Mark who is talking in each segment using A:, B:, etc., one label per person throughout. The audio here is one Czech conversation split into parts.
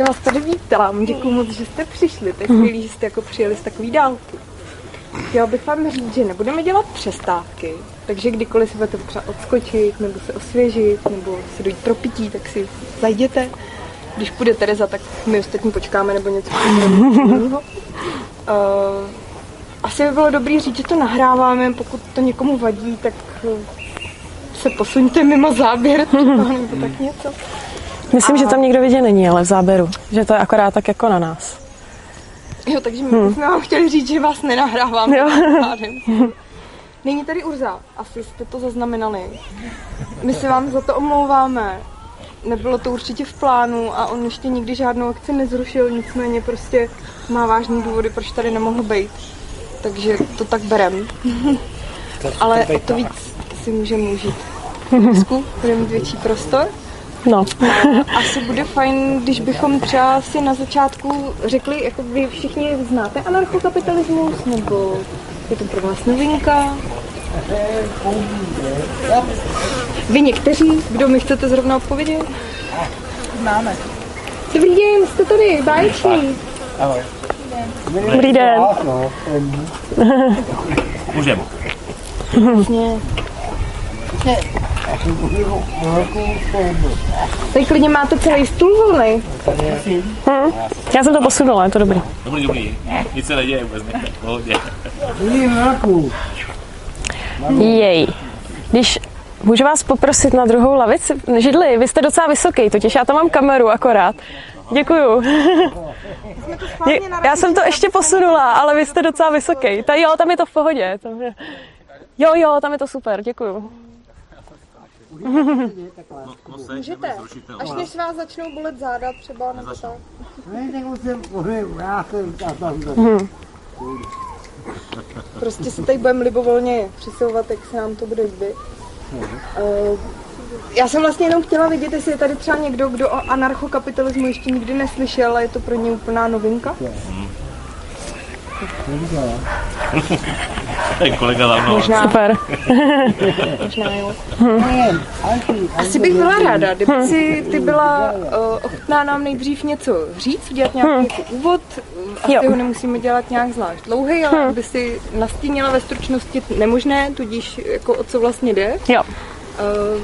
A: Já vás tady vítám, děkuji moc, že jste přišli. To je skvělý, že jste jako přijeli z takový dálky. Chtěla bych vám říct, že nebudeme dělat přestávky, takže kdykoliv si budete třeba odskočit, nebo se osvěžit, nebo si dojít pro pití, tak si zajděte. Když půjde Tereza, tak my ostatní počkáme, nebo něco jiného. Uh, asi by bylo dobré říct, že to nahráváme, pokud to někomu vadí, tak se posuňte mimo záběr, třeba, nebo tak něco.
B: Myslím, že tam nikdo vidět není, ale v záběru. Že to je akorát tak jako na nás.
A: Jo, takže my hmm. jsme vám chtěli říct, že vás nenahráváme.
B: Jo.
A: Není tady Urza, asi jste to zaznamenali. My se vám za to omlouváme. Nebylo to určitě v plánu a on ještě nikdy žádnou akci nezrušil, nicméně prostě má vážný důvody, proč tady nemohl být. Takže to tak berem. Ale o to víc si můžeme užít. Dnesku budeme mít větší prostor.
B: No.
A: Asi bude fajn, když bychom třeba si na začátku řekli, jako vy všichni znáte anarchokapitalismus, nebo je to pro vás novinka? Vy někteří, kdo mi chcete zrovna odpovědět?
C: Známe.
A: Dobrý den, jste tady, báječní.
C: Ahoj.
B: Dobrý den.
D: Můžeme.
A: Vlastně. Tady klidně máte celý stůl volný.
B: Hm. Já jsem to posunula, je to dobrý.
D: Dobrý, dobrý. Nic se neděje vůbec, ne? Pohodě.
B: Jej. Když můžu vás poprosit na druhou lavici? Židli, vy jste docela vysoký, totiž já tam mám kameru akorát. Děkuju. Já jsem to ještě posunula, ale vy jste docela vysoký. Ta, jo, tam je to v pohodě. Tam je... Jo, jo, tam je to super, děkuju.
A: Můžete, až než vás začnou bolet záda třeba nebo tak. Prostě se tady budeme libovolně přesouvat, jak se nám to bude líbit. Eh, Já jsem vlastně jenom chtěla vidět, jestli je tady třeba někdo, kdo o anarchokapitalismu ještě nikdy neslyšel a je to pro ně úplná novinka.
D: Ten kolega za mnou.
A: Možná,
B: Super.
A: možná jo. Asi bych byla ráda, kdyby si ty byla uh, ochotná nám nejdřív něco říct, udělat nějaký jako úvod. Asi
B: Jo.
A: ho nemusíme dělat nějak zvlášť dlouhý, ale aby si nastínila ve stručnosti nemožné, tudíž jako o co vlastně jde.
B: Jo.
A: Uh,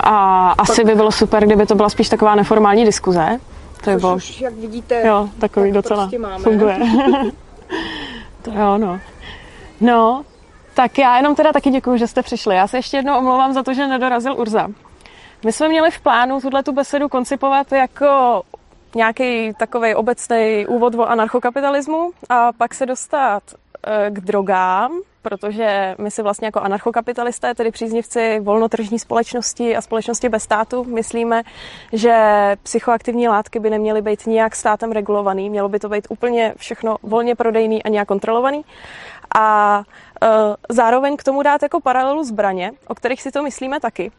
B: A asi by bylo super, kdyby to byla spíš taková neformální diskuze. To by
A: což už, jak vidíte,
B: jo, takový
A: tak
B: docela
A: prostě máme.
B: funguje. to jo, no. No, tak já jenom teda taky děkuji, že jste přišli. Já se ještě jednou omlouvám za to, že nedorazil Urza. My jsme měli v plánu tuhle tu besedu koncipovat jako nějaký takový obecný úvod o anarchokapitalismu a pak se dostat eh, k drogám, protože my si vlastně jako anarchokapitalisté, tedy příznivci volnotržní společnosti a společnosti bez státu, myslíme, že psychoaktivní látky by neměly být nijak státem regulovaný, mělo by to být úplně všechno volně prodejný a nějak kontrolovaný. A eh, zároveň k tomu dát jako paralelu zbraně, o kterých si to myslíme taky.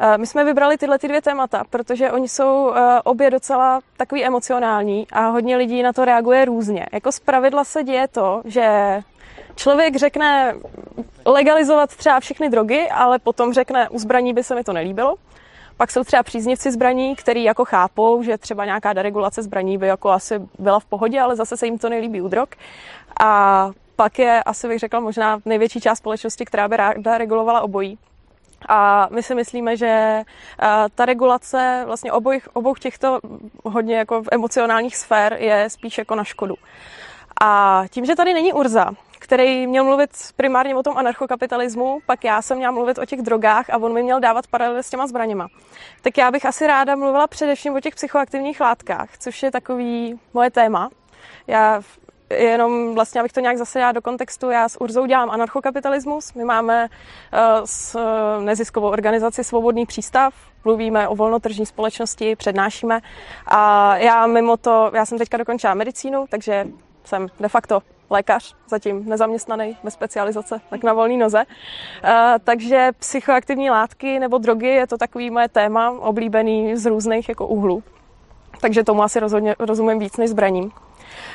B: Eh, My jsme vybrali tyhle ty dvě témata, protože oni jsou eh, obě docela takový emocionální a hodně lidí na to reaguje různě. Jako z pravidla se děje to, že člověk řekne legalizovat třeba všechny drogy, ale potom řekne, u zbraní by se mi to nelíbilo. Pak jsou třeba příznivci zbraní, který jako chápou, že třeba nějaká deregulace zbraní by jako asi byla v pohodě, ale zase se jim to nelíbí u drog. A pak je, asi bych řekla, možná největší část společnosti, která by ráda regulovala obojí. A my si myslíme, že ta regulace vlastně obojich, obou těchto hodně jako emocionálních sfér je spíš jako na škodu. A tím, že tady není Urza, který měl mluvit primárně o tom anarchokapitalismu, pak já jsem měla mluvit o těch drogách a on mi měl dávat paralely s těma zbraněma. Tak já bych asi ráda mluvila především o těch psychoaktivních látkách, což je takový moje téma. Já jenom vlastně, abych to nějak zase dala do kontextu, já s Urzou dělám anarchokapitalismus, my máme uh, s uh, neziskovou organizaci Svobodný přístav, mluvíme o volnotržní společnosti, přednášíme a já mimo to, já jsem teďka dokončila medicínu, takže jsem de facto lékař, zatím nezaměstnaný, bez specializace, tak na volný noze. Uh, takže psychoaktivní látky nebo drogy je to takový moje téma, oblíbený z různých jako úhlů. Takže tomu asi rozhodně rozumím víc než zbraním.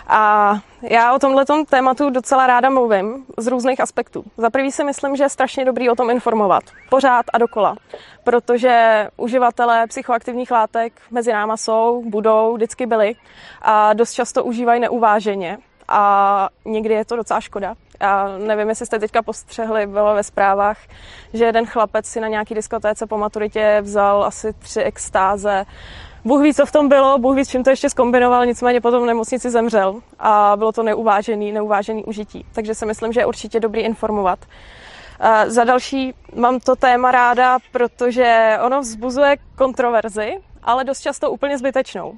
B: A já o tomhle tématu docela ráda mluvím z různých aspektů. Za prvý si myslím, že je strašně dobrý o tom informovat. Pořád a dokola. Protože uživatelé psychoaktivních látek mezi náma jsou, budou, vždycky byli a dost často užívají neuváženě a někdy je to docela škoda. Já nevím, jestli jste teďka postřehli, bylo ve zprávách, že jeden chlapec si na nějaký diskotéce po maturitě vzal asi tři extáze. Bůh ví, co v tom bylo, Bůh ví, s čím to ještě skombinoval, nicméně potom v nemocnici zemřel a bylo to neuvážený, neuvážený užití. Takže si myslím, že je určitě dobrý informovat. A za další mám to téma ráda, protože ono vzbuzuje kontroverzi, ale dost často úplně zbytečnou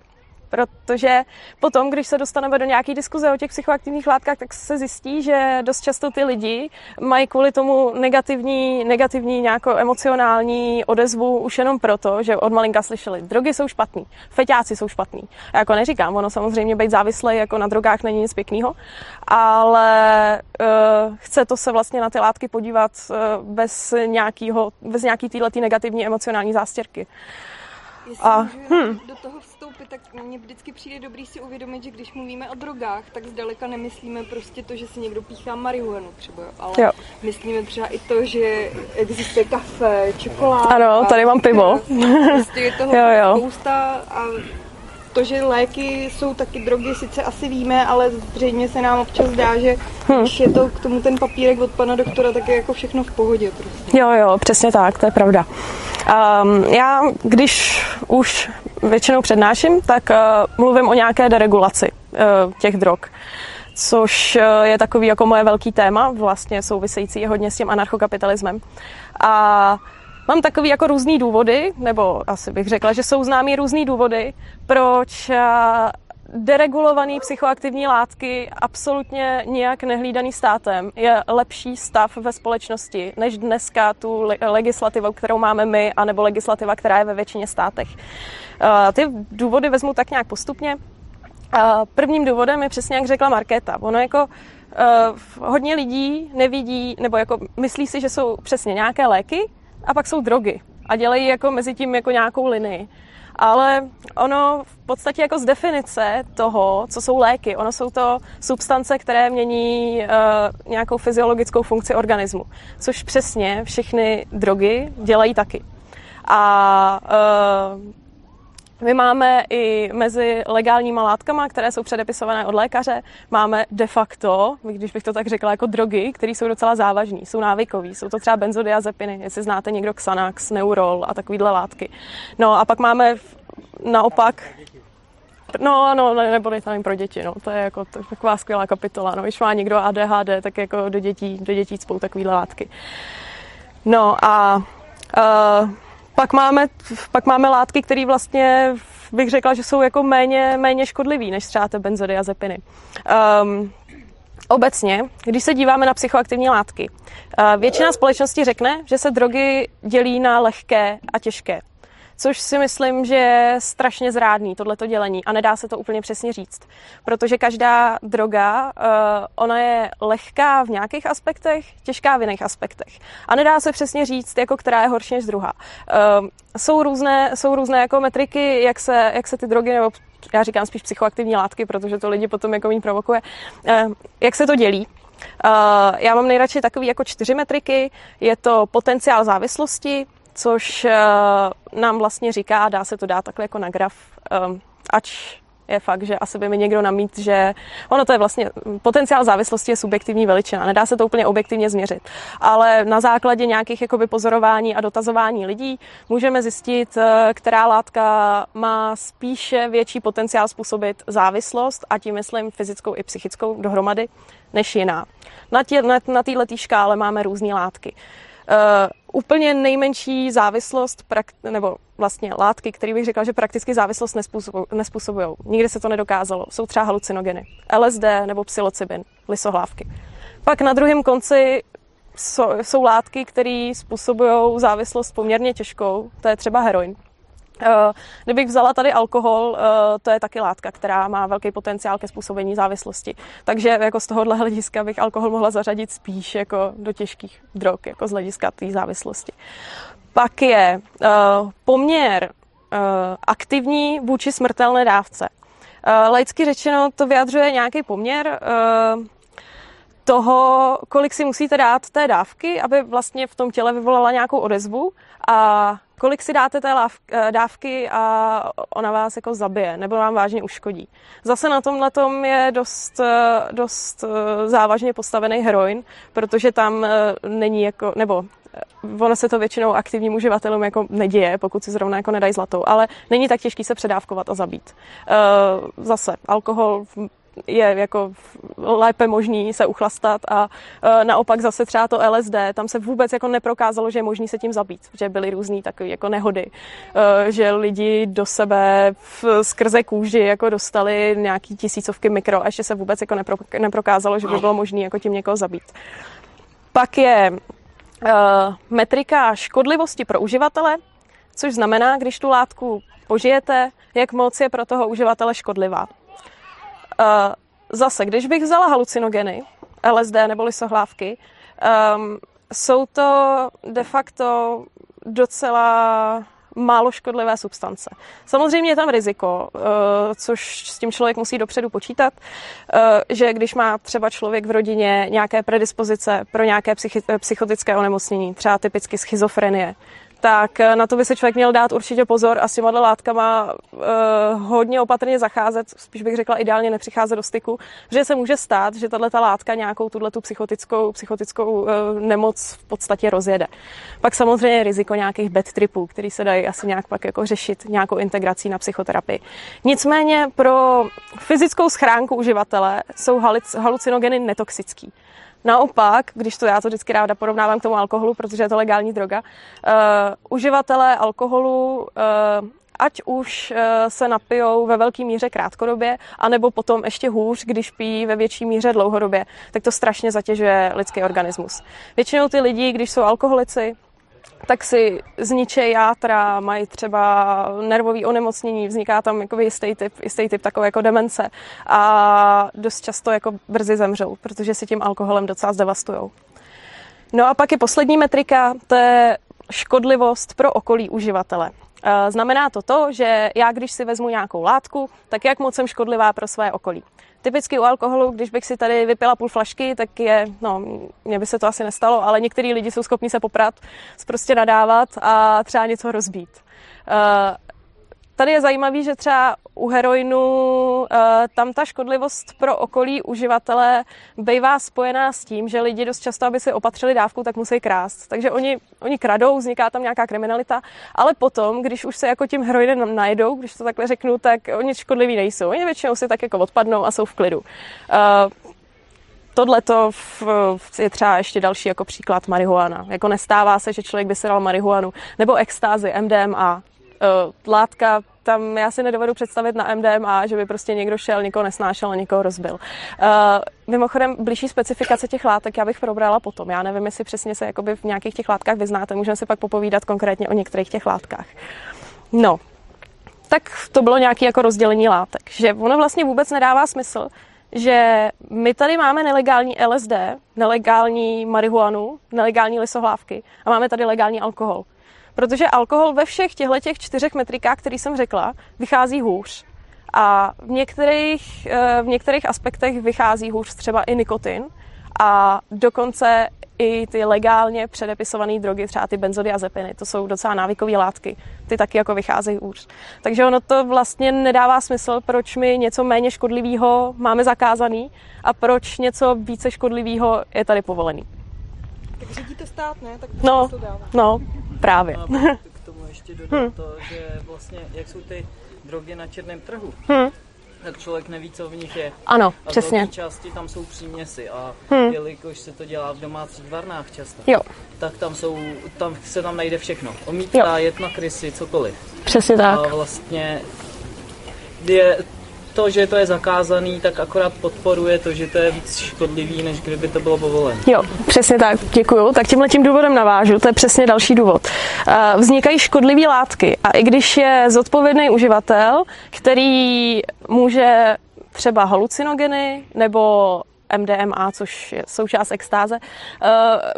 B: protože potom, když se dostaneme do nějaké diskuze o těch psychoaktivních látkách, tak se zjistí, že dost často ty lidi mají kvůli tomu negativní, negativní nějakou emocionální odezvu už jenom proto, že od malinka slyšeli, drogy jsou špatný, feťáci jsou špatný. Já jako neříkám, ono samozřejmě být závislý jako na drogách není nic pěkného, ale uh, chce to se vlastně na ty látky podívat uh, bez, nějakýho, bez nějaký této negativní emocionální zástěrky.
A: Jestli a, hm. do toho vstoupit, tak mně vždycky přijde dobrý si uvědomit, že když mluvíme o drogách, tak zdaleka nemyslíme prostě to, že si někdo píchá marihuanu třeba, ale jo. myslíme třeba i to, že existuje kafe, čokoláda.
B: Ano, tady mám pivo.
A: Prostě je toho jo, jo. spousta a to, že léky jsou taky drogy, sice asi víme, ale zřejmě se nám občas zdá, že hmm. když je to k tomu ten papírek od pana doktora, tak je jako všechno v pohodě. Prostě.
B: Jo, jo, přesně tak, to je pravda. Um, já, když už většinou přednáším, tak uh, mluvím o nějaké deregulaci uh, těch drog což uh, je takový jako moje velký téma, vlastně související hodně s tím anarchokapitalismem. A Mám takový jako různý důvody, nebo asi bych řekla, že jsou známý různý důvody, proč eh, deregulované psychoaktivní látky absolutně nijak nehlídaný státem je lepší stav ve společnosti, než dneska tu legislativu, kterou máme my, anebo legislativa, která je ve většině státech. Eh, ty důvody vezmu tak nějak postupně. Eh, prvním důvodem je přesně, jak řekla Markéta. Ono jako hodně lidí nevidí, nebo jako myslí si, že jsou přesně nějaké léky, a pak jsou drogy a dělají jako mezi tím jako nějakou linii. Ale ono v podstatě jako z definice toho, co jsou léky, ono jsou to substance, které mění uh, nějakou fyziologickou funkci organismu, což přesně všechny drogy dělají taky. A uh, my máme i mezi legálníma látkama, které jsou předepisované od lékaře, máme de facto, když bych to tak řekla, jako drogy, které jsou docela závažní, jsou návykový, jsou to třeba benzodiazepiny, jestli znáte někdo Xanax, Neurol a takovýhle látky. No a pak máme naopak No, no, ne, nebo tam pro děti, no, to je jako to je taková skvělá kapitola, no, když má někdo ADHD, tak jako do dětí, do dětí spou takovýhle látky. No a uh, pak máme, pak máme látky, které vlastně bych řekla, že jsou jako méně, méně škodlivý než třeba ty benzodiazepiny. Um, Obecně, když se díváme na psychoaktivní látky, uh, většina společnosti řekne, že se drogy dělí na lehké a těžké což si myslím, že je strašně zrádný, tohleto dělení a nedá se to úplně přesně říct, protože každá droga, uh, ona je lehká v nějakých aspektech, těžká v jiných aspektech a nedá se přesně říct, jako která je horší než druhá. Uh, jsou různé, jsou různé jako metriky, jak se, jak se ty drogy nebo já říkám spíš psychoaktivní látky, protože to lidi potom jako méně provokuje, uh, jak se to dělí. Já mám nejradši takový jako čtyři metriky. Je to potenciál závislosti, což uh, nám vlastně říká, dá se to dát takhle jako na graf, um, ač je fakt, že asi by mi někdo namít, že ono to je vlastně, potenciál závislosti je subjektivní veličina, nedá se to úplně objektivně změřit, ale na základě nějakých jakoby pozorování a dotazování lidí můžeme zjistit, eh, která látka má spíše větší potenciál způsobit závislost a tím myslím fyzickou i psychickou dohromady, než jiná. Na, tě, na, této škále máme různé látky. Uh, úplně nejmenší závislost, nebo vlastně látky, které bych řekla, že prakticky závislost nespůsobují. Nikdy se to nedokázalo. Jsou třeba halucinogeny. LSD nebo psilocybin, lisohlávky. Pak na druhém konci jsou, jsou látky, které způsobují závislost poměrně těžkou. To je třeba heroin. Eh, kdybych vzala tady alkohol, eh, to je taky látka, která má velký potenciál ke způsobení závislosti. Takže jako z tohohle hlediska bych alkohol mohla zařadit spíš jako do těžkých drog, jako z hlediska té závislosti. Pak je uh, poměr aktivní vůči smrtelné dávce. Laicky řečeno to vyjadřuje nějaký poměr toho, kolik si musíte dát té dávky, aby vlastně v tom těle vyvolala nějakou odezvu a kolik si dáte té eh, dávky a ona vás jako zabije nebo vám vážně uškodí. Zase na tomhle tom je dost, eh, dost eh, závažně postavený heroin, protože tam není jako, nebo ono se to většinou aktivním uživatelům jako neděje, pokud si zrovna jako nedají zlatou, ale není tak těžký se předávkovat a zabít. Zase alkohol je jako lépe možný se uchlastat a e, naopak zase třeba to LSD, tam se vůbec jako neprokázalo, že je možný se tím zabít, že byly různý takové jako nehody, e, že lidi do sebe skrze kůži jako dostali nějaký tisícovky mikro a ještě se vůbec jako nepro, neprokázalo, že by bylo možné jako tím někoho zabít. Pak je uh, metrika škodlivosti pro uživatele, což znamená, když tu látku požijete, jak moc je pro toho uživatele škodlivá. Uh, zase, když bych vzala halucinogeny, LSD nebo lisohlávky, um, jsou to de facto docela málo škodlivé substance. Samozřejmě je tam riziko, uh, což s tím člověk musí dopředu počítat, uh, že když má třeba člověk v rodině nějaké predispozice pro nějaké psychotické onemocnění, třeba typicky schizofrenie, tak eh, na to by se člověk měl dát určitě pozor a s těma látkama uh, hodně opatrně zacházet, spíš bych řekla ideálně nepřicházet do styku, že se může stát, že tato látka nějakou tuhle tu psychotickou, psychotickou uh, nemoc v podstatě rozjede. Pak samozřejmě riziko nějakých bad tripů, který se dají asi nějak pak jako řešit nějakou integrací na psychoterapii. Nicméně pro fyzickou schránku uživatele jsou halucinogeny netoxický. Naopak, když to já to vždycky ráda porovnávám k tomu alkoholu, protože je to legální droga, uh, uživatelé alkoholu uh, ať už se napijou ve velké míře krátkodobě, anebo potom ještě hůř, když pijí ve větší míře dlouhodobě, tak to strašně zatěžuje lidský organismus. Většinou ty lidi, když jsou alkoholici, tak si zničejí játra, mají třeba nervové onemocnění, vzniká tam jako jistý typ, jistý typ takové jako demence a dost často jako brzy zemřou, protože si tím alkoholem docela zdevastujou. No a pak je poslední metrika, to je škodlivost pro okolí uživatele. Znamená to to, že já, když si vezmu nějakou látku, tak jak moc jsem škodlivá pro své okolí. Typicky u alkoholu, když bych si tady vypila půl flašky, tak je, no, mně by se to asi nestalo, ale některý lidi jsou schopni se poprat, prostě nadávat a třeba něco rozbít. Uh, Tady je zajímavý, že třeba u heroinu eh, tam ta škodlivost pro okolí uživatele bývá spojená s tím, že lidi dost často, aby si opatřili dávku, tak musí krást. Takže oni, oni kradou, vzniká tam nějaká kriminalita, ale potom, když už se jako tím heroinem najdou, když to takhle řeknu, tak oni škodliví nejsou. Oni většinou si tak jako odpadnou a jsou v klidu. Uh, Tohle je třeba ještě další jako příklad marihuana. Jako nestává se, že člověk by si dal marihuanu nebo extázy, MDMA, látka, tam já si nedovedu představit na MDMA, že by prostě někdo šel, někoho nesnášel a někoho rozbil. Uh, mimochodem, blížší specifikace těch látek já bych probrala potom. Já nevím, jestli přesně se jakoby v nějakých těch látkách vyznáte, můžeme si pak popovídat konkrétně o některých těch látkách. No, tak to bylo nějaké jako rozdělení látek, že ono vlastně vůbec nedává smysl, že my tady máme nelegální LSD, nelegální marihuanu, nelegální lisohlávky a máme tady legální alkohol. Protože alkohol ve všech těchto těch čtyřech metrikách, který jsem řekla, vychází hůř. A v některých, eh, v některých aspektech vychází hůř třeba i nikotin a dokonce i ty legálně předepisované drogy, třeba ty benzodiazepiny, to jsou docela návykové látky, ty taky jako vycházejí hůř. Takže ono to vlastně nedává smysl, proč my něco méně škodlivého máme zakázaný a proč něco více škodlivého je tady povolený.
A: Tak řídí to stát, ne? Tak
B: no, no, právě.
C: A k tomu ještě dodám hmm. to, že vlastně, jak jsou ty drogy na černém trhu, hmm. tak člověk neví, co v nich je.
B: Ano,
C: a
B: přesně.
C: A části tam jsou příměsi a hmm. jelikož se to dělá v domácích varnách často,
B: jo.
C: tak tam, jsou, tam se tam najde všechno. Omítka, jet na krysy, cokoliv.
B: Přesně tak.
C: A vlastně je to, že to je zakázaný, tak akorát podporuje to, že to je víc škodlivý, než kdyby to bylo povolené.
B: Jo, přesně tak, děkuju. Tak tímhle tím důvodem navážu, to je přesně další důvod. Eh, vznikají škodlivé látky a i když je zodpovědný uživatel, který může třeba halucinogeny nebo MDMA, což je součást extáze, eh,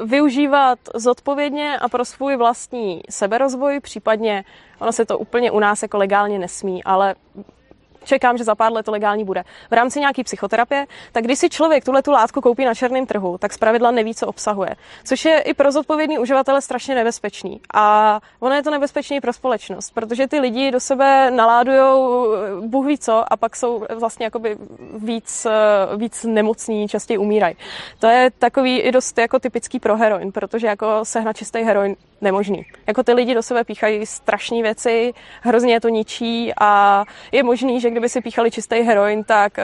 B: využívat zodpovědně a pro svůj vlastní seberozvoj, případně ono se to úplně u nás jako legálně nesmí, ale čekám, že za pár let to legální bude. V rámci nějaký psychoterapie, tak když si člověk tuhle tu látku koupí na černém trhu, tak zpravidla neví, co obsahuje. Což je i pro zodpovědný uživatele strašně nebezpečný. A ono je to nebezpečný pro společnost, protože ty lidi do sebe naládujou Bůh ví co a pak jsou vlastně jakoby víc, víc nemocní, častěji umírají. To je takový i dost jako typický pro heroin, protože jako sehnat čistý heroin nemožný. Jako ty lidi do sebe píchají strašné věci, hrozně je to ničí a je možný, že kdyby si píchali čistý heroin, tak uh,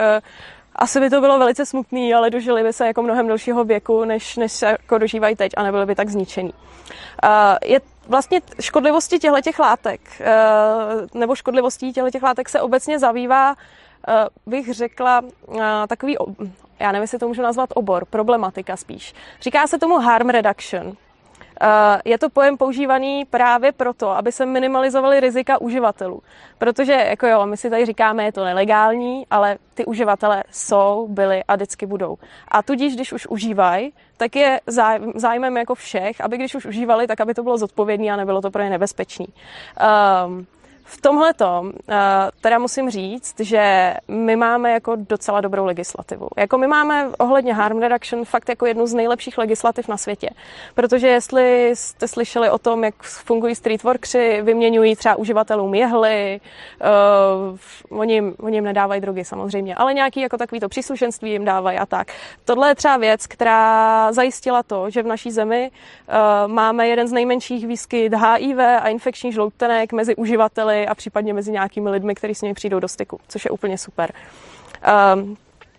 B: asi by to bylo velice smutný, ale dožili by se jako mnohem delšího věku, než, než se jako dožívají teď a nebyli by tak zničený. Uh, je vlastně škodlivosti těchto látek, uh, nebo škodlivostí těchto látek se obecně zabývá, uh, bych řekla, takový, já nevím, jestli to můžu nazvat obor, problematika spíš. Říká se tomu harm reduction. Eh, je to pojem používaný právě proto, aby se minimalizovaly rizika uživatelů. Protože, jako jo, my si tady říkáme, je to nelegální, ale ty uživatelé jsou, byli a vždycky budou. A tudíž, když už užívají, tak je zájmem jako všech, aby když už užívali, tak aby to bylo zodpovědné a nebylo to pro ně nebezpečné. Um, v tomhle tom eh, teda musím říct, že my máme jako docela dobrou legislativu. Jako my máme ohledně harm reduction fakt jako jednu z nejlepších legislativ na světě. Protože jestli jste slyšeli o tom, jak fungují streetworkři, vyměňují třeba uživatelům jehly, uh, oni, oni jim nedávají drogy samozřejmě, ale nějaký jako takovýto příslušenství jim dávají a tak. Tohle je třeba věc, která zajistila to, že v naší zemi uh, máme jeden z nejmenších výskyt HIV a infekčních žloutenek mezi uživateli a případně mezi nějakými lidmi, kteří s nimi přijdou do styku, což je úplně super. Um,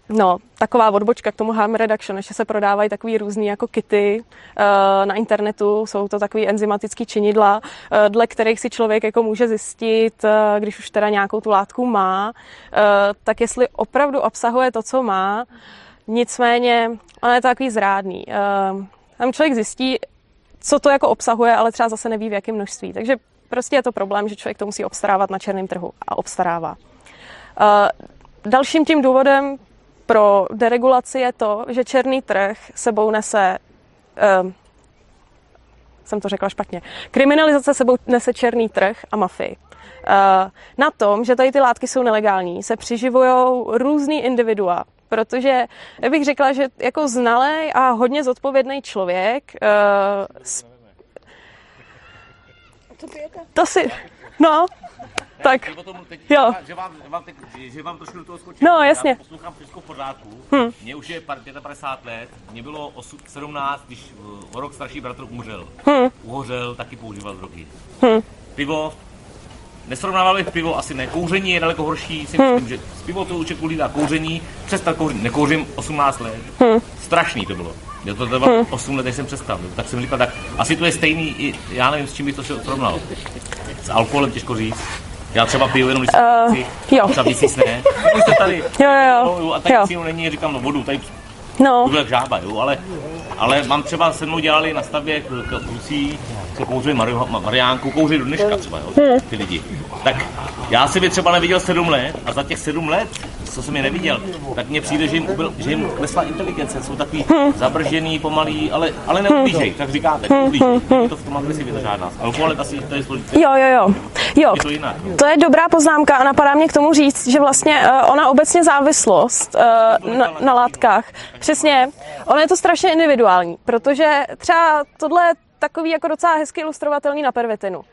B: No, taková odbočka k tomu harm reduction, ještě se prodávají takový různý jako kity uh, na internetu, jsou to takový enzymatický činidla, uh, dle kterých si člověk jako může zjistit, uh, když už teda nějakou tu látku má, tak jestli opravdu obsahuje to, co má, nicméně ono je to takový zrádný. Uh, tam člověk zjistí, co to jako obsahuje, ale třeba zase neví v jakém množství. Takže Prostě je to problém, že člověk to musí obstarávat na černém trhu a obstarává. Dalším tím důvodem pro deregulaci je to, že černý trh sebou nese um, jsem to řekla špatně. Kriminalizace sebou nese černý trh a mafii. Uh, na tom, že tady ty látky jsou nelegální, se přiživují různý individua, protože já bych řekla, že jako znalý a hodně zodpovědný člověk uh,
A: co pijete?
B: To si, no, tak, jo.
D: Že vám, vám teď, že vám trošku do toho skočím.
B: No, jasně.
D: Já poslouchám všechno v pořádku.
B: Hm.
D: Mně už je 55 let, mně bylo 8, 17, když o rok starší bratr umřel.
B: Hm.
D: Uhořel, taky používal drogy.
B: Hm.
D: Pivo, nesrovnával bych pivo, asi ne. Kouření je daleko horší, si
B: Hm.
D: myslím, že z pivo to určitě kulí kouření, přestat kouřit, nekouřím 18 let.
B: Hm.
D: Strašný to bylo. Já to trvalo 8 let, než jsem přestal. Tak jsem říkal, tak asi to je stejný, i, já nevím, s čím bych to si srovnal. S alkoholem těžko říct. Já třeba piju jenom, když
B: Uh,
D: si,
B: jo.
D: třeba měsíc ne. Vy jste tady.
B: Jo, jo,
D: No,
B: jo.
D: a tady
B: jo.
D: není, říkám, no vodu, tady
B: No,
D: budu jak žába, jo, ale, ale mám třeba se mnou dělali na stavbě kluci, co kouřili Mario- Mariánku, kouří do dneška třeba, jo, ty lidi. Tak já jsem je třeba neviděl sedm let a za těch sedm let, co jsem je neviděl, tak mně přijde, že jim, ubyl, že jim klesla inteligence, jsou takový zabržený, pomalý, ale, ale neublížej, tak říkáte, neublížej. To v tom agresivě to žádná. Alkohol asi to je složité.
B: jo, jo, jo. Jo,
D: Je to jinak.
B: to je dobrá poznámka a napadá mě k tomu říct, že vlastně uh, ona obecně závislost uh, na, na látkách, přesně, ona je to strašně individuální, protože třeba tohle takový jako docela hezky ilustrovatelný na pervitinu. Uh,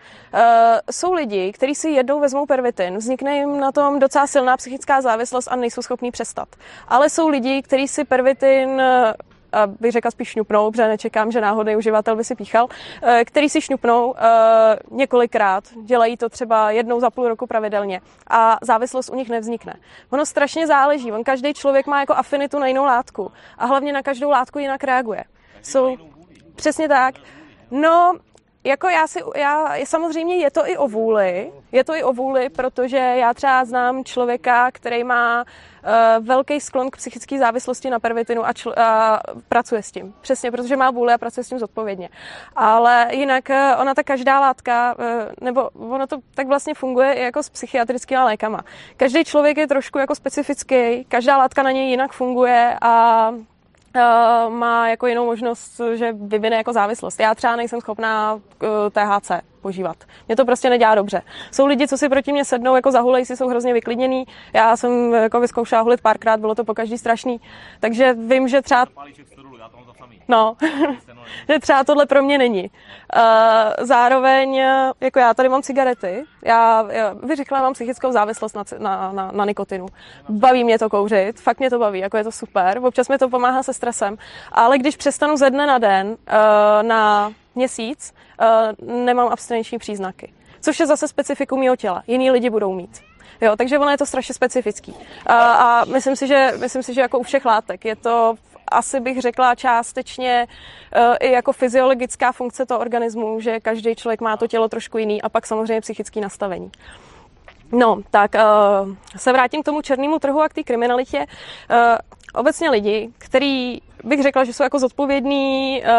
B: jsou lidi, kteří si jednou vezmou pervitin, vznikne jim na tom docela silná psychická závislost a nejsou schopní přestat. Ale jsou lidi, kteří si pervitin eh, a bych řekla spíš šňupnou, protože nečekám, že náhodný uživatel by si píchal, eh, který si šňupnou několikrát, dělají to třeba jednou za půl roku pravidelně a závislost u nich nevznikne. Ono strašně záleží, on každý člověk má jako afinitu na jinou látku a hlavně na každou látku jinak reaguje. Jsou, přesně tak. No, jako já si, já, samozřejmě je to i o vůli, je to i o vůli, protože já třeba znám člověka, který má uh, velký sklon k psychické závislosti na pervitinu a, čl- a pracuje s tím. Přesně, protože má vůli a pracuje s tím zodpovědně. Ale jinak uh, ona ta každá látka, uh, nebo ono to tak vlastně funguje i jako s psychiatrickými lékama. Každý člověk je trošku jako specifický, každá látka na něj jinak funguje a uh, má jako jinou možnost, že vyvine jako závislost. Já třeba nejsem schopná uh, THC požívat. Mě to prostě nedělá dobře. Jsou lidi, co si proti mě sednou, jako zahulej si, jsou hrozně vyklidněný. Já jsem jako vyzkoušela hulit párkrát, bylo to po každý strašný. Takže vím, že třeba... No, třeba tohle pro mě není. Uh, zároveň, jako já tady mám cigarety, já, já bych řekla, mám psychickou závislost na, na, na, na nikotinu. Baví mě to kouřit, fakt mě to baví, jako je to super. Občas mi to pomáhá se stresem, ale když přestanu ze dne na den uh, na měsíc, uh, nemám abstinenční příznaky. Což je zase specifikum mého těla. Jiní lidi budou mít. Jo, takže ono je to strašně specifický. A, a myslím si, že, myslím si, že jako u všech látek je to asi bych řekla částečně uh, i jako fyziologická funkce toho organismu, že každý člověk má to tělo trošku jiný a pak samozřejmě psychické nastavení. No, tak uh, se vrátím k tomu černému trhu a k té kriminalitě. Uh, obecně lidi, který bych řekla, že jsou jako zodpovědní, eh,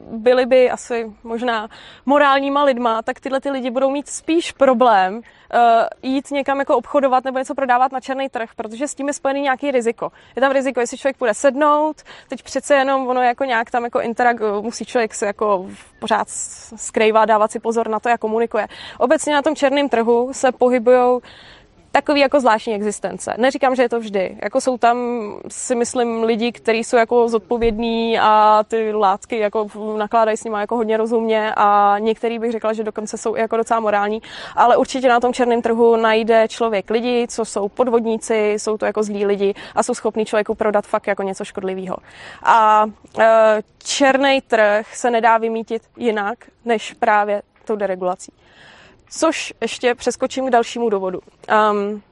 B: byli by asi možná morálníma lidma, tak tyhle ty lidi budou mít spíš problém eh, jít někam jako obchodovat nebo něco prodávat na černý trh, protože s tím je spojený nějaký riziko. Je tam riziko, jestli člověk bude sednout, teď přece jenom ono jako nějak tam jako interag, musí člověk se jako pořád skrývat, dávat si pozor na to, jak komunikuje. Obecně na tom černém trhu se pohybují takový jako zvláštní existence. Neříkám, že je to vždy. Jako jsou tam, si myslím, lidi, kteří jsou jako zodpovědní a ty látky jako nakládají s nimi jako hodně rozumně a některý bych řekla, že dokonce jsou i jako docela morální, ale určitě na tom černém trhu najde člověk lidi, co jsou podvodníci, jsou to jako zlí lidi a jsou schopní člověku prodat fakt jako něco škodlivého. A e, černý trh se nedá vymítit jinak, než právě tou deregulací. Což ještě přeskočím k dalšímu důvodu. Um,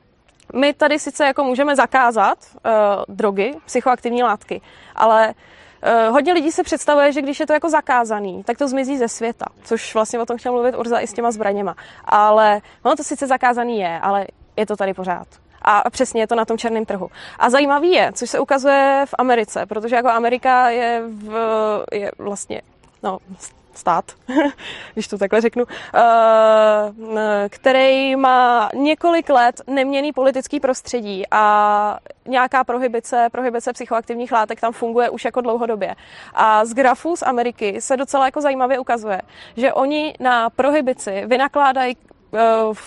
B: my tady sice jako můžeme zakázat uh, drogy, psychoaktivní látky, ale uh, hodně lidí se představuje, že když je to jako zakázaný, tak to zmizí ze světa, což vlastně o tom chtěl mluvit Urza i s těma zbraněma. Ale ono to sice zakázaný je, ale je to tady pořád. A přesně je to na tom černém trhu. A zajímavý je, což se ukazuje v Americe, protože jako Amerika je, v, je vlastně no, stát, když to takhle řeknu, eh, který má několik let neměný politický prostředí a nějaká prohibice, prohibice psychoaktivních látek tam funguje už jako dlouhodobě. A z grafů z Ameriky se docela jako zajímavě ukazuje, že oni na prohibici vynakládají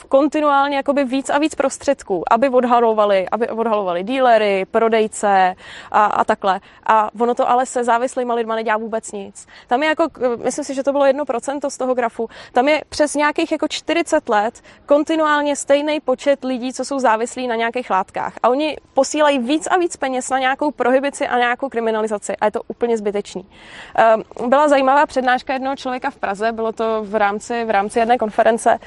B: kontinuálně jakoby víc a víc prostředků, aby odhalovali, aby odhalovali dílery, prodejce a, a takhle. A ono to ale se závislými lidma nedělá vůbec nic. Tam je jako, myslím si, že to bylo jedno procento z toho grafu, tam je přes nějakých jako 40 let kontinuálně stejný počet lidí, co jsou závislí na nějakých látkách. A oni posílají víc a víc peněz na nějakou prohibici a nějakou kriminalizaci. A je to úplně zbytečný. Ehm, byla zajímavá přednáška jednoho člověka v Praze, bylo to v rámci, v rámci jedné konference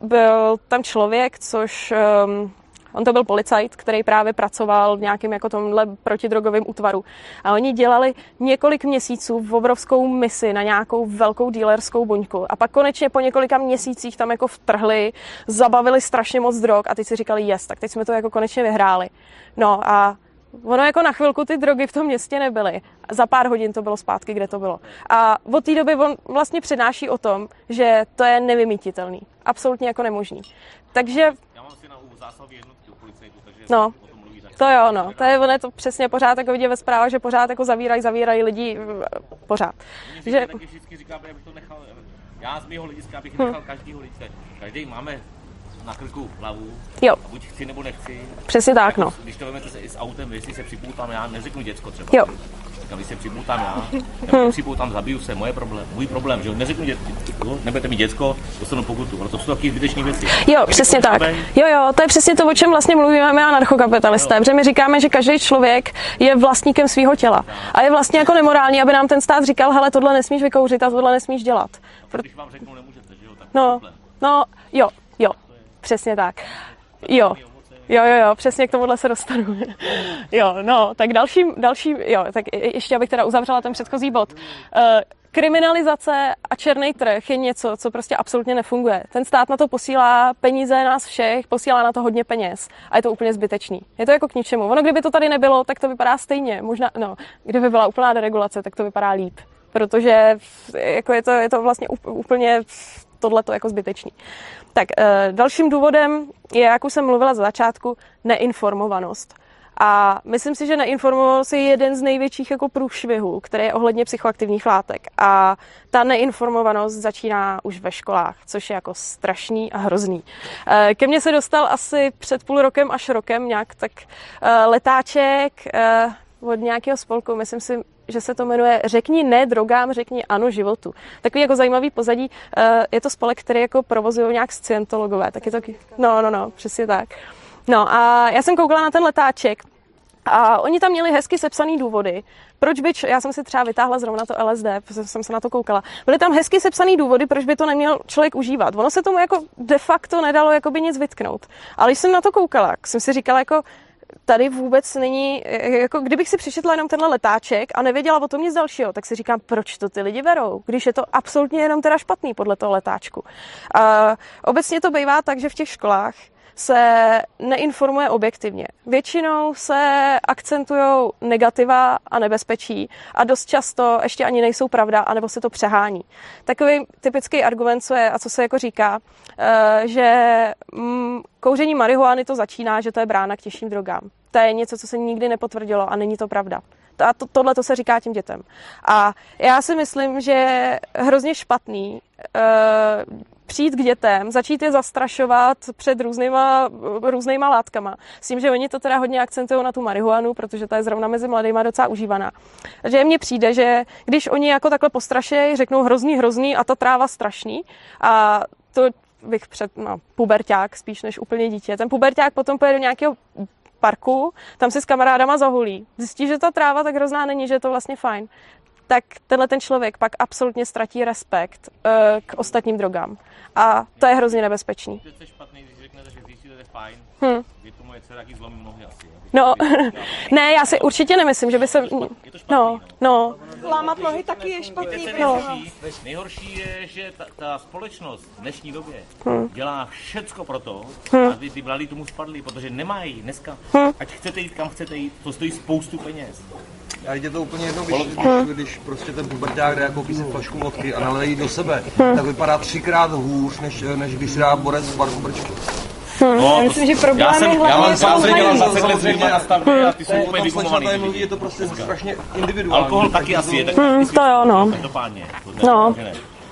B: byl tam člověk, což um, On to byl policajt, který právě pracoval v nějakém jako tomhle protidrogovém útvaru. A oni dělali několik měsíců v obrovskou misi na nějakou velkou dílerskou buňku. A pak konečně po několika měsících tam jako vtrhli, zabavili strašně moc drog a teď si říkali, yes, tak teď jsme to jako konečně vyhráli. No a Ono jako na chvilku ty drogy v tom městě nebyly. Za pár hodin to bylo zpátky, kde to bylo. A od té doby on vlastně přednáší o tom, že to je nevymítitelný. Absolutně jako nemožný. Takže... Já mám si na zásahu jednotky policajtu, takže no. To jo, no. To je, ono je to přesně pořád jako vidět ve zprávách, že pořád jako zavírají, zavírají lidi pořád.
D: Že... Taky vždycky říká, abych to nechal, já z mého hlediska bych nechal hm. každýho lidce. Každý máme na krku hlavu.
B: Jo.
D: A buď chci nebo nechci.
B: Přesně tak, no.
D: Když to vezmete se i s autem, jestli se připoutám já, neřeknu děcko třeba.
B: Jo.
D: Říkám, když se připoutám já, nebo hmm. připoutám, zabiju se, moje problém, můj problém, že jo, neřeknu děcko, nebudete mít děcko, dostanu pokutu, ale to jsou taky zbytečné věci.
B: Jo, přesně tak. Jo, jo, to je přesně to, o čem vlastně mluvíme my anarchokapitalisté, protože my říkáme, že každý člověk je vlastníkem svého těla. A je vlastně jako nemorální, aby nám ten stát říkal, hele, tohle nesmíš vykouřit a tohle nesmíš dělat.
D: Když vám řeknu, nemůžete, že jo, tak
B: no, no, jo, jo, Přesně tak. Jo. Jo, jo, jo, přesně k tomuhle se dostanu. jo, no, tak další, další, jo, tak ještě abych teda uzavřela ten předchozí bod. Uh, kriminalizace a černý trh je něco, co prostě absolutně nefunguje. Ten stát na to posílá peníze nás všech, posílá na to hodně peněz a je to úplně zbytečný. Je to jako k ničemu. Ono, kdyby to tady nebylo, tak to vypadá stejně. Možná, no, kdyby byla úplná deregulace, tak to vypadá líp. Protože jako je, to, je to vlastně úplně tohle to jako zbytečný. Tak eh, dalším důvodem je, jak už jsem mluvila za začátku, neinformovanost. A myslím si, že neinformoval se jeden z největších jako průšvihů, který je ohledně psychoaktivních látek. A ta neinformovanost začíná už ve školách, což je jako strašný a hrozný. Eh, ke mně se dostal asi před půl rokem až rokem nějak tak eh, letáček od nějakého spolku, myslím si, že se to jmenuje Řekni ne drogám, řekni ano životu. Takový jako zajímavý pozadí. Je to spolek, který jako provozují nějak scientologové. Tak je to, no, no, no, přesně tak. No a já jsem koukala na ten letáček a oni tam měli hezky sepsaný důvody, proč by, já jsem si třeba vytáhla zrovna to LSD, protože jsem se na to koukala. Byly tam hezky sepsaný důvody, proč by to neměl člověk užívat. Ono se tomu jako de facto nedalo jakoby nic vytknout. Ale když jsem na to koukala, jsem si říkala jako, tady vůbec není, jako kdybych si přečetla jenom tenhle letáček a nevěděla o tom nic dalšího, tak si říkám, proč to ty lidi berou, když je to absolutně jenom teda špatný podle toho letáčku. A obecně to bývá tak, že v těch školách se neinformuje objektivně. Většinou se akcentují negativa a nebezpečí a dost často ještě ani nejsou pravda, anebo se to přehání. Takový typický argument, co je a co se jako říká, eh, že mm, kouření marihuany to začíná, že to je brána k těžším drogám. To je něco, co se nikdy nepotvrdilo a není to pravda. A to, tohle to se říká těm dětem. A já si myslím, že je hrozně špatný uh, přijít k dětem, začít je zastrašovat před různýma, různýma látkama. S tím, že oni to teda hodně akcentují na tu marihuanu, protože ta je zrovna mezi mladýma docela užívaná. Takže mně přijde, že když oni jako takhle postrašejí, řeknou hrozný, hrozný a ta tráva strašný a to bych před, no, puberták spíš než úplně dítě. Ten puberták potom pojede do nějakého parku, tam si s kamarádama zahulí. Zjistí, že ta tráva tak hrozná není, že je to vlastně fajn tak tenhle ten člověk pak absolutně ztratí respekt uh, k ostatním drogám. A to je hrozně nebezpečný.
D: To je špatný, když řeknete, že zjistíte, že je fajn.
B: Hmm.
D: Je to moje dcera, zlomí nohy asi.
B: No, ne, já si určitě nemyslím, že by se... No, no.
A: Lámat nohy taky je špatný.
D: No. Nejhorší je, že ta, ta společnost v dnešní době hmm. dělá všecko pro to, hmm. aby ty mladí tomu spadli, protože nemají dneska, hmm. ať chcete jít kam chcete jít, to stojí spoustu peněz.
E: A je to úplně jedno, když, když, když prostě ten puberták jde jako si flašku vodky a nalejí do sebe, tak vypadá třikrát hůř, než, než když si dá borec v barku brčky.
A: Hmm. No, já myslím, že problém
D: já jsem,
A: je
D: já mám
A: hlavně
E: samozřejmě.
D: 20 let s lidma na stavbě a ty jsou
E: O
D: úplně vygumovaný.
E: mluví, je to prostě strašně individuální.
D: Alkohol taky asi je,
B: Hmm, to jo, no. No.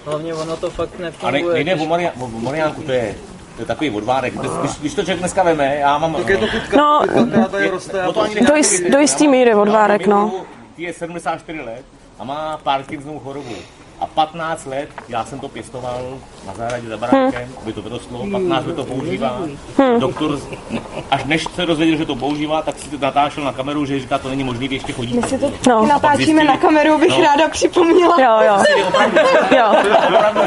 C: Hlavně ono to fakt
D: A ne,
C: nefunguje.
D: nejde
C: když-
D: o, Mariánku, to je, to je takový odvárek. Když, když, to člověk dneska veme, já mám...
E: Tak je to kytka,
B: No.
E: která tady roste a
D: No to ani
E: prostě-
B: Do jist- do jistý míry odvárek, no.
D: Ty je 74 let a má Parkinsonovu chorobu. A 15 let, já jsem to pěstoval na zahradě za barákem, aby to vyrostlo, 15 let to používá. Doktor, až než se dozvěděl, že to používá, tak si to natáčel na kameru, že říká, to není možný, vy ještě chodí.
A: My si to
B: No.
A: natáčíme
D: zjistili-
A: na kameru, bych
D: No.
A: ráda připomněla.
B: Jo, jo. Jo.
D: Opravdu,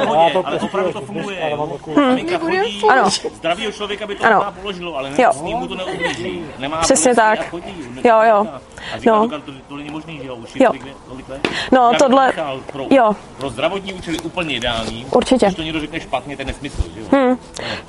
D: opravdu, ale opravdu to funguje. Maminka chodí,
B: Ano.
D: zdravýho člověka by to
B: Ano.
D: položilo, ale
B: Jo.
D: s ním mu to neublíží. Nemá
B: Přesně tak. Jo, jo.
D: A říká,
B: No.
D: no. to, to není možný, že jo, už je
B: Jo.
D: tolik, let-.
B: No,
D: Já
B: tohle-
D: Pro,
B: jo.
D: pro zdravotní účely úplně ideální.
B: Určitě.
D: Když to někdo řekne špatně, je nesmysl, že jo.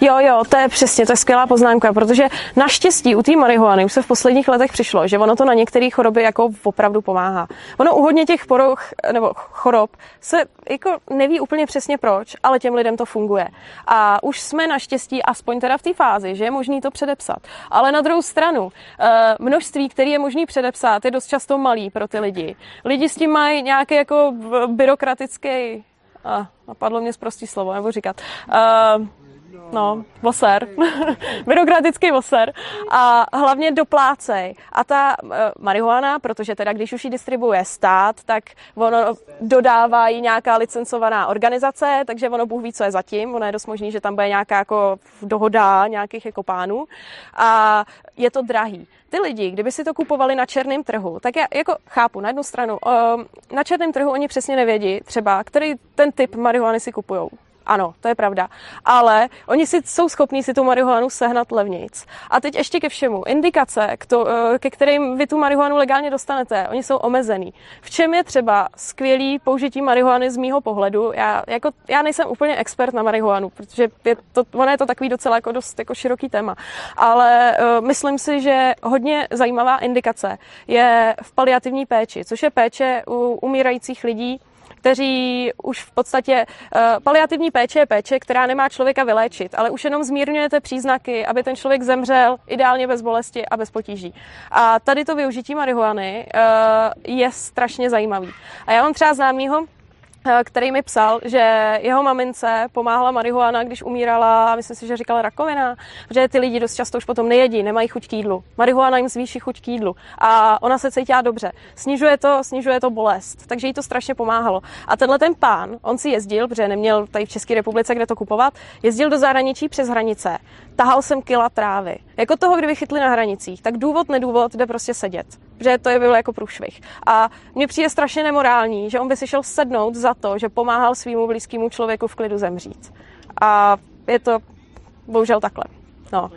B: Jo, jo, to je přesně, to je skvělá poznámka, protože naštěstí u té marihuany už se v posledních letech přišlo, že ono to na některé choroby jako opravdu pomáhá. Ono u hodně těch poroch nebo chorob se jako neví úplně přesně proč, ale těm lidem to funguje. A už jsme naštěstí aspoň teda v té fázi, že je možný to předepsat. Ale na druhou stranu, eh, množství, který je možný předepsat, je dost často malý pro ty lidi. Lidi s tím mají nějaký jako byrokratický a napadlo mě zprostý slovo, nebo říkat. Uh, no, voser, byrokratický voser a hlavně doplácej. A ta uh, marihuana, protože teda když už ji distribuje stát, tak ono dodává jí nějaká licencovaná organizace, takže ono Bůh ví, co je zatím. Ono je dost možný, že tam bude nějaká jako dohoda nějakých jako pánů a je to drahý. Ty lidi, kdyby si to kupovali na černém trhu, tak já jako chápu, na jednu stranu, um, na černém trhu oni přesně nevědí třeba, který ten typ marihuany si kupujou. Ano, to je pravda. Ale oni si jsou schopní si tu marihuanu sehnat levnějc. A teď ještě ke všemu. Indikace, k to, eh, ke kterým vy tu marihuanu legálně dostanete, oni jsou omezený. V čem je třeba skvělý použití marihuany z mýho pohledu? Já, jako, já nejsem úplně expert na marihuanu, protože je to, ono je to takový docela jako dost jako široký téma. Ale uh, myslím si, že hodně zajímavá indikace je v paliativní péči, což je péče u umírajících lidí, kteří už v podstatě uh, paliativní péče je péče, která nemá člověka vyléčit, ale už jenom zmírňujete příznaky, aby ten člověk zemřel ideálně bez bolesti a bez potíží. A tady to využití marihuany uh, je strašně zajímavý. A já mám třeba známýho, Eh, který mi psal, že jeho mamince pomáhala marihuana, když umírala, myslím si, že říkala rakovina, že ty lidi dost často už potom nejedí, nemají chuť k jídlu. Marihuana jim zvýší chuť k jídlu a ona se cítila dobře. Snižuje to, snižuje to bolest, takže jí to strašně pomáhalo. A tenhle ten pán, on si jezdil, protože neměl tady v České republice kde to kupovat, jezdil do zahraničí přes hranice, tahal jsem kila trávy. Jako toho, kdyby chytli na hranicích, tak důvod, nedůvod jde prostě sedět že to je bylo jako průšvih. A mně přijde strašně nemorální, že on by si šel sednout za to, že pomáhal svýmu blízkému člověku v klidu zemřít. A je to bohužel takhle. No.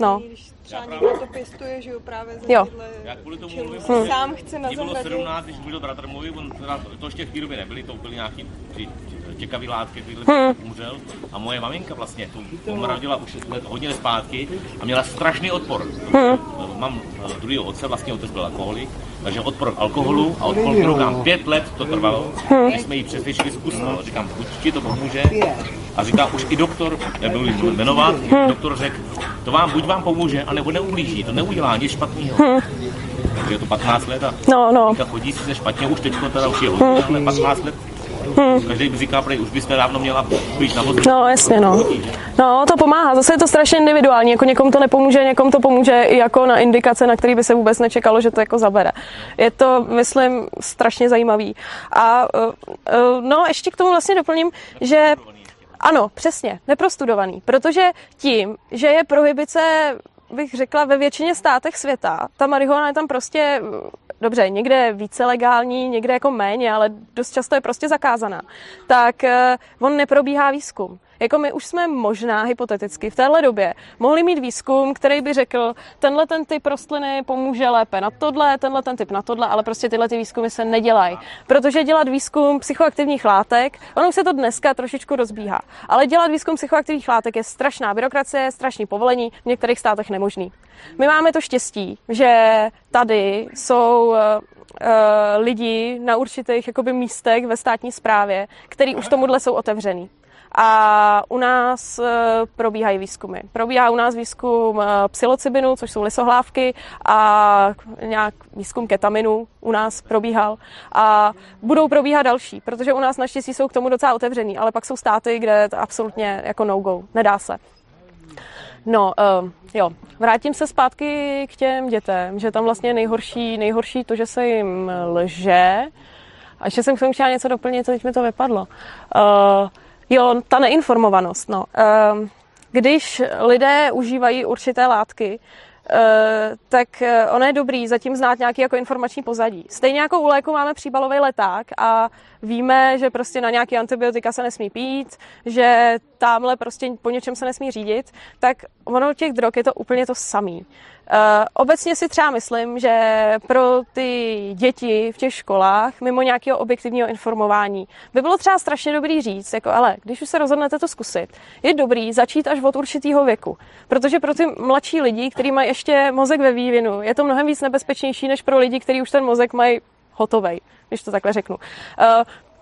B: No.
A: Když třeba někdo to pěstuje, že jo, právě za
B: Jo.
A: tyhle
D: Já kvůli tomu mluvím,
A: Hmm. Sám chce na
D: Mně bylo
A: zahradě.
D: 17, když můj bratr mluví, on teda, to ještě v té době nebyly, to byly nějaký ty těkavý látky,
B: Hmm.
D: tyhle umřel. A moje maminka vlastně, tu umradila už let, hodně let zpátky a měla strašný odpor.
B: Hmm.
D: Mám eh, druhého otce, vlastně otec byl alkoholik, takže odpor k alkoholu a odpor k drogám. Pět let to trvalo,
B: Hmm.
D: než jsme ji přesvědčili zkusno. Říkám, buď ti to pomůže. A říká, už i doktor, nebudu ji jmenovat,
B: Hmm.
D: doktor řekl, to vám buď vám pomůže, anebo neublíží, to neudělá nic špatného. Takže je to 15 let a
B: Hmm. No, no.
D: chodí sice špatně, už teďko teda už je hodně, ale 15 let. Každý by říkal, prej, už byste dávno měla být na vodu.
B: No, jasně, no. No, to pomáhá. Zase je to strašně individuální. Jako někomu to nepomůže, někomu to pomůže i jako na indikace, na který by se vůbec nečekalo, že to jako zabere. Je to, myslím, strašně zajímavý. A uh, uh, no, ještě k tomu vlastně doplním, že ano, přesně, neprostudovaný. Protože tím, že je prohibice bych řekla, ve většině státech světa. Ta marihuana je tam prostě, dobře, někde více legální, někde jako méně, ale dost často je prostě zakázaná. Tak eh, on neprobíhá výzkum. Jako my už jsme možná hypoteticky v téhle době mohli mít výzkum, který by řekl, tenhle ten typ rostliny pomůže lépe na tohle, tenhle ten typ na tohle, ale prostě tyhle ty výzkumy se nedělají. Protože dělat výzkum psychoaktivních látek, ono se to dneska trošičku rozbíhá, ale dělat výzkum psychoaktivních látek je strašná byrokracie, strašný povolení, v některých státech nemožný. My máme to štěstí, že tady jsou eh, eh, lidi na určitých jakoby, místech ve státní správě, který už tomuhle jsou otevřený. A u nás eh, probíhají výzkumy. Probíhá u nás výzkum eh, psilocybinu, což jsou lisohlávky, a nějak výzkum ketaminu u nás probíhal. A budou probíhat další, protože u nás naštěstí jsou k tomu docela otevřený, ale pak jsou státy, kde to absolutně jako no-go, nedá se. No, uh, jo, vrátím se zpátky k těm dětem, že tam vlastně nejhorší, nejhorší to, že se jim lže. A ještě jsem k tomu chtěla něco doplnit, teď mi to vypadlo. Uh, jo, ta neinformovanost, no. Uh, když lidé užívají určité látky, Uh, tak uh, ono je dobrý zatím znát nějaký jako informační pozadí. Stejně jako u léku máme příbalový leták a víme, že prostě na nějaký antibiotika se nesmí pít, že tamhle prostě po něčem se nesmí řídit, tak ono těch drog je to úplně to samý. Uh, obecně si třeba myslím, že pro ty děti v těch školách, mimo nějakého objektivního informování, by bylo třeba strašně dobrý říct, jako ale když už se rozhodnete to zkusit, je dobrý začít až od určitého věku. Protože pro ty mladší lidi, kteří mají ještě mozek ve vývinu, je to mnohem víc nebezpečnější, než pro lidi, kteří už ten mozek mají hotovej, když to takhle řeknu.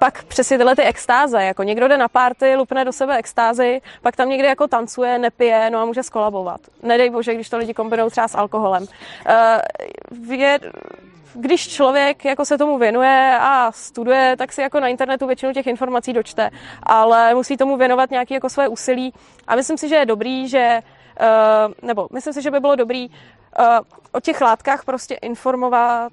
B: Pak přesně tyhle ty extáze, jako někdo jde na párty, lupne do sebe extázy, pak tam někde jako tancuje, nepije, no a může skolabovat. Nedej bože, když to lidi kombinují třeba s alkoholem. Uh, je, když člověk jako se tomu věnuje a studuje, tak si jako na internetu většinu těch informací dočte, ale musí tomu věnovat nějaké jako své úsilí a myslím si, že je dobrý, že uh, nebo myslím si, že by bylo dobrý uh, o těch látkách prostě informovat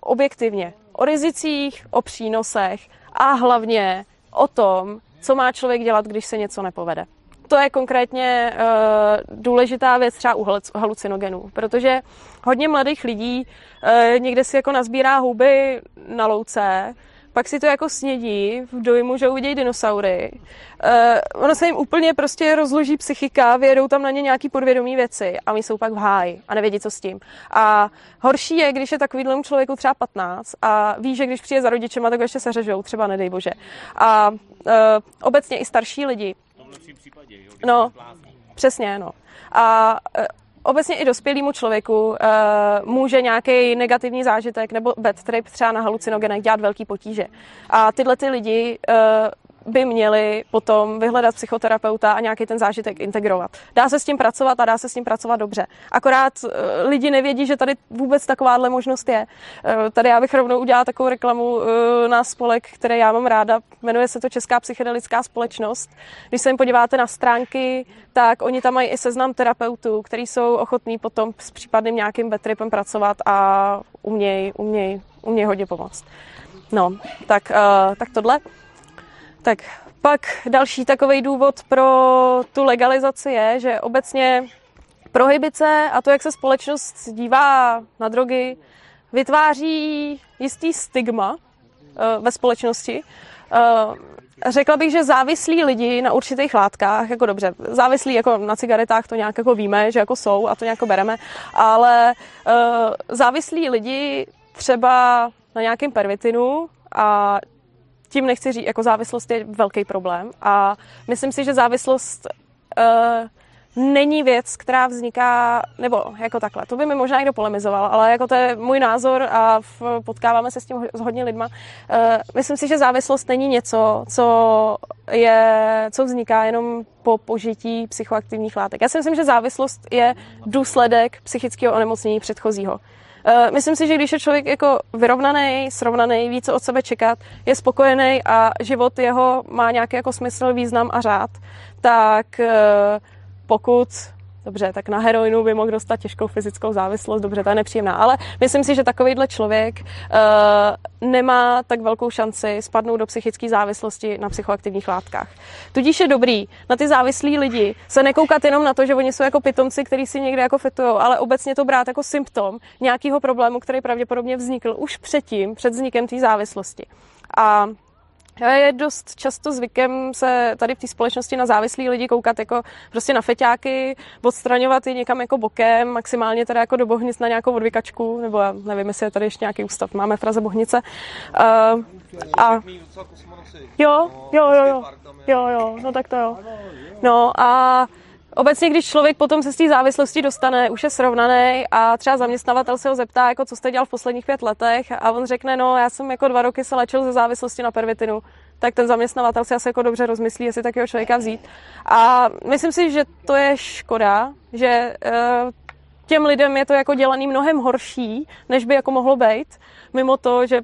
B: objektivně. O rizicích, o přínosech a hlavně o tom, co má člověk dělat, když se něco nepovede. To je konkrétně uh, důležitá věc třeba u halucinogenů, protože hodně mladých lidí uh, někde si jako nazbírá houby na louce, pak si to jako snědí v dojmu, že uvidějí dinosaury. Uh, ono se jim úplně prostě rozloží psychika, vědou tam na ně nějaký podvědomí věci a oni jsou pak v háji a nevědí, co s tím. A horší je, když je takovýhle člověku třeba 15 a ví, že když přijde za rodičema, tak ještě seřežou, třeba nedej bože. A uh, obecně i starší lidi.
D: V tomhle případě, jo,
B: No, přesně, no. A uh, obecně i dospělému člověku uh, může nějaký negativní zážitek nebo bad trip třeba na halucinogenech dělat velký potíže. A tyhle ty lidi uh, by měli potom vyhledat psychoterapeuta a nějaký ten zážitek integrovat. Dá se s tím pracovat a dá se s tím pracovat dobře. Akorát eh, lidi nevědí, že tady vůbec takováhle možnost je. Eh, tady já bych rovnou udělala takovou reklamu eh, na spolek, který já mám ráda. Jmenuje se to Česká psychedelická společnost. Když se jim podíváte na stránky, tak oni tam mají i seznam terapeutů, kteří jsou ochotní potom s případným nějakým betripem pracovat a umějí, umějí, umějí hodně pomoct. No, tak, tak tohle. Tak pak další takový důvod pro tu legalizaci je, že obecně prohybice a to, jak se společnost dívá na drogy, vytváří jistý stigma uh, ve společnosti. Uh, Řekla bych, že závislí lidi na určitých látkách, jako dobře, závislí jako na cigaretách, to nějak jako víme, že jako jsou a to nějak bereme, ale uh, závislí lidi třeba na nějakém pervitinu a tím nechci říct, jako závislost je velký problém a myslím si, že závislost uh, není věc, která vzniká, nebo jako takhle, to by mi možná někdo polemizoval, ale jako to je můj názor a v, potkáváme se s tím s hodně lidma. Uh, myslím si, že závislost není něco, co, je, co vzniká jenom po požití psychoaktivních látek. Já si myslím, že závislost je důsledek psychického onemocnění předchozího. Eh, myslím si, že když je člověk jako vyrovnaný, srovnaný, ví, co od sebe čekat, je spokojený a život jeho má nějaký jako smysl, význam a řád, tak eh, pokud Dobře, tak na heroinu by mohl dostat těžkou fyzickou závislost, dobře, to je nepříjemná, ale myslím si, že takovýhle člověk uh, nemá tak velkou šanci spadnout do psychické závislosti na psychoaktivních látkách. Tudíž je dobrý na ty závislí lidi se nekoukat jenom na to, že oni jsou jako pitomci, kteří si někde jako fitují, ale obecně to brát jako symptom nějakého problému, který pravděpodobně vznikl už předtím, před vznikem té závislosti. A je dost často zvykem se tady v té společnosti na závislí lidi koukat jako prostě na feťáky, odstraňovat je někam jako bokem, maximálně teda jako do Bohnic na nějakou odvykačku, nebo já nevím, jestli je tady ještě nějaký ústav, máme v Praze Bohnice. Uh, a... Jo, jo, jo, jo, jo, jo, no tak to jo. No a Obecně, když člověk potom se z té závislosti dostane, už je srovnaný a třeba zaměstnavatel se ho zeptá, jako co jste dělal v posledních pět letech a on řekne, no já jsem jako dva roky se léčil ze závislosti na pervitinu, tak ten zaměstnavatel si asi jako dobře rozmyslí, jestli takového člověka vzít. A myslím si, že to je škoda, že uh, těm lidem je to jako dělaný mnohem horší, než by jako mohlo být, mimo to, že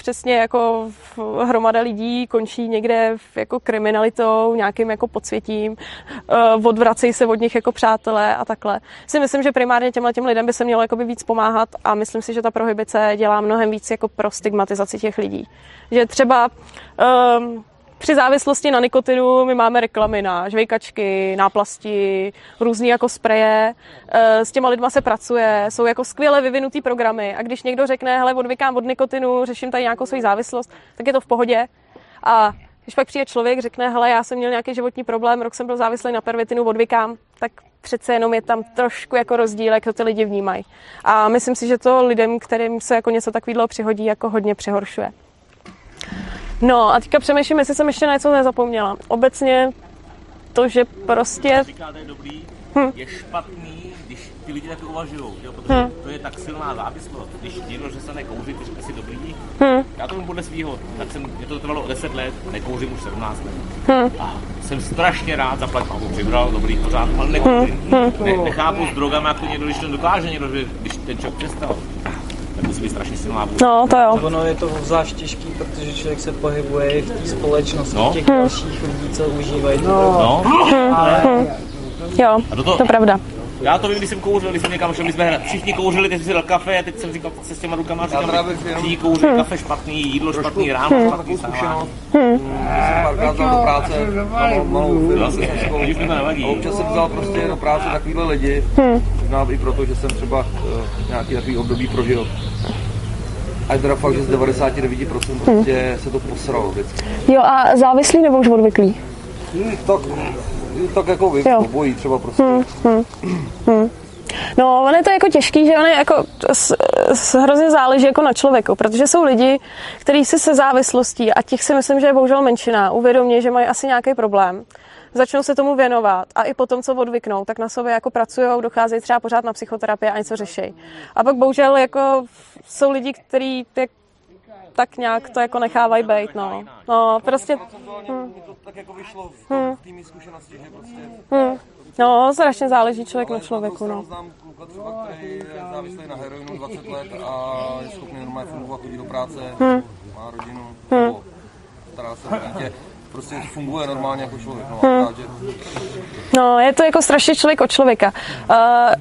B: přesně jako hromada lidí končí někde jako kriminalitou, nějakým jako podsvětím, uh, odvracejí se od nich jako přátelé a takhle. Si myslím, že primárně těmhle těm lidem by se mělo víc pomáhat a myslím si, že ta prohybice dělá mnohem víc jako pro stigmatizaci těch lidí. Že třeba um, při závislosti na nikotinu my máme reklamy na žvejkačky, náplasti, různý jako spreje. Eh, s těma lidma se pracuje, jsou jako skvěle vyvinutý programy a když někdo řekne, hele, odvykám od nikotinu, řeším tady nějakou svou závislost, tak je to v pohodě. A když pak přijde člověk, řekne, hele, já jsem měl nějaký životní problém, rok jsem byl závislý na pervitinu, odvykám, tak přece jenom je tam trošku jako rozdíl, jak to ty lidi vnímají. A myslím si, že to lidem, kterým se jako něco takového přihodí, jako hodně přehoršuje. No a teďka přemýšlím, jestli jsem ještě na něco nezapomněla. Obecně to, že prostě...
D: Říkáte, je dobrý, hm. je špatný, když ty lidi tak uvažují, protože hm. to je tak silná závislost. Když někdo, že se nekouří, ty říká si dobrý, hm. já to mám podle svého, tak jsem, mě to trvalo 10 let, nekouřím už 17 let. Hm. A jsem strašně rád, zaplatil, jsem přibral, dobrý pořád, ale nekouřím. Hm. Ne, nechápu s drogami, jak to někdo, když to dokáže někdo, když ten člověk přestal tak musí být strašně silná vůle.
B: No, to jo.
C: Ono je to zvlášť těžký, protože člověk se pohybuje v té společnosti no. těch hmm. dalších lidí, co užívají no.
D: no.
B: Hmm. Ale... Hmm. Jo, a to, to, to pravda.
D: Já to vím, když jsem kouřil, když jsem někam šel, my jsme všichni kouřili, teď si dal kafe a teď jsem říkal, se s těma rukama říkám, všichni kouří hmm. kafe špatný, jídlo špatný, ráno hmm. špatný, zkušenost.
E: Hmm. Když jsem párkrát vzal do práce malou, malou firmu, a občas jsem vzal prostě do práce takovýhle lidi, možná i proto, že jsem třeba uh, nějaký takový období prožil. A je teda fakt, že z 99% prostě hmm. se to posralo vždycky.
B: Jo a závislý nebo už odvyklý?
E: Hmm, tak, tak jako vy, obojí třeba prostě. Hmm, hmm,
B: hmm. No, ono je to jako těžký, že ono je jako s, s, hrozně záleží jako na člověku, protože jsou lidi, kteří si se závislostí, a těch si myslím, že je bohužel menšina, uvědomí, že mají asi nějaký problém začnou se tomu věnovat a i potom, co odvyknou, tak na sobě jako pracují, docházejí třeba pořád na psychoterapii a něco řeší. A pak bohužel jako jsou lidi, kteří tak nějak to jako nechávají být, no. No, prostě...
E: Hm. Hm.
B: Hm. No, strašně záleží člověk na člověku, no.
E: Třeba, který je závislý na heroinu 20 let a je schopný normálně fungovat, chodí do práce, hm. má rodinu, hm. stará se o dítě prostě funguje normálně jako člověk. No, hmm. že...
B: no je to jako strašně člověk od člověka. Uh,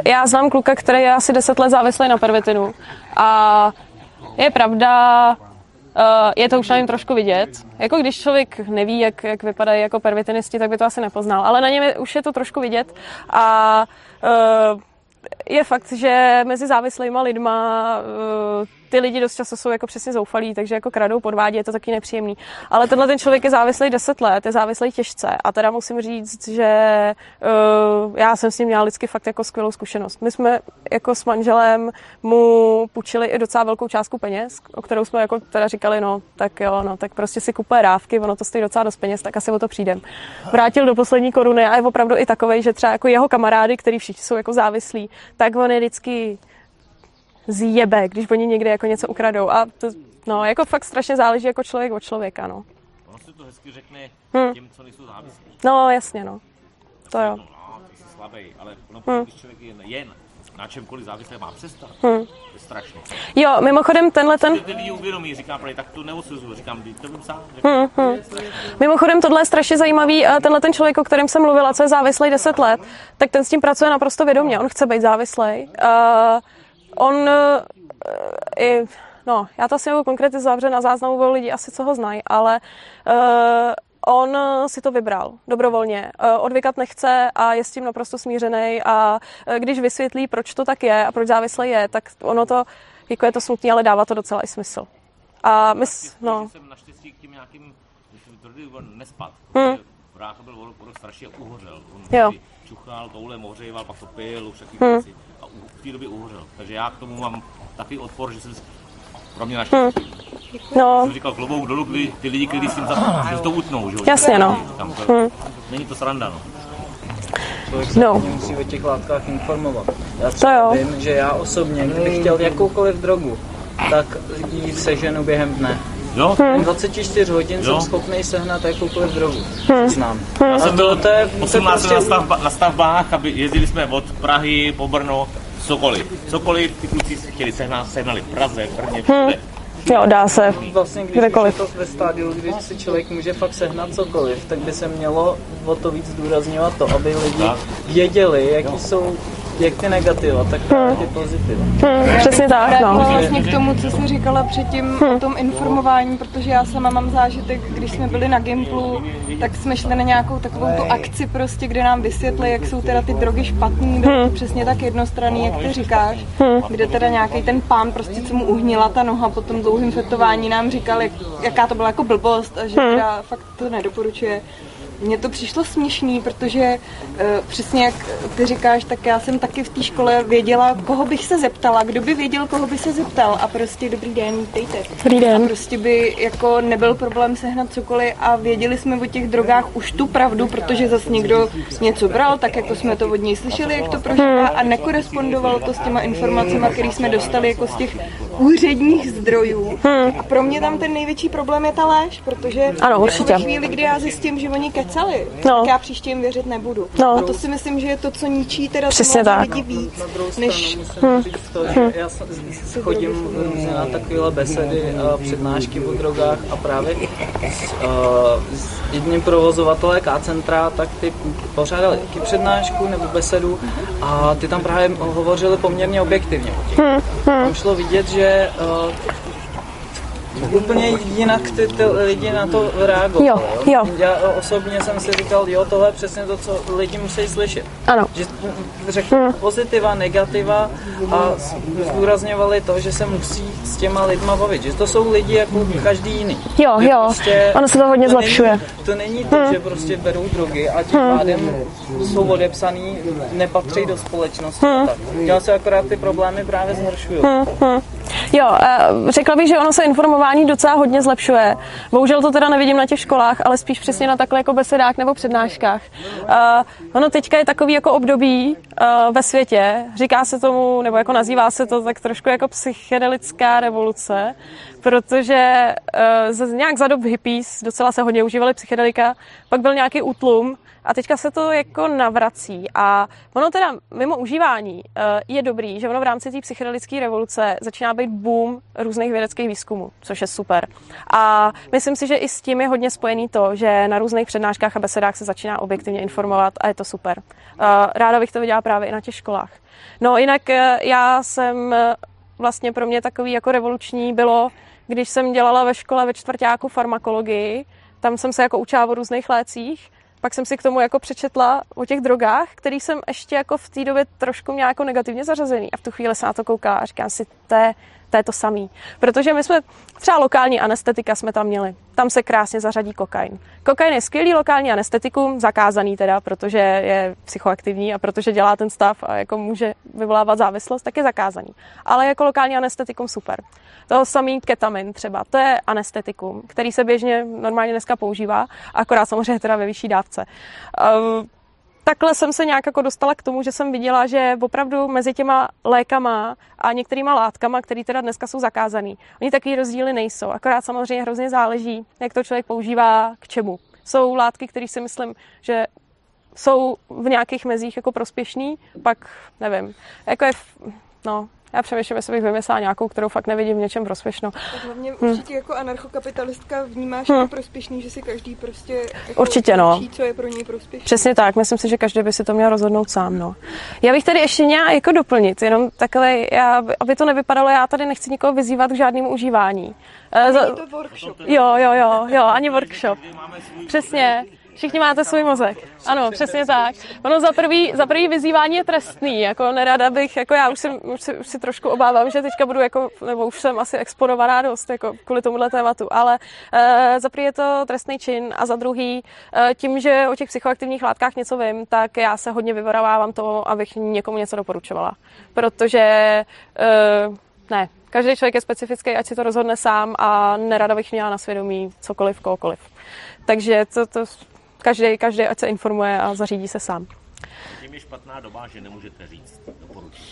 B: já znám kluka, který je asi 10 let závislý na pervitinu a je pravda, je to už na něm trošku vidět. Jako když člověk neví, jak, jak vypadají jako pervitinisti, tak by to asi nepoznal. Ale na něm je, už je to trošku vidět a uh, je fakt, že mezi závislýma lidma uh, ty lidi dost často jsou jako přesně zoufalí, takže jako kradou, podvádí, je to taky nepříjemný. Ale tenhle ten člověk je závislý 10 let, je závislý těžce a teda musím říct, že uh, já jsem s ním měla vždycky fakt jako skvělou zkušenost. My jsme jako s manželem mu půjčili i docela velkou částku peněz, o kterou jsme jako teda říkali, no tak jo, no tak prostě si kupuje dávky, ono to stojí docela dost peněz, tak asi o to přijdem. Vrátil do poslední koruny a je opravdu i takový, že třeba jako jeho kamarády, který všichni jsou jako závislí, tak on je vždycky zjebe, když oni někde jako něco ukradou. A to, no, jako fakt strašně záleží jako člověk od člověka, no.
D: Ono se to hezky řekne hmm. těm, co nejsou závislí.
B: No, jasně, no. To jo.
D: No, no, ty jsi slabý, ale ono, hmm. když člověk je jen na čemkoliv závislý má přestat. Hmm. Strašné.
B: Jo, mimochodem tenhle ten...
D: Ty lidi uvědomí, říkám, tak to neodsuzuju, říkám, to bym sám.
B: Hmm, hmm. Mimochodem tohle je strašně zajímavý, tenhle ten člověk, o kterém jsem mluvila, co je závislý 10 let, tak ten s tím pracuje naprosto vědomě, on chce být závislý. Uh, on uh, i, no, já to asi nebudu konkretizovat, že na záznamu lidi asi, co ho znají, ale uh, on si to vybral dobrovolně. Uh, odvykat nechce a je s tím naprosto smířený a uh, když vysvětlí, proč to tak je a proč závislý je, tak ono to, jako je to smutný, ale dává to docela i smysl. A my, no.
D: jsem naštěstí k tím nějakým, tvrdý nespad. Hmm. Brácha byl vodu, strašně uhořel. On
B: jo.
D: čuchal, toule mořejval, pak to pil, všechny hmm. věci v té době uhořel. Takže já k tomu mám takový odpor, že jsem pro mě naštěstí. Hmm. No. Jsem říkal klobouk dolů, kdy ty lidi, kteří s tím za, že to utnou, že
B: Jasně, no.
D: Tam to, hmm. Není to sranda, no.
C: Člověk se no. musí o těch látkách informovat. Já to jo. vím, že já osobně, kdybych chtěl jakoukoliv drogu, tak ji seženu během dne.
D: Jo?
C: Hmm. 24 hodin jo? jsem schopný sehnat jakoukoliv drogu. Hmm. Znám.
D: Hmm. Já jsem byl to je, 18 prostě... na, stavba, na stavbách, aby jezdili jsme od Prahy po Brno, cokoliv. Cokoliv ty kluci si chtěli sehnat, sehnali v Praze, v Brně, hmm.
B: Jo, dá se.
C: Vlastně, když Kdekoliv. je to ve stádiu, kdy si člověk může fakt sehnat cokoliv, tak by se mělo o to víc zdůrazňovat to, aby lidi věděli, jaký jsou jak ty negativa, tak hmm. ty pozitiva.
B: Hmm, přesně tak, no.
A: vlastně k tomu, co jsi říkala předtím hmm. o tom informování, protože já sama mám zážitek, když jsme byli na Gimplu, tak jsme šli na nějakou takovou tu akci prostě, kde nám vysvětli, jak jsou teda ty drogy špatný, hmm. přesně tak jednostranný, jak ty říkáš, hmm. kde teda nějaký ten pán prostě, co mu uhnila ta noha po tom dlouhém fetování, nám říkal, jak, jaká to byla jako blbost a že hmm. teda fakt to nedoporučuje. Mně to přišlo směšný, protože uh, přesně jak ty říkáš, tak já jsem taky v té škole věděla, koho bych se zeptala, kdo by věděl, koho by se zeptal a prostě dobrý den, vítejte.
B: Dobrý den.
A: A prostě by jako nebyl problém sehnat cokoliv a věděli jsme o těch drogách už tu pravdu, protože zase někdo něco bral, tak jako jsme to od něj slyšeli, jak to prožívá a nekorespondovalo to s těma informacemi, které jsme dostali jako z těch úředních zdrojů. Hmm. A pro mě tam ten největší problém je ta lež, protože
B: ano, určitě.
A: chvíli, kdy já zjistím, že oni kecali, no. tak já příště jim věřit nebudu. No. A to si myslím, že je to, co ničí teda
B: Přesně tak.
A: lidi víc,
C: než... Hmm. To, že hmm. Já chodím různě na takovéhle besedy a přednášky o drogách a právě s, uh, s jedním provozovatelé K-centra, tak ty pořádali taky přednášku nebo besedu a ty tam právě hovořili poměrně objektivně o těch. Hmm. Hmm. Tam šlo vidět, že uh, úplně jinak ty, ty lidi na to reagovali.
B: Jo, jo.
C: Já osobně jsem si říkal, jo, tohle je přesně to, co lidi musí slyšet.
B: Ano.
C: Že řekl hmm. pozitiva, negativa a zdůrazňovali to, že se musí s těma lidma bavit. Že to jsou lidi jako každý jiný.
B: Jo, že jo, prostě ono se to hodně to zlepšuje.
C: Není, to není to, hmm. že prostě berou drogy a tím hmm. pádem jsou odepsaný, nepatří do společnosti. Hmm. Tak. Já se akorát ty problémy právě zhoršují. Hmm. Hmm.
B: Jo, uh, řekla bych, že ono se informování docela hodně zlepšuje. Bohužel to teda nevidím na těch školách, ale spíš přesně na takhle jako besedách nebo přednáškách. Uh, ono teďka je takový jako období uh, ve světě, říká se tomu, nebo jako nazývá se to tak trošku jako psychedelická revoluce, protože uh, nějak za dob hippies docela se hodně užívali psychedelika, pak byl nějaký útlum, a teďka se to jako navrací a ono teda mimo užívání eh, je dobrý, že ono v rámci té psychedelické revoluce začíná být boom různých vědeckých výzkumů, což je super. A myslím si, že i s tím je hodně spojený to, že na různých přednáškách a besedách se začíná objektivně informovat a je to super. Eh, ráda bych to viděla právě i na těch školách. No jinak eh, já jsem vlastně pro mě takový jako revoluční bylo, když jsem dělala ve škole ve čtvrtáku farmakologii, tam jsem se jako učila o různých lécích pak jsem si k tomu jako přečetla o těch drogách, který jsem ještě jako v té době trošku měla jako negativně zařazený. A v tu chvíli se na to kouká a říkám si, to je, to je to samý. Protože my jsme, třeba lokální anestetika jsme tam měli. Tam se krásně zařadí kokain. Kokain je skvělý lokální anestetikum, zakázaný teda, protože je psychoaktivní a protože dělá ten stav a jako může vyvolávat závislost, tak je zakázaný. Ale jako lokální anestetikum super. To samý ketamin třeba, to je anestetikum, který se běžně normálně dneska používá, akorát samozřejmě teda ve vyšší dávce. Uh, takhle jsem se nějak jako dostala k tomu, že jsem viděla, že opravdu mezi těma lékama a některýma látkama, které teda dneska jsou zakázané, oni takový rozdíly nejsou. Akorát samozřejmě hrozně záleží, jak to člověk používá k čemu. Jsou látky, které si myslím, že jsou v nějakých mezích jako prospěšný, pak nevím. Jako je, no, já přemýšlím, jestli bych vymyslela nějakou, kterou fakt nevidím v něčem prospěšnou.
A: Tak hlavně hmm. určitě jako anarchokapitalistka vnímáš hmm. jako prospěšný, že si každý prostě jako
B: určitě, no.
A: Učí, co je pro něj prospěšný.
B: Přesně tak, myslím si, že každý by si to měl rozhodnout sám. No. Já bych tady ještě měla jako doplnit, jenom takhle, já, aby to nevypadalo, já tady nechci nikoho vyzývat k žádnému užívání.
A: Není to workshop.
B: Jo, jo, jo, jo, ani workshop. Přesně. Všichni máte svůj mozek. Ano, přesně tak. Ono za prvý, za prvý vyzývání je trestný. Jako nerada bych, jako já už, jsem, už, si, už si trošku obávám, že teďka budu jako, nebo už jsem asi exponovaná dost jako kvůli tomuhle tématu, ale uh, za prvý je to trestný čin a za druhý uh, tím, že o těch psychoaktivních látkách něco vím, tak já se hodně vyvarovávám toho, abych někomu něco doporučovala. Protože uh, ne, každý člověk je specifický, ať si to rozhodne sám a nerada bych měla na svědomí cokoliv, kohokoliv. Takže to, to každý, každý ať se informuje a zařídí se sám.
D: Tím je špatná doba, že nemůžete říct, doporučit.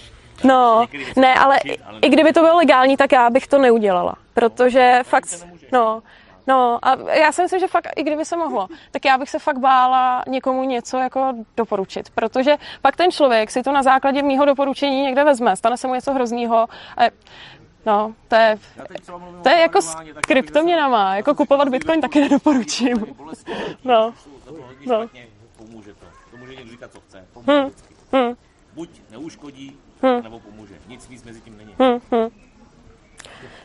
B: No, ne, ale i kdyby to bylo legální, tak já bych to neudělala, protože no, fakt, no, No a já si myslím, že fakt, i kdyby se mohlo, tak já bych se fakt bála někomu něco jako doporučit, protože pak ten člověk si to na základě mýho doporučení někde vezme, stane se mu něco hroznýho a No, to je, to je jako s kryptoměnama, jako kupovat bitcoin taky nedoporučím. No,
D: no. Pomůže to. To může někdo říkat, co chce. Pomůže hmm. Hmm. Buď neuškodí, hmm. nebo pomůže. Nic víc mezi tím není. Hmm. Hmm.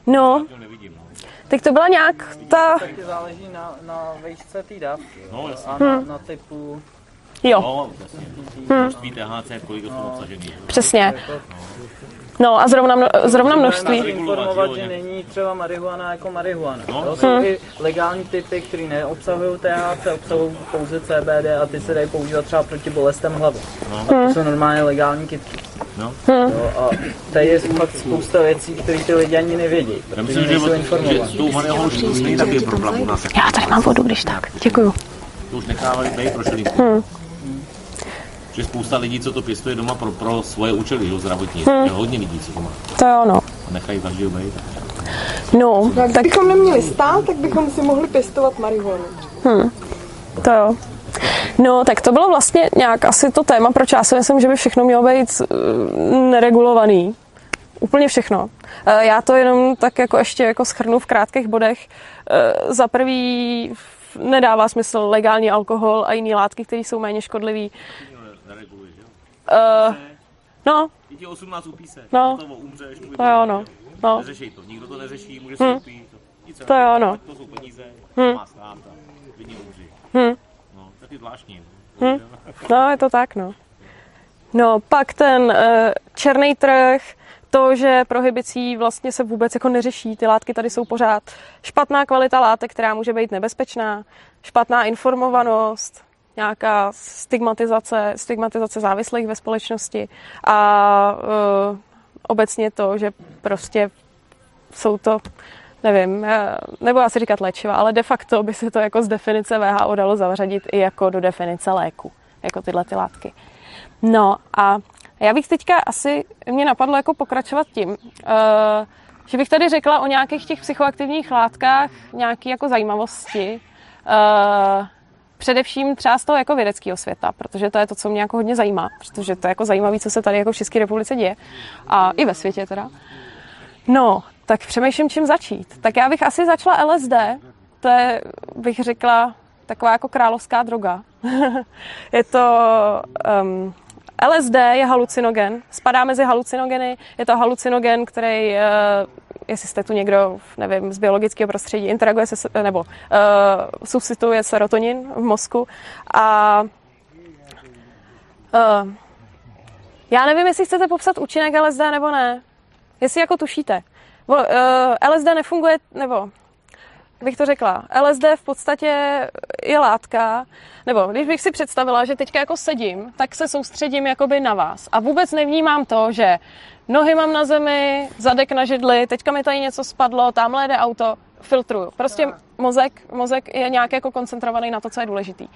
B: No,
D: no.
B: tak to byla nějak ta...
C: Taky záleží na, na vejšce té dávky.
D: No, jasně.
C: A na, na typu...
B: Jo.
D: No, jasně. Hmm. Množství THC, kolik je to obsažený.
B: Přesně. No a zrovna, mno, zrovna množství.
C: informovat, že není třeba marihuana jako marihuana. No. Jsou hmm. i legální typy, které neobsahují THC, obsahují pouze CBD a ty se dají používat třeba proti bolestem hlavy. No. To jsou normálně legální kytky. No. Hmm. Jo, a tady je fakt spousta věcí, které ty lidi ani nevědí.
D: Já myslím, že, že s tou marihuanou už není takový problém u nás.
B: Já tady mám vodu, když tak. Děkuju.
D: To už nechávali být pro hmm že spousta lidí, co to pěstuje doma pro, pro svoje účely, jo, zdravotní. Hmm. Je hodně lidí, co to má.
B: To je ono.
D: A nechají každý být.
B: No,
A: tak, tak... bychom neměli stát, tak bychom si mohli pěstovat marihuanu.
B: Hmm. To jo. No, tak to bylo vlastně nějak asi to téma, proč já si myslím, že by všechno mělo být uh, neregulovaný. Úplně všechno. Uh, já to jenom tak jako ještě jako schrnu v krátkých bodech. Uh, za prvý nedává smysl legální alkohol a jiné látky, které jsou méně škodlivé. Uh, no.
D: Děti 18 upí se.
B: No.
D: To umřeš,
B: to jo, no. no.
D: Neřeší to. Nikdo to neřeší, může se
B: hmm. upít. To, to jo, no.
D: To jsou peníze, hmm. má stát a lidi umří.
B: Hmm.
D: No, taky zvláštní.
B: Hmm. No, je to tak, no. No, pak ten uh, černý trh, to, že prohibicí vlastně se vůbec jako neřeší, ty látky tady jsou pořád. Špatná kvalita látek, která může být nebezpečná, špatná informovanost, nějaká stigmatizace, stigmatizace závislých ve společnosti a uh, obecně to, že prostě jsou to nevím, eh, nebo asi říkat léčiva, ale de facto by se to jako z definice VHO dalo zařadit i jako do definice léku, jako tyhle ty látky. No a já bych teďka asi, mě napadlo jako pokračovat tím, eh, že bych tady řekla o nějakých těch psychoaktivních látkách nějaké jako zajímavosti, eh, především třeba z toho jako vědeckého světa, protože to je to, co mě jako hodně zajímá, protože to je jako zajímavé, co se tady jako v České republice děje a i ve světě teda. No, tak přemýšlím, čím začít. Tak já bych asi začala LSD, to je, bych řekla, taková jako královská droga. je to um, LSD je halucinogen, spadá mezi halucinogeny, je to halucinogen, který, uh, jestli jste tu někdo, nevím, z biologického prostředí, interaguje se, nebo uh, substituje serotonin v mozku a uh, já nevím, jestli chcete popsat účinek LSD nebo ne. Jestli jako tušíte. Uh, LSD nefunguje, nebo bych to řekla, LSD v podstatě je látka, nebo když bych si představila, že teďka jako sedím, tak se soustředím jakoby na vás. A vůbec nevnímám to, že nohy mám na zemi, zadek na židli, teďka mi tady něco spadlo, tamhle jde auto, filtruju. Prostě mozek, mozek je nějak jako koncentrovaný na to, co je důležitý. Uh,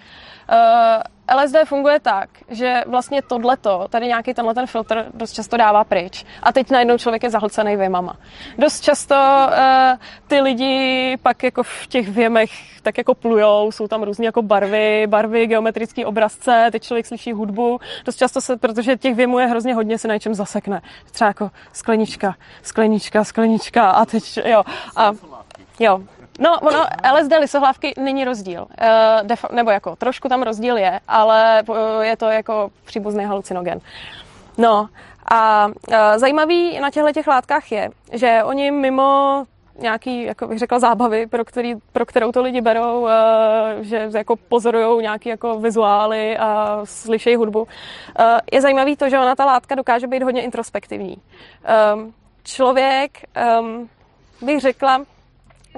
B: eh, LSD funguje tak, že vlastně tohleto, tady nějaký tenhle ten filtr dost často dává pryč a teď najednou člověk je zahlcený věmama. Dost často uh, ty lidi pak jako v těch věmech tak jako plujou, jsou tam různé jako barvy, barvy, geometrické obrazce, teď člověk slyší hudbu. Dost často se, protože těch věmů je hrozně hodně, se na něčem zasekne. Třeba jako sklenička, sklenička, sklenička a teď, jo. A, jo, No, ono, LSD lisohlávky není rozdíl. Uh, def, nebo jako trošku tam rozdíl je, ale uh, je to jako příbuzný halucinogen. No a uh, zajímavý na těchto těch látkách je, že oni mimo nějaký, jako bych řekla, zábavy, pro, který, pro kterou to lidi berou, že jako pozorují nějaký jako vizuály a slyšejí hudbu. Je zajímavý to, že ona ta látka dokáže být hodně introspektivní. Um, člověk, um, bych řekla,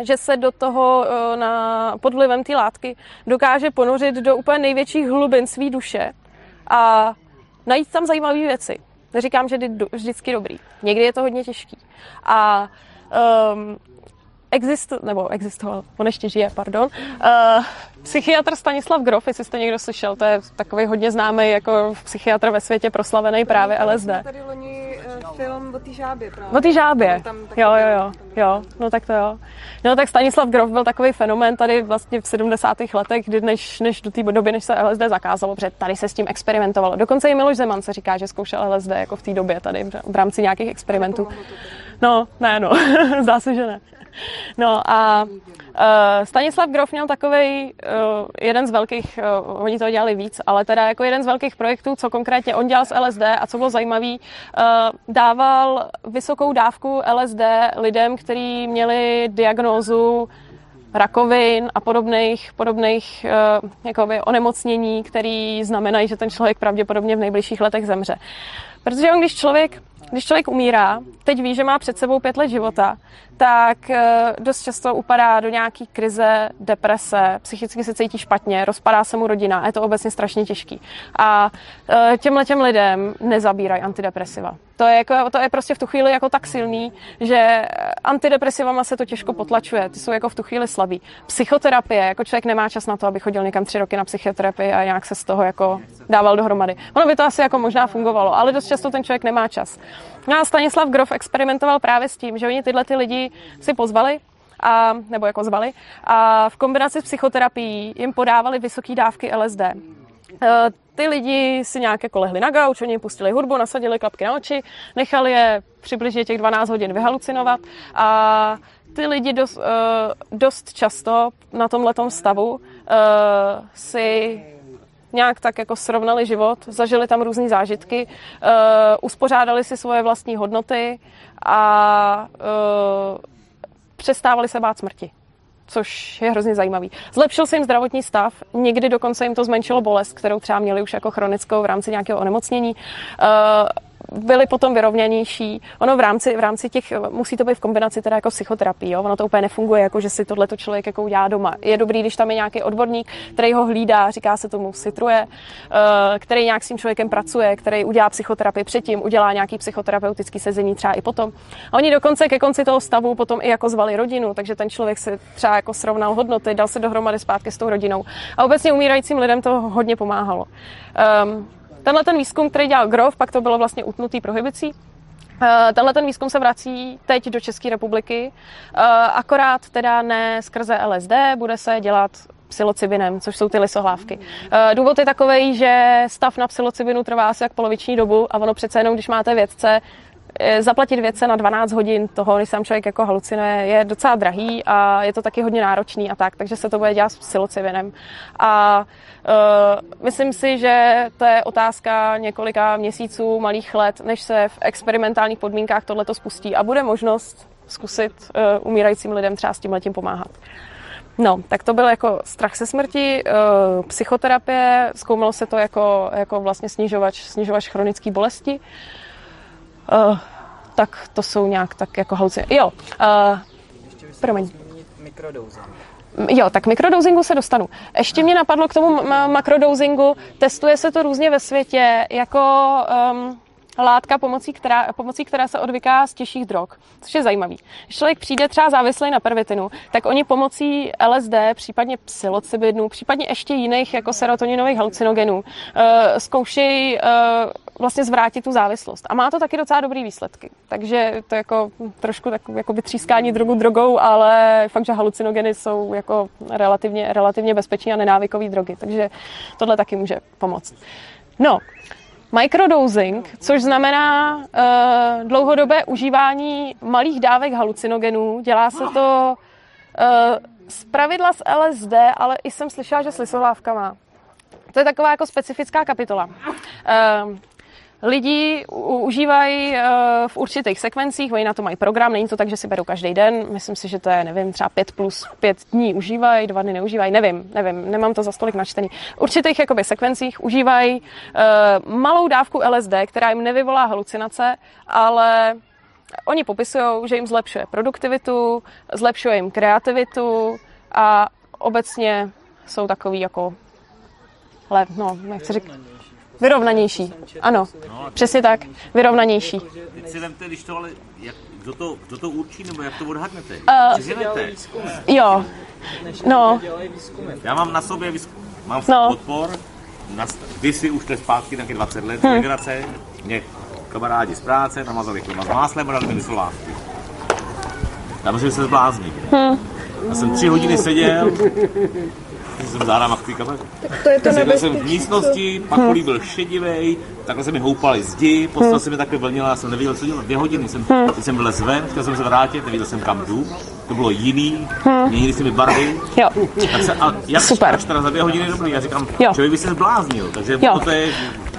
B: že se do toho eh, na, pod vlivem té látky dokáže ponořit do úplně největších hlubin své duše a najít tam zajímavé věci. Neříkám, že je vždycky dobrý. Někdy je to hodně těžký. A um, exist, nebo existoval, on ještě žije, pardon, uh, psychiatr Stanislav Grof, jestli jste někdo slyšel, to je takový hodně známý jako psychiatr ve světě, proslavený právě LSD.
A: Tady loni film o té žábě právě.
B: O té žábě, jo, jo, jo, jo, no tak to jo. No tak Stanislav Grof byl takový fenomén tady vlastně v 70. letech, kdy než, než do té doby, než se LSD zakázalo, protože tady se s tím experimentovalo. Dokonce i Miloš Zeman se říká, že zkoušel LSD jako v té době tady v rámci nějakých experimentů. No, ne, no, zdá se, že ne. No a uh, Stanislav Grof měl takový uh, jeden z velkých, uh, oni to dělali víc, ale teda jako jeden z velkých projektů, co konkrétně on dělal s LSD a co bylo zajímavé, uh, dával vysokou dávku LSD lidem, kteří měli diagnózu rakovin a podobných, podobných uh, jakoby onemocnění, které znamenají, že ten člověk pravděpodobně v nejbližších letech zemře. Protože on, když člověk když člověk umírá, teď ví, že má před sebou pět let života, tak eh, dost často upadá do nějaký krize, deprese, psychicky se cítí špatně, rozpadá se mu rodina, je to obecně strašně těžký. A eh, těmhle těm lidem nezabírají antidepresiva. To je, jako, to je prostě v tu chvíli jako tak silný, že antidepresivama se to těžko potlačuje, ty jsou jako v tu chvíli slabý. Psychoterapie, jako člověk nemá čas na to, aby chodil někam tři roky na psychoterapii a nějak se z toho jako dával dohromady. Ono by to asi jako možná fungovalo, ale dost často ten člověk nemá čas. No a Stanislav Grof experimentoval právě s tím, že oni tyhle ty lidi si pozvali a, nebo jako zvali a v kombinaci s psychoterapií jim podávali vysoké dávky LSD. Ty lidi si nějak jako lehli na gauč, oni pustili hudbu, nasadili klapky na oči, nechali je přibližně těch 12 hodin vyhalucinovat a ty lidi dost, e, dost často na tomhletom stavu e, si nějak tak jako srovnali život, zažili tam různé zážitky, uh, uspořádali si svoje vlastní hodnoty a uh, přestávali se bát smrti což je hrozně zajímavý. Zlepšil se jim zdravotní stav, někdy dokonce jim to zmenšilo bolest, kterou třeba měli už jako chronickou v rámci nějakého onemocnění. Uh, byli potom vyrovnanější. Ono v rámci, v rámci těch, musí to být v kombinaci teda jako psychoterapii, jo? ono to úplně nefunguje, jako že si tohleto člověk jako udělá doma. Je dobrý, když tam je nějaký odborník, který ho hlídá, říká se tomu citruje, eh, který nějak s tím člověkem pracuje, který udělá psychoterapii předtím, udělá nějaký psychoterapeutický sezení třeba i potom. A oni dokonce ke konci toho stavu potom i jako zvali rodinu, takže ten člověk se třeba jako srovnal hodnoty, dal se dohromady zpátky s tou rodinou. A obecně umírajícím lidem to hodně pomáhalo. Um, Tenhle ten výzkum, který dělal Grove, pak to bylo vlastně utnutý prohibicí, eh, Tenhle ten výzkum se vrací teď do České republiky, eh, akorát teda ne skrze LSD, bude se dělat psilocybinem, což jsou ty lisohlávky. Eh, důvod je takový, že stav na psilocybinu trvá asi jak poloviční dobu a ono přece jenom, když máte vědce, zaplatit vědce na 12 hodin toho, když sám člověk jako halucinuje, je docela drahý a je to taky hodně náročný a tak, takže se to bude dělat s psilocybinem. A uh, myslím si, že to je otázka několika měsíců, malých let, než se v experimentálních podmínkách tohleto spustí a bude možnost zkusit uh, umírajícím lidem třeba s tím letím pomáhat. No, tak to byl jako strach se smrti, uh, psychoterapie, zkoumalo se to jako, jako vlastně snižovač, snižovač chronické bolesti. Uh, tak to jsou nějak tak jako haluci. Jo, uh, promiň. Jo, tak mikrodouzingu se dostanu. Ještě mě napadlo k tomu makrodouzingu. Testuje se to různě ve světě jako um, látka, pomocí která, pomocí které se odvyká z těžších drog, což je zajímavý. Když člověk přijde třeba závislý na pervitinu, tak oni pomocí LSD, případně psilocybidnu, případně ještě jiných jako serotoninových halucinogenů, uh, zkoušejí uh, vlastně zvrátit tu závislost. A má to taky docela dobrý výsledky. Takže to je jako trošku tak, jako vytřískání drogu drogou, ale fakt, že halucinogeny jsou jako relativně, relativně bezpečné a nenávykové drogy. Takže tohle taky může pomoct. No, Microdosing, což znamená uh, dlouhodobé užívání malých dávek halucinogenů. Dělá se to uh, z pravidla z LSD, ale i jsem slyšela, že s lisohlávkama. To je taková jako specifická kapitola. Uh, lidi užívají uh, v určitých sekvencích, oni na to mají program, není to tak, že si berou každý den, myslím si, že to je, nevím, třeba pět plus pět dní užívají, dva dny neužívají, nevím, nevím, nemám to za stolik načtený. V určitých jakoby, sekvencích užívají uh, malou dávku LSD, která jim nevyvolá halucinace, ale oni popisují, že jim zlepšuje produktivitu, zlepšuje jim kreativitu a obecně jsou takový jako, ale no, nechci říct, Vyrovnanější, ano, přesně tak, vyrovnanější.
D: Teď si vemte, když to ale, jak, kdo, to, kdo to určí, nebo jak to odhadnete?
B: Uh, jo, no.
D: Já mám na sobě výzkum, mám no. odpor, na, si už to je zpátky, taky 20 let, hmm. migrace, mě kamarádi z práce namazali chleba s máslem a dali mi solávky. Já myslím, že se zblázní. Hmm. Já jsem tři hodiny seděl, jsem zádama v té kameře.
A: to je to
D: Seděl jsem v místnosti, pak hmm. byl šedivej, takhle se mi houpaly zdi, postava hmm. se mi takhle vlnila, já jsem nevěděl, co dělat. Dvě hodiny jsem, hmm. jsem vylez ven, chtěl jsem se vrátit, nevěděl jsem kam jdu. To bylo jiný, hmm. měnili se mi barvy.
B: Jo.
D: Tak se, a jak Super. Až teda za dvě hodiny dobrý, já říkám, jo. člověk by se zbláznil, takže jo. to je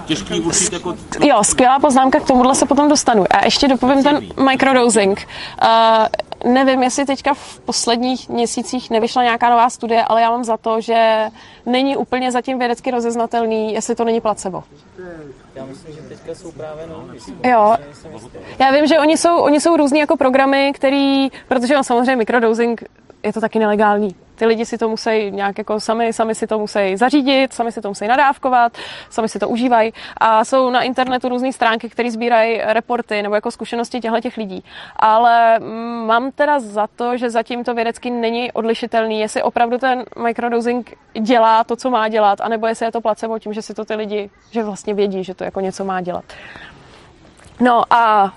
D: těžký určit jako...
B: Jo, skvělá poznámka, k tomuhle se potom dostanu. A ještě dopovím ten microdosing. Uh, nevím, jestli teďka v posledních měsících nevyšla nějaká nová studie, ale já mám za to, že není úplně zatím vědecky rozeznatelný, jestli to není placebo.
C: Já myslím, že teďka jsou právě nový.
B: Jo. Já vím, že oni jsou, oni jsou různý jako programy, který, protože on samozřejmě mikrodosing je to taky nelegální. Ty lidi si to musí nějak jako sami, sami si to musí zařídit, sami si to musí nadávkovat, sami si to užívají a jsou na internetu různé stránky, které sbírají reporty nebo jako zkušenosti těchto těch lidí. Ale mm, mám teda za to, že zatím to vědecky není odlišitelný, jestli opravdu ten microdosing dělá to, co má dělat, anebo jestli je to placebo tím, že si to ty lidi, že vlastně vědí, že to jako něco má dělat. No a uh,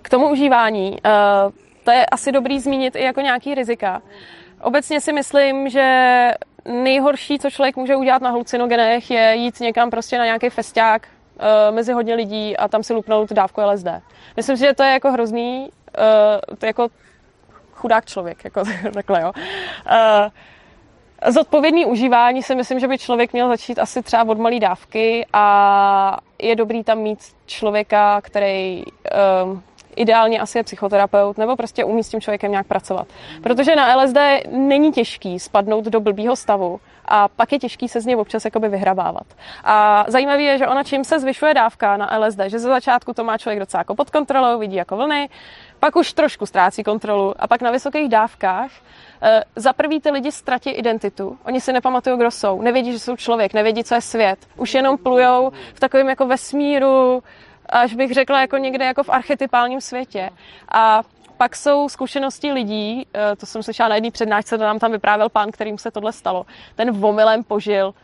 B: k tomu užívání, uh, to je asi dobrý zmínit i jako nějaký rizika. Obecně si myslím, že nejhorší, co člověk může udělat na halucinogenech, je jít někam prostě na nějaký festiák uh, mezi hodně lidí a tam si lupnout dávku LSD. Myslím si, že to je jako hrozný, uh, to je jako chudák člověk, jako takhle, jo. Uh, Zodpovědný užívání si myslím, že by člověk měl začít asi třeba od malé dávky a je dobrý tam mít člověka, který um, ideálně asi je psychoterapeut, nebo prostě umí s tím člověkem nějak pracovat. Protože na LSD není těžký spadnout do blbýho stavu a pak je těžký se z něj občas jakoby vyhrabávat. A zajímavé je, že ona čím se zvyšuje dávka na LSD, že ze začátku to má člověk docela jako pod kontrolou, vidí jako vlny, pak už trošku ztrácí kontrolu a pak na vysokých dávkách Eh, za prvý ty lidi ztratí identitu. Oni si nepamatují, kdo jsou. Nevědí, že jsou člověk, nevědí, co je svět. Už jenom plujou v takovém jako vesmíru, až bych řekla jako někde jako v archetypálním světě. A pak jsou zkušenosti lidí, eh, to jsem slyšela na jedné přednášce, to nám tam vyprávěl pán, kterým se tohle stalo. Ten vomilem požil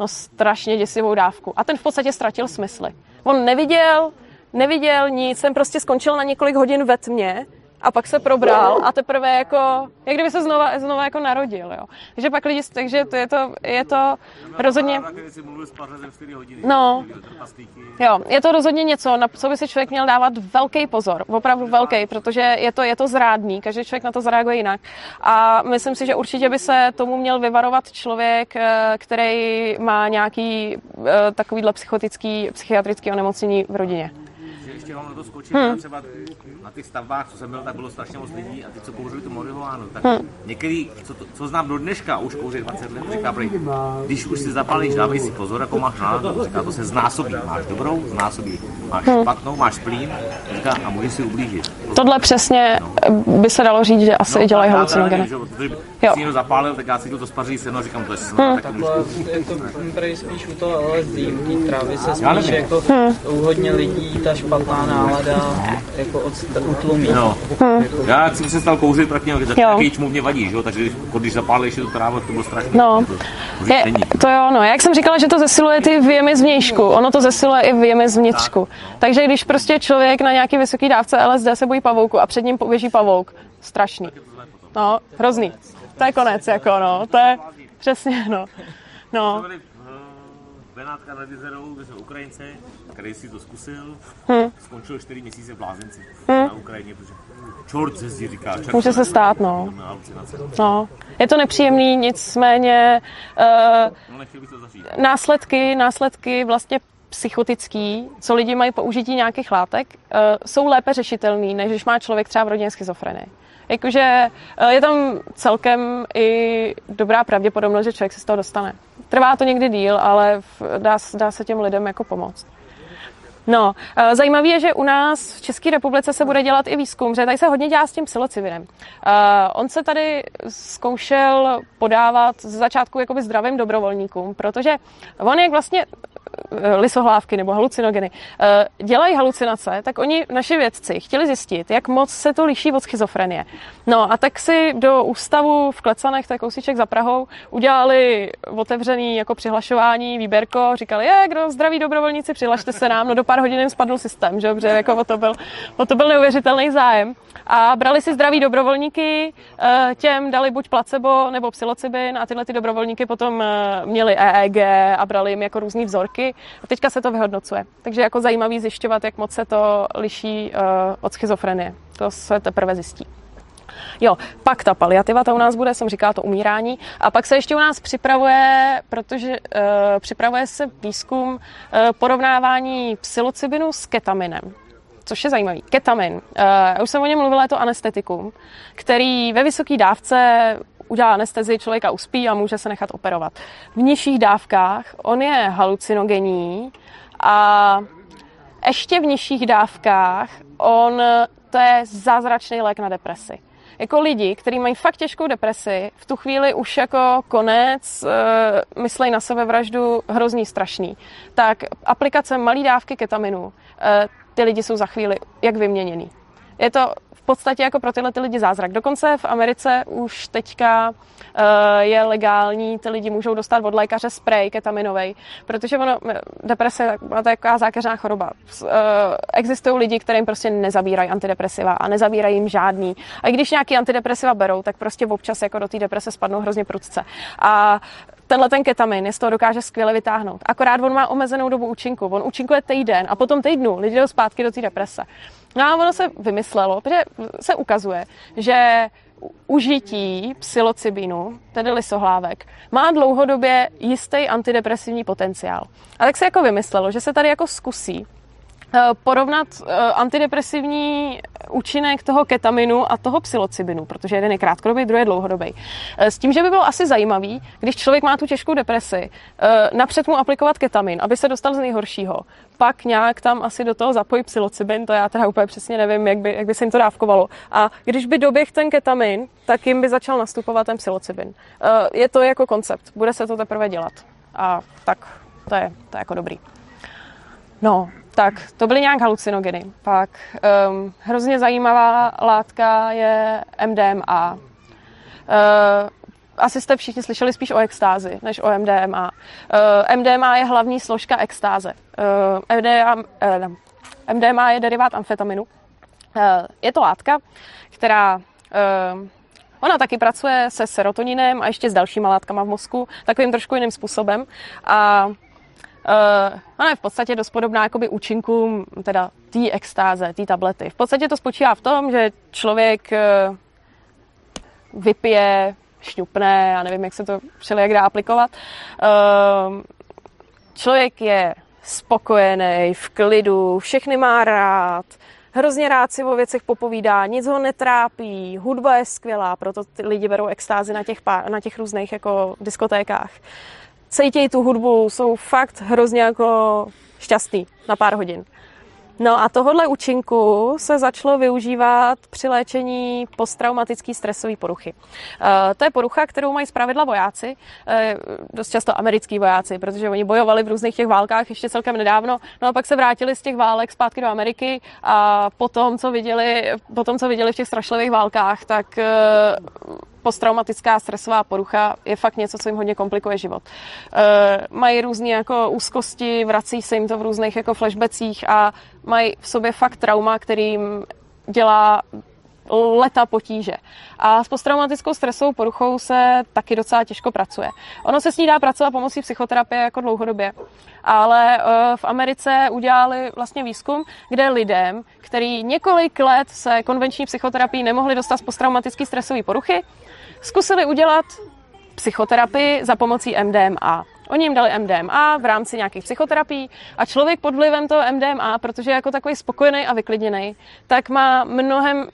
B: no strašně děsivou dávku. A ten v podstatě ztratil smysly. On neviděl, neviděl nic, jsem prostě skončil na několik hodin ve tmě, a pak se probral a teprve jako, jak kdyby se znova, znova jako narodil, jo. Takže pak lidi, takže to je to, je to rozhodně... No, jo, je to rozhodně něco, na co by si člověk měl dávat velký pozor, opravdu velký, protože je to, je to zrádný, každý člověk na to zareaguje jinak. A myslím si, že určitě by se tomu měl vyvarovat člověk, eh, který má nějaký eh, takovýhle psychotický, psychiatrický onemocnění v rodině
D: ještě vám to skočit, hmm. třeba na těch stavbách, co jsem byl, tak bylo strašně moc lidí a ty, co kouřili tu marihuánu, tak hmm. některý, co, to, co znám do dneška, už kouří 20 let, říká, prý, když už si zapálíš, dávej si pozor, jako máš náladu, říká, to se znásobí, máš dobrou, znásobí, máš hmm. špatnou, máš plín, říká, a můžeš si ublížit.
B: Tohle přesně no. by se dalo říct, že asi no, dělají halucinogeny.
D: Jo. Když někdo zapálil, tak já si to spaří seno a říkám, to je snad. Hmm.
C: Takhle je to spíš u toho LSD, u té trávy se spíš jako hmm. u hodně lidí ta špatná nálada jako od, utlumí.
D: No. Hmm. Já jsem se stal kouřit, tak mě takový čmu mě vadí, že? takže když zapálíš tu trávu, to bylo strašné.
B: No. To, je, to jo, no. Jak jsem říkala, že to zesiluje ty věmy zvnějšku, ono to zesiluje i věmy zvnitřku. Tak. Takže když prostě člověk na nějaký vysoký dávce LSD se bojí pavouku a před ním poběží pavouk, strašný. No, hrozný. To je konec, jako no, to je přesně, no. No.
D: Benátka nad jezerou, kde jsme Ukrajince, který si to zkusil, hmm. skončil 4 měsíce v blázenci hmm. na Ukrajině, protože čort se zdi říká. Čert
B: Může se stát, no. no. Je to nepříjemný, nicméně uh, no, následky, následky vlastně psychotický, co lidi mají použití nějakých látek, uh, jsou lépe řešitelný, než když má člověk třeba v rodině schizofrenii. Jakože uh, je tam celkem i dobrá pravděpodobnost, že člověk se z toho dostane. Trvá to někdy díl, ale dá, dá se těm lidem jako pomoct. No, uh, zajímavé je, že u nás v České republice se bude dělat i výzkum, že tady se hodně dělá s tím psilocybinem. Uh, on se tady zkoušel podávat z začátku jakoby zdravým dobrovolníkům, protože on je vlastně Eh, lisohlávky nebo halucinogeny, eh, dělají halucinace, tak oni, naši vědci, chtěli zjistit, jak moc se to liší od schizofrenie. No a tak si do ústavu v Klecanech, tak kousíček za Prahou, udělali otevřený jako přihlašování, výběrko, říkali, je, kdo zdraví dobrovolníci, přihlašte se nám, no do pár hodin jim spadl systém, že dobře, jako o to byl, o to byl neuvěřitelný zájem. A brali si zdraví dobrovolníky, eh, těm dali buď placebo nebo psilocybin a tyhle ty dobrovolníky potom měli EEG a brali jim jako různý vzorky a teďka se to vyhodnocuje. Takže jako zajímavý zjišťovat, jak moc se to liší uh, od schizofrenie. To se teprve zjistí. Jo, pak ta paliativa, ta u nás bude, jsem říkala, to umírání. A pak se ještě u nás připravuje, protože uh, připravuje se výzkum uh, porovnávání psilocybinu s ketaminem což je zajímavý. Ketamin. Uh, už jsem o něm mluvila, je to anestetikum, který ve vysoké dávce udělá anestezi, člověka uspí a může se nechat operovat. V nižších dávkách on je halucinogenní a ještě v nižších dávkách on, to je zázračný lék na depresi. Jako lidi, kteří mají fakt těžkou depresi, v tu chvíli už jako konec, e, myslej na sebevraždu hrozný, strašný, tak aplikace malý dávky ketaminu, e, ty lidi jsou za chvíli jak vyměněný. Je to podstatě jako pro tyhle ty lidi zázrak. Dokonce v Americe už teďka uh, je legální, ty lidi můžou dostat od lékaře spray ketaminový, protože ono, deprese je taková zákeřná choroba. Uh, existují lidi, kterým prostě nezabírají antidepresiva a nezabírají jim žádný. A když nějaký antidepresiva berou, tak prostě občas jako do té deprese spadnou hrozně prudce. A tenhle ten ketamin je z toho dokáže skvěle vytáhnout. Akorát on má omezenou dobu účinku. On účinkuje týden a potom týdnu lidi jdou zpátky do té deprese. No a ono se vymyslelo, protože se ukazuje, že užití psilocybinu, tedy lisohlávek, má dlouhodobě jistý antidepresivní potenciál. A tak se jako vymyslelo, že se tady jako zkusí porovnat eh, antidepresivní účinek toho ketaminu a toho psilocybinu, protože jeden je krátkodobý, druhý je dlouhodobý. Eh, s tím, že by bylo asi zajímavý, když člověk má tu těžkou depresi, eh, napřed mu aplikovat ketamin, aby se dostal z nejhoršího. Pak nějak tam asi do toho zapojit psilocybin, to já teda úplně přesně nevím, jak by, jak by se jim to dávkovalo. A když by doběh ten ketamin, tak jim by začal nastupovat ten psilocybin. Je to jako koncept, bude se to teprve dělat. A tak to je, to je jako dobrý. No, tak to byly nějak halucinogeny. Pak um, hrozně zajímavá látka je MDMA. Uh, asi jste všichni slyšeli spíš o extázi, než o MDMA. Uh, MDMA je hlavní složka extáze. Uh, MDMA, uh, MDMA je derivát amfetaminu. Uh, je to látka, která uh, Ona taky pracuje se serotoninem a ještě s dalšíma látkama v mozku, takovým trošku jiným způsobem. A Uh, ona je v podstatě dost podobná jakoby účinkům teda té extáze, té tablety. V podstatě to spočívá v tom, že člověk uh, vypije, šňupne, já nevím, jak se to jak dá aplikovat. Uh, člověk je spokojený, v klidu, všechny má rád, hrozně rád si o věcech popovídá, nic ho netrápí, hudba je skvělá, proto ty lidi berou extázy na těch, pár, na těch různých jako diskotékách. Cítějí tu hudbu, jsou fakt hrozně jako šťastný na pár hodin. No a tohohle účinku se začalo využívat při léčení posttraumatické stresové poruchy. Eh, to je porucha, kterou mají zpravidla vojáci, eh, dost často americký vojáci, protože oni bojovali v různých těch válkách ještě celkem nedávno, no a pak se vrátili z těch válek zpátky do Ameriky a potom, co viděli, potom, co viděli v těch strašlivých válkách, tak eh, posttraumatická stresová porucha je fakt něco, co jim hodně komplikuje život. E, mají různé jako úzkosti, vrací se jim to v různých jako flashbacích a mají v sobě fakt trauma, kterým dělá leta potíže. A s posttraumatickou stresovou poruchou se taky docela těžko pracuje. Ono se s ní dá pracovat pomocí psychoterapie jako dlouhodobě. Ale eh, v Americe udělali vlastně výzkum, kde lidem, který několik let se konvenční psychoterapii nemohli dostat z posttraumatické stresové poruchy, zkusili udělat psychoterapii za pomocí MDMA. Oni jim dali MDMA v rámci nějakých psychoterapií a člověk pod vlivem toho MDMA, protože je jako takový spokojený a vyklidněný, tak má mnohem, uh,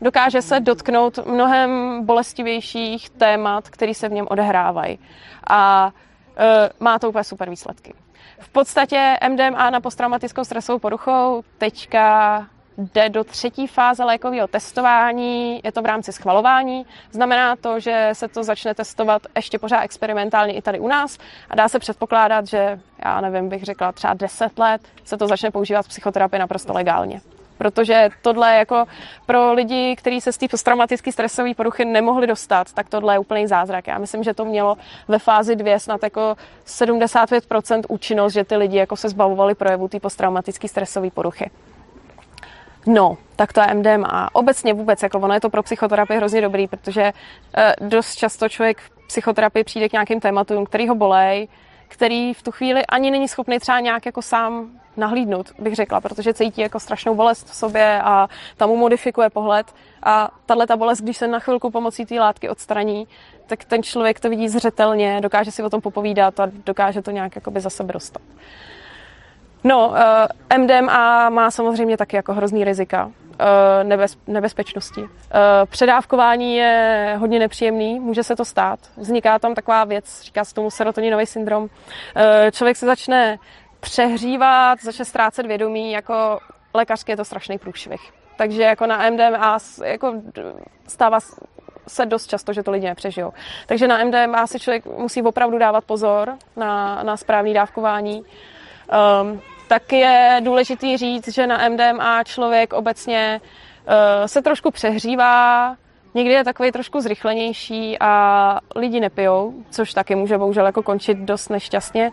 B: dokáže se dotknout mnohem bolestivějších témat, které se v něm odehrávají. A uh, má to úplně super výsledky. V podstatě MDMA na posttraumatickou stresovou poruchou teďka jde do třetí fáze lékového testování, je to v rámci schvalování. Znamená to, že se to začne testovat ještě pořád experimentálně i tady u nás a dá se předpokládat, že já nevím, bych řekla třeba 10 let se to začne používat v psychoterapii naprosto legálně protože tohle jako pro lidi, kteří se z té posttraumatické stresové poruchy nemohli dostat, tak tohle je úplný zázrak. Já myslím, že to mělo ve fázi dvě snad jako 75% účinnost, že ty lidi jako se zbavovali projevu té posttraumatické stresové poruchy. No, tak to je MDMA. Obecně vůbec, jako ono je to pro psychoterapii hrozně dobrý, protože eh, dost často člověk v psychoterapii přijde k nějakým tématům, který ho bolej, který v tu chvíli ani není schopný třeba nějak jako sám nahlídnout, bych řekla, protože cítí jako strašnou bolest v sobě a tam mu modifikuje pohled. A tahle ta bolest, když se na chvilku pomocí té látky odstraní, tak ten člověk to vidí zřetelně, dokáže si o tom popovídat a dokáže to nějak jakoby za sebe dostat. No, eh, MDMA má samozřejmě taky jako hrozný rizika uh, nebez, nebezpečnosti. Uh, předávkování je hodně nepříjemný, může se to stát. Vzniká tam taková věc, říká se tomu serotoninový syndrom. Člověk se začne přehřívat, začne ztrácet vědomí, jako lékařské je to strašný průšvih. Takže jako na MDMA jako stává se dost často, že to lidi nepřežijou. Takže na MDMA si člověk musí opravdu dávat pozor na, na správné dávkování. Um, tak je důležitý říct, že na MDMA člověk obecně uh, se trošku přehřívá, někdy je takový trošku zrychlenější a lidi nepijou, což taky může bohužel jako končit dost nešťastně.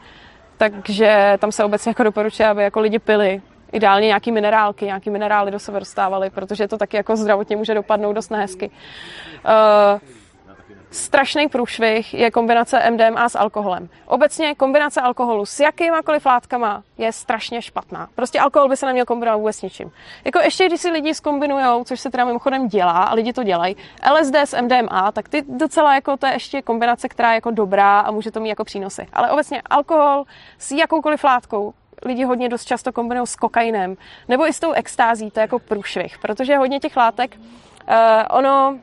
B: Takže tam se obecně jako doporučuje, aby jako lidi pili. Ideálně nějaký minerálky, nějaký minerály do sebe dostávali, protože to taky jako zdravotně může dopadnout dost nehezky. Uh, strašný průšvih je kombinace MDMA s alkoholem. Obecně kombinace alkoholu s jakýmakoliv látkama je strašně špatná. Prostě alkohol by se neměl kombinovat vůbec ničím. Jako ještě když si lidi zkombinují, což se teda mimochodem dělá a lidi to dělají, LSD s MDMA, tak ty docela jako to je ještě kombinace, která je jako dobrá a může to mít jako přínosy. Ale obecně alkohol s jakoukoliv látkou lidi hodně dost často kombinují s kokainem, nebo i s tou extází, to je jako průšvih, protože hodně těch látek, uh, ono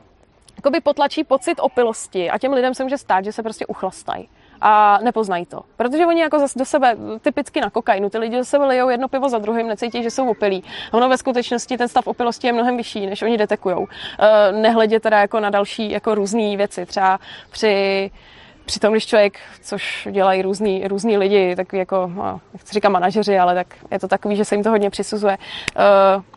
B: jakoby potlačí pocit opilosti a těm lidem se může stát, že se prostě uchlastají a nepoznají to. Protože oni jako do sebe, typicky na kokainu, ty lidi do sebe lijou jedno pivo za druhým, necítí, že jsou opilí. Ono ve skutečnosti ten stav opilosti je mnohem vyšší, než oni detekujou. Eh, nehledě teda jako na další jako různé věci. Třeba při Přitom, když člověk, což dělají různý, různý lidi, tak jako, no, nechci říkat manažeři, ale tak je to takový, že se jim to hodně přisuzuje,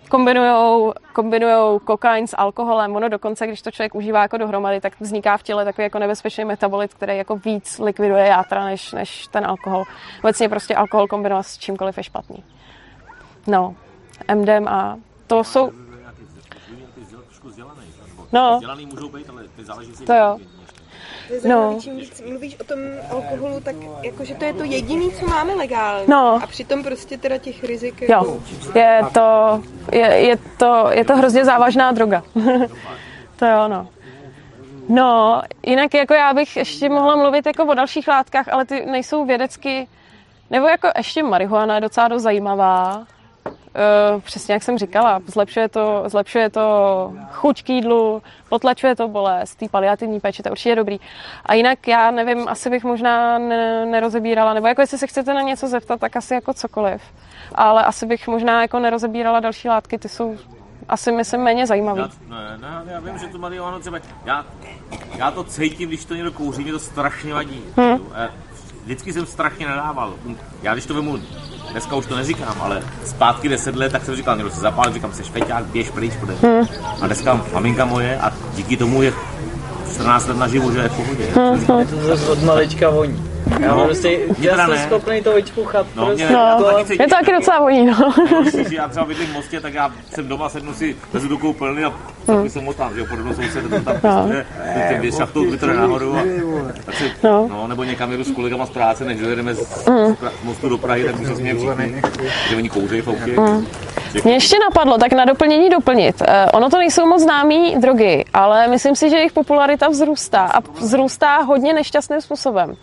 B: kombinujou, kombinujou kokain s alkoholem. Ono dokonce, když to člověk užívá jako dohromady, tak vzniká v těle takový jako nebezpečný metabolit, který jako víc likviduje játra než, než ten alkohol. Obecně prostě alkohol kombinovat s čímkoliv je špatný. No, MDMA, to jsou... No, to jo.
A: Zajímavé, no. čím víc mluvíš o tom alkoholu, tak jakože to je to jediné, co máme legálně.
B: No.
A: A přitom prostě teda těch rizik
B: jo. Jako... Je to, je, je, to, je to hrozně závažná droga. to je ono. No, jinak jako já bych ještě mohla mluvit jako o dalších látkách, ale ty nejsou vědecky, nebo jako ještě marihuana je docela dost zajímavá, přesně jak jsem říkala, zlepšuje to, zlepšuje to chuť k jídlu, potlačuje to bolest, tý paliativní péče, to je určitě dobrý. A jinak já nevím, asi bych možná ne, nerozebírala, nebo jako jestli se chcete na něco zeptat, tak asi jako cokoliv. Ale asi bych možná jako nerozebírala další látky, ty jsou asi myslím méně zajímavý.
D: Já, ne, ne, já vím, že to marihuana třeba, já, já to cítím, když to někdo kouří, mě to strašně vadí. Hmm. Vždycky jsem strašně nedával. Já když to vemu dneska už to neříkám, ale zpátky 10 let, tak jsem říkal, někdo se zapál, říkám, se špeťák, běž pryč, půjde. Hmm. A dneska maminka moje a díky tomu je 14 let naživu, že je v pohodě.
C: Hmm. Je to zase od malička voní. Já no, prostě, já jsem teda schopný to vyčpuchat.
D: No,
C: prostě.
D: mě,
B: no, to taky je to taky docela voní, no.
D: no když já třeba bydlím v Mostě, tak já jsem doma, sednu si, vezu do koupelny a taky hmm. jsem motám, že jo, podobnou soused, tam tam no. prostě, ten šachtou vytrne nahoru a tak si, no. no. nebo někam jedu s kolegama z práce, než dojedeme z, mm. z mostu do Prahy, tak se smějem všichni, že oni kouřejí fouky. Mm.
B: Mě ještě napadlo, tak na doplnění doplnit. Eh, ono to nejsou moc známé drogy, ale myslím si, že jejich popularita vzrůstá a vzrůstá hodně nešťastným způsobem.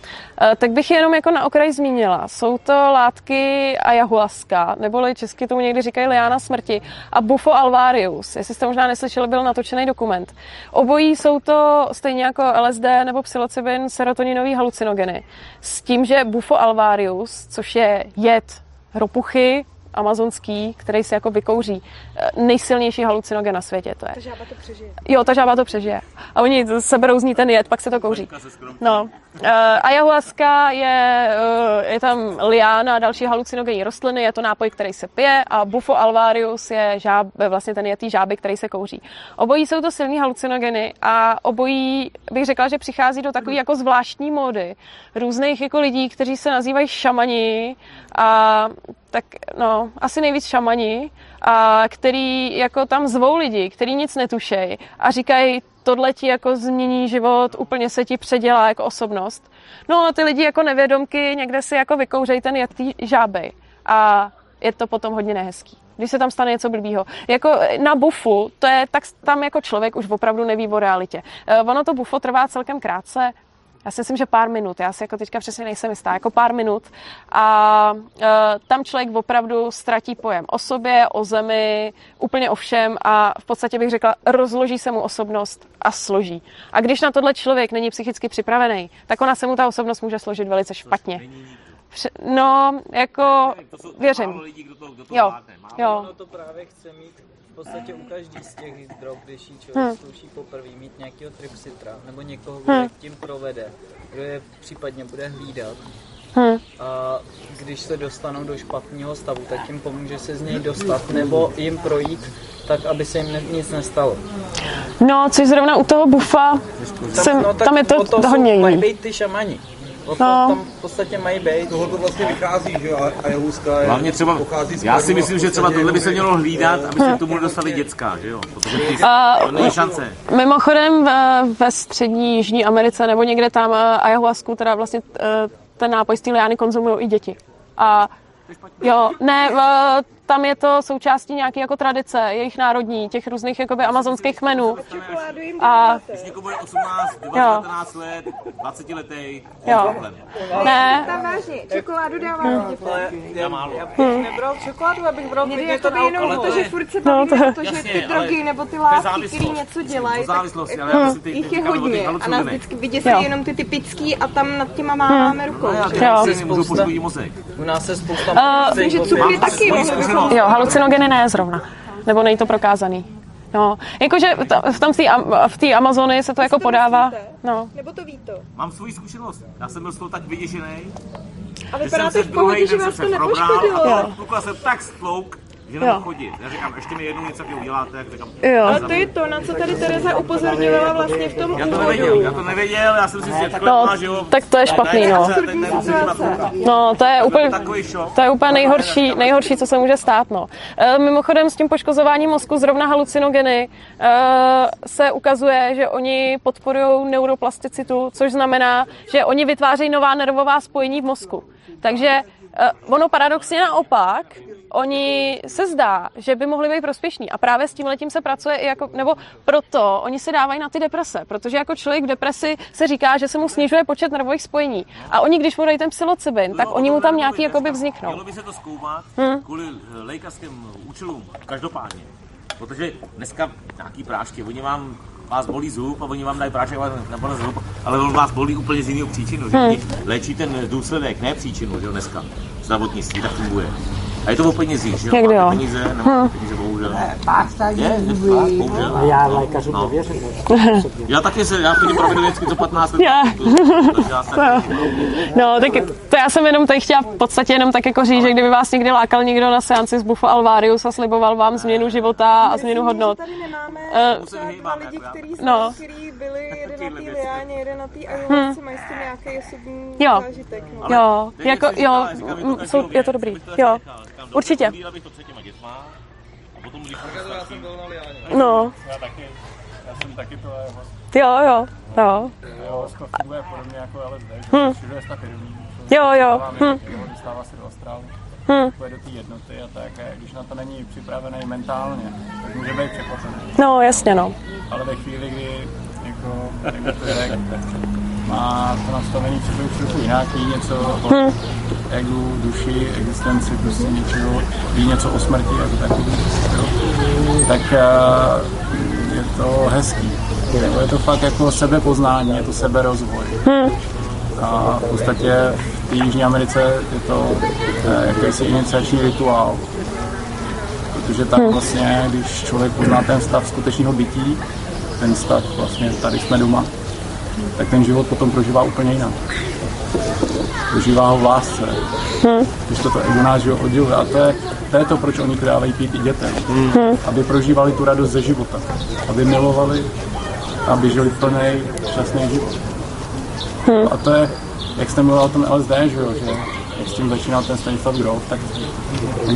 B: Tak bych jenom jako na okraj zmínila. Jsou to látky ayahuasca, neboli česky tomu někdy říkají liána smrti, a bufo alvarius. Jestli jste možná neslyšeli, byl natočený dokument. Obojí jsou to stejně jako LSD nebo psilocybin serotoninový halucinogeny. S tím, že bufo alvarius, což je jed ropuchy, amazonský, který se jako vykouří. Eh, nejsilnější halucinogen na světě to je.
A: Ta žába to přežije.
B: Jo, ta žába to přežije. A oni seberou z ní ten jed, pak se to kouří. No. Uh, ayahuasca je, uh, je tam liána a další halucinogenní rostliny, je to nápoj, který se pije a bufo alvarius je žáb, vlastně ten jetý žáby, který se kouří. Obojí jsou to silní halucinogeny a obojí bych řekla, že přichází do takové jako zvláštní módy různých jako lidí, kteří se nazývají šamani a tak no, asi nejvíc šamani, a který jako tam zvou lidi, který nic netušejí a říkají, tohle ti jako změní život, úplně se ti předělá jako osobnost. No a ty lidi jako nevědomky někde si jako vykouřejí ten jatý žábej a je to potom hodně nehezký když se tam stane něco blbýho. Jako na bufu, to je, tak tam jako člověk už opravdu neví o realitě. Eh, ono to bufo trvá celkem krátce, já si myslím, že pár minut, já si jako teďka přesně nejsem jistá, jako pár minut a e, tam člověk opravdu ztratí pojem o sobě, o zemi, úplně o všem a v podstatě bych řekla, rozloží se mu osobnost a složí. A když na tohle člověk není psychicky připravený, tak ona se mu ta osobnost může složit velice špatně. No, jako, věřím. Jo, jo.
C: Ono to právě chce mít podstatě u každý z těch drog, když jí člověk hmm. zkouší poprvé mít nějakého tripsitra, nebo někoho, kdo hmm. tím provede, kdo je případně bude hlídat, Hmm. A když se dostanou do špatného stavu, tak jim pomůže se z něj dostat nebo jim projít tak, aby se jim ne, nic nestalo.
B: No, což zrovna u toho bufa, tam, jsem, no, tam je to, to hodně jiný.
C: Ty šamani. No, no. tam v podstatě mají být.
E: Tohle to vlastně vychází, že a Ayahuasca je,
D: Hlavně třeba, já si myslím, že třeba tohle by se mělo hlídat, aby se k tomu dostali dětská, že jo? Protože to není šance.
B: Mimochodem ve střední Jižní Americe nebo někde tam ayahuasku, teda vlastně ten nápoj z té liány konzumují i děti. A jo, ne, tam je to součástí nějaké jako tradice, jejich národní, těch různých jakoby amazonských kmenů.
A: Čokoládu jim
B: A-.
D: Když někomu je 18, 19 let, 20 letý,
B: Jo.
D: problém.
B: Ne,
A: Tam vážně, čokoládu dětem.
C: Ale já,
D: málo.
C: já bych nebral čokoládu, abych bral
A: Někdy jako by jenom
C: alkohol.
A: to, že furt se
B: No,
A: bavíme
B: to-
A: o to, že ty drogy nebo ty
D: to
A: látky, které něco dělají,
D: To závislosti, ale já ty-
A: jich
D: ty
A: je hodně a nás vždycky vyděsí jenom ty typický a tam nad těma máváme rukou.
C: já to-.
D: Si můžu poškodit mozek.
C: U nás se spousta
B: Uh,
A: Myslím, že cukry taky
D: Moji
A: mohou
B: jo, halucinogeny ne zrovna. Nebo není to prokázaný. No, jakože v tom v té Amazony se to jako podává. No,
A: Nebo to ví to.
D: Mám svůj zkušenost. Já jsem byl z toho tak vyděšený,
A: A vypadá
D: jsem
A: to v pohodě, že vás to nepoškodilo.
D: a jsem tak stlouk, že nemohl chodit. Já říkám, ještě mi jednou něco takového uděláte, jak říkám,
B: Jo.
A: Ale to je to, na co tady Tereza upozorňovala vlastně v tom
D: já to nevěděl, já
A: úvodu.
D: to nevěděl, já jsem si
B: No,
D: že jo.
B: tak to je špatný, no. No, to je úplně, to je úplně nejhorší, nejhorší, co se může stát, no. E, Mimochodem s tím poškozováním mozku zrovna halucinogeny e, se ukazuje, že oni podporují neuroplasticitu, což znamená, že oni vytvářejí nová nervová spojení v mozku. Takže ono paradoxně naopak, oni se zdá, že by mohli být prospěšní a právě s tím letím se pracuje i jako, nebo proto oni se dávají na ty deprese, protože jako člověk v depresi se říká, že se mu snižuje počet nervových spojení a oni, když mu dají ten psilocybin, tak oni mu tam nějaký jakoby vzniknou.
D: Mělo by se to zkoumat
B: Hm.
D: kvůli eh, lékařským účelům, každopádně. Protože dneska nějaký prášky, oni vám vás bolí zub a oni vám dají prášek nebo zub, ale on vás bolí úplně z jiného příčinu. Že? Oni léčí ten důsledek, ne příčinu, že jo, dneska. Zdravotnictví tak funguje. A je to o penězích, že jo?
B: Někdy jo.
D: peníze, nemáte peníze, bohužel. Je, je spát, bohužel.
F: Já lékařům
D: No.
F: nevěřím.
D: Já taky se, já chodím pravidelně co 15 let.
B: Já. No, tak to já jsem jenom tady chtěla v podstatě jenom tak jako říct, že kdyby vás někdy lákal někdo na seanci z Bufo Alvarius a sliboval vám změnu života a změnu hodnot,
A: Tady nemáme
B: Eh,
A: dva lidi,
D: jako
A: kteří
B: No.
A: no. který byli jeden na té liáně, jeden na té ayahuasce, mají s tím nějaký osobní
B: Jo.
A: zážitek. No.
B: Jo, jako, jo,
D: je to
B: je dobrý, jo, určitě.
D: bych to před těma dětma a potom, když
E: Já jsem byl na liáně.
B: No,
G: Já taky, já jsem taky to jeho
B: jo, jo, jo,
G: Ayahuasca funguje podobně jako LSD, že
B: Hm.
G: je
B: jo, jo, hm.
G: Dostává se do astrálu.
B: hm.
G: Půjde do té jednoty a tak, a když na to není připravený mentálně, tak může být překvapený.
B: no, jasně, no,
G: Ale ve chvíli, kdy jako, jak bych to řekl, má to nastavení před tou trochu jinak, ví něco o
B: Hm.
G: egu, duši, existenci, prostě něčeho, ví něco o smrti, jako takový, tak eh, je to hezký. Je to fakt jako sebepoznání, je to seberozvoj. A v podstatě v té Jižní Americe je to eh, jakýsi iniciační rituál, protože tak vlastně, když člověk pozná ten stav skutečného bytí, ten stav vlastně tady jsme doma, tak ten život potom prožívá úplně jinak. Prožívá ho v lásce. Když to to ego nás že ho odděluje. A to je, to je to, proč oni to dávají pít i dětem. Aby prožívali tu radost ze života. Aby milovali, aby žili plný, šťastný život. A to je, jak jste mluvil o tom LSD, že jo, že jak s tím začínal ten Stanislav Grof, tak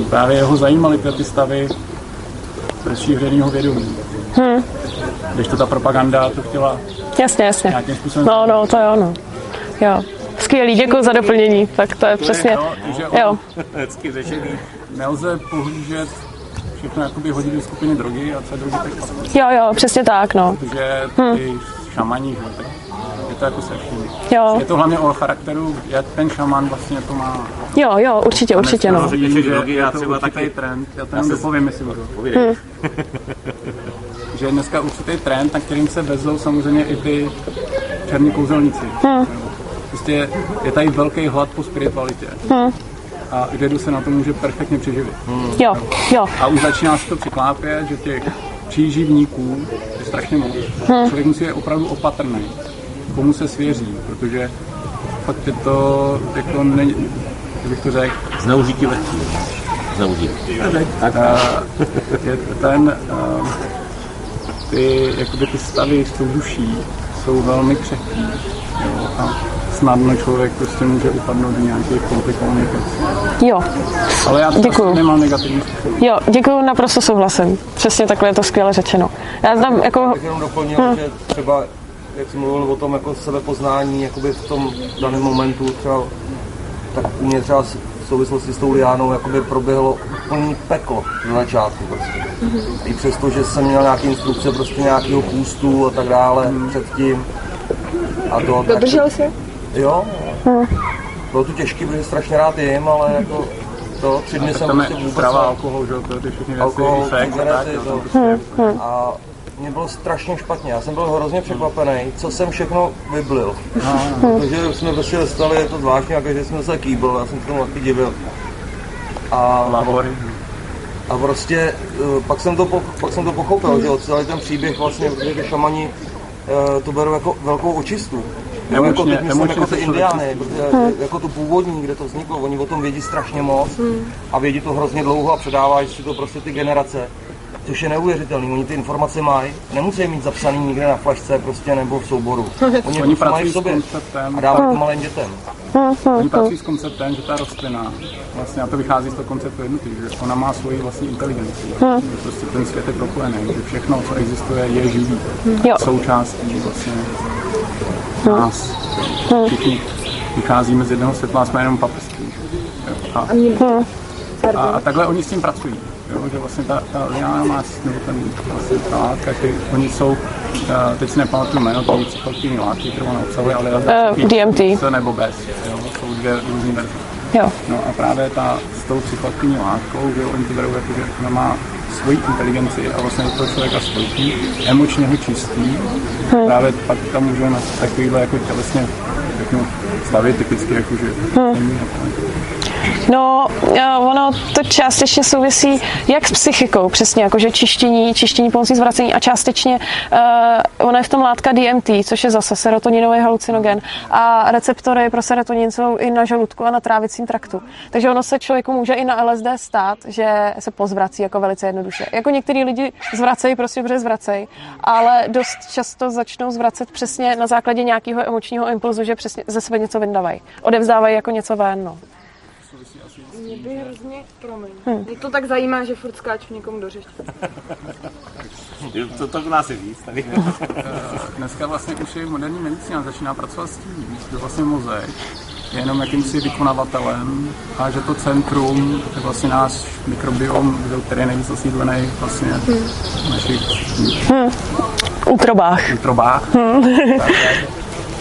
G: právě jeho zajímaly ty, ty stavy rozšířeného vědomí. Když to ta propaganda to chtěla
B: jasně, jasně.
G: nějakým způsobem...
B: No, no, to jo, no, jo. Skvělý, děkuji za doplnění, tak to je přesně,
G: To, že
B: jo,
D: hezky řešený.
G: nelze pohlížet všechno jakoby hodit do skupiny drogy a co je drogy tak
B: jo, jo, přesně tak, no,
G: Protože ty šamani, že, jo, tak je to jako se vším.
B: jo,
G: Je to hlavně o charakteru, jak ten šaman vlastně to má.
B: jo, jo, určitě, určitě, no,
D: Řekněte, že drogy, já
G: je to
D: třeba
G: určitý
D: taky.
G: trend, já to jenom dopovím, jestli budu.
D: Povídej.
G: Že je dneska určitý trend, na kterým se vezou samozřejmě i ty černí kouzelníci. Prostě je tady velký hlad po spiritualitě. A vědu se na to může perfektně přeživit.
B: jo, jo,
G: A už začíná se to překlápět, že těch příživníků je strašně moc. Člověk musí být opravdu opatrný, komu se svěří, protože fakt je to jako ne, jak bych to řekl,
D: Zneužití lehký. Zneužití.
G: a je ten, a, ty, jakoby ty stavy s tou duší jsou velmi křehký. Jo, a snadno člověk prostě může upadnout do nějakých komplikovaných věcí.
B: jo,
G: Ale já to
B: Děkuju.
G: asi nemám negativní zkušenost.
B: jo, děkuji, naprosto souhlasím, přesně takhle je to skvěle řečeno. Já tam jako,
E: Tak jenom doplnil, že třeba, jak jsi mluvil o tom jako sebepoznání, jakoby v tom daném momentu třeba, tak u mě třeba souvislosti s tou liánou jakoby proběhlo úplný peklo na začátku prostě. I přesto, že jsem měl nějaké instrukce prostě nějakého půstu a tak dále předtím. A to, tak,
A: Dodržel jsi?
E: jo, bylo to těžké, protože strašně rád jim, ale jako to, tři dny jsem prostě vůbec
G: strava, alkohol, že to je ty všechny věci,
E: alkohol,
G: efekt, a tak,
E: cigarety,
G: jo,
E: to.
G: to prostě,
E: A mě bylo strašně špatně. Já jsem byl hrozně překvapený, co jsem všechno vyblil. Protože jsme prostě dostali, je to zvláštní, jako že jsme se kýbl, já jsem se tomu taky divil. A,
G: lavory.
E: a prostě eh, pak jsem to, pak jsem to pochopil, že celý ten příběh vlastně, protože ty šamani eh, to berou jako velkou očistu. Jo, jako
G: Emočně-
E: teď myslím
G: emočně
E: jako ty indiány, protože jako to původní, kde to vzniklo, oni o tom vědí strašně moc a vědí to hrozně dlouho a předávají si to prostě ty generace. Což je neuvěřitelný, oni ty informace mají, nemusí je mít zapsaný někde na flašce prostě nebo v souboru. Oni,
G: Oni
E: prostě mají
G: pracují
E: v
G: s
E: sobě
G: konceptem,
E: a dávají to malým dětem.
G: oni pracují s konceptem, že ta rostlina, vlastně a to vychází z toho konceptu jednoty, že ona má svoji vlastní inteligenci, že prostě ten svět je propojený, že všechno, co existuje, je živý,
B: Jo.
G: součástí vlastně nás. Všichni vycházíme z jednoho světla, jsme jenom jo. A, a, a takhle oni s tím pracují. Jo, že vlastně ta, ta liána má, nebo ten, vlastně ta látka, který, oni jsou, eh, teď si nepamatuju jméno, to psychoaktivní látky, kterou ona obsahuje, ale
B: Eh, DMT.
G: S nebo bez, jo, jsou dvě různé verze.
B: Jo.
G: No a právě ta, s tou psychoaktivní látkou, že oni to berou jako, že ona má svoji inteligenci a vlastně toho člověka vstoupí, emočně ho čistí, právě pak tam můžeme na takovýhle jako tělesně řeknu, stavy typicky, jako že není
B: No, eh, ono to částečně souvisí jak s psychikou, přesně, jakože čištění, čištění pomocí zvracení a částečně uh, ono je v tom látka DMT, což je zase serotoninový halucinogen a receptory pro serotonin jsou i na žaludku a na trávicím traktu. Takže ono se člověku může i na LSD stát, že se pozvrací jako velice jednoduše. Jako některý lidi zvracejí prostě, protože zvracejí, ale dost často začnou zvracet přesně na základě nějakého emočního impulzu, že přesně ze sebe něco vyndávají. Odevzdávají jako něco ven, no.
A: Mě by hrozně, promiň. Mě to tak zajímá, že furt skáču někomu do řeči.
D: To, to nás je víc. Tady.
G: Dneska vlastně už i moderní medicína začíná pracovat s tím, že vlastně mozek je jenom jakýmsi vykonavatelem a že to centrum je vlastně náš mikrobiom, který je nejvíc osídlený vlastně v našich
B: Útrobách.
G: útrobách. Tak,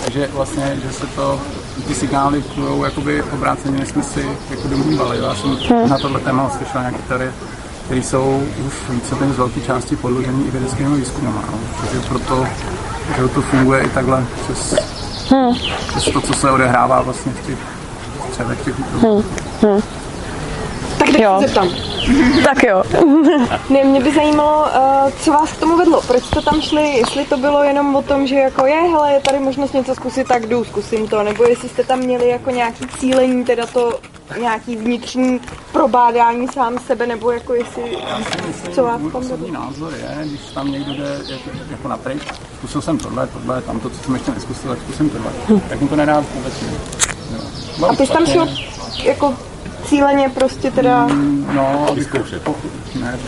G: takže vlastně, že se to, ty signály plujou jakoby obráceně, než jsme si jako domnívali. Já jsem na tohle téma slyšel nějaké teorie, které jsou už víceméně z velké části podložené i vědeckými výzkumy. No. Takže proto, že to funguje i takhle přes, přes to, co se odehrává vlastně v těch střevech těch útrobů.
A: Tak teď
B: Jo.
A: se zeptám.
B: Tak jo.
A: Ne, mě by zajímalo, uh, co vás k tomu vedlo, proč jste tam šli, jestli to bylo jenom o tom, že jako je, hele, je tady možnost něco zkusit, tak jdu, zkusím to, nebo jestli jste tam měli jako nějaký cílení, teda to nějaký vnitřní probádání sám sebe, nebo jako jestli, co vás
G: Můj
A: tam vedlo.
G: osobní názor je, když tam někdo jde jako, jako napryč, zkusil jsem tohle, tohle, tamto, co jsem ještě neskusil, tak zkusím tohle. Tak mu to nedá vůbec.
A: A ty jsi tam šel jako cíleně prostě teda,
G: No,
D: Vyzkoušet.
G: ne,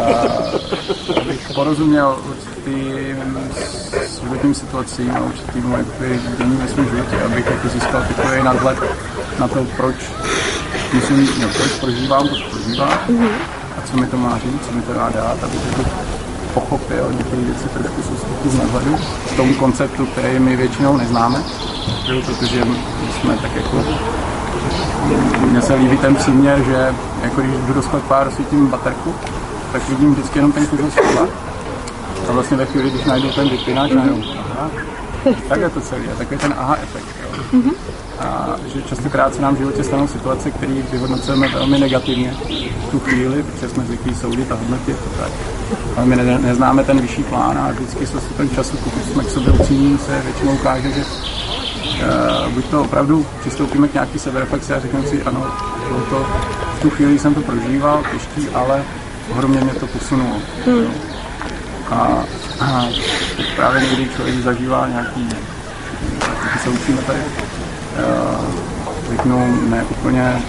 G: A, abych porozuměl určitým životním situacím a určitým dění ve svém životě, abych jako získal takový nadhled na to, proč musím, no, proč prožívám, proč prožívám a co mi to má říct, co mi to dá dát, abych jako pochopil některé věci trošku z úzkých z nadhledu, v tom konceptu, který my většinou neznáme, protože my jsme tak jako mně se líbí ten příměr, že jako když jdu do sklepa a rozsvítím baterku, tak vidím vždycky jenom ten kuzel světla. A vlastně ve chvíli, když najdu ten vypínač, aha, tak je to celý. A takový ten aha efekt. Jo. A že častokrát se nám v životě stanou situace, které vyhodnocujeme velmi negativně v tu chvíli, protože jsme zvyklí soudit a hodnotit to tak. Ale my ne, neznáme ten vyšší plán a vždycky s ten času, pokud jsme k sobě upřímní, se většinou ukáže, že Uh, buď to opravdu přistoupíme k nějaký sebereflexi a řekneme si, ano, bylo to, v tu chvíli jsem to prožíval, těžký, ale ohromně mě to posunulo. Hmm. A, a právě někdy člověk zažívá nějaký, taky se učíme tady, uh, řeknu, ne úplně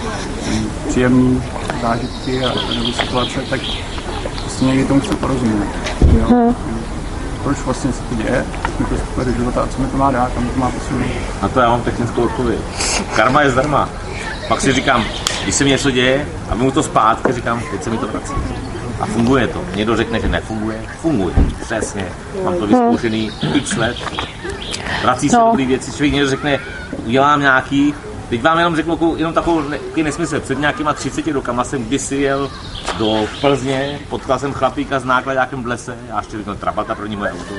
G: příjemný zážitky a nebo situace, tak prostě někdy tomu chce porozumět. Jo? proč vlastně se to děje, jak mi to vstupuje do života a co mi to má dát, kam to má posunout.
D: Na to já mám technickou odpověď. Karma je zdarma. Pak si říkám, když se mi něco děje a mu to zpátky, říkám, teď se mi to vrací. A funguje to. Někdo řekne, že nefunguje. Funguje. Přesně. Mám to vyzkoušený x let. Vrací se
B: No.
D: dobrý věci. Člověk někdo řekne, udělám nějaký, Teď vám jenom řeknu jenom takovou ne- nesmysl. Před nějakýma 30 rokama jsem kdysi jel do Plzně, potkal jsem chlapíka s nákladákem v lese, já ještě říkal, trapata pro ní moje auto.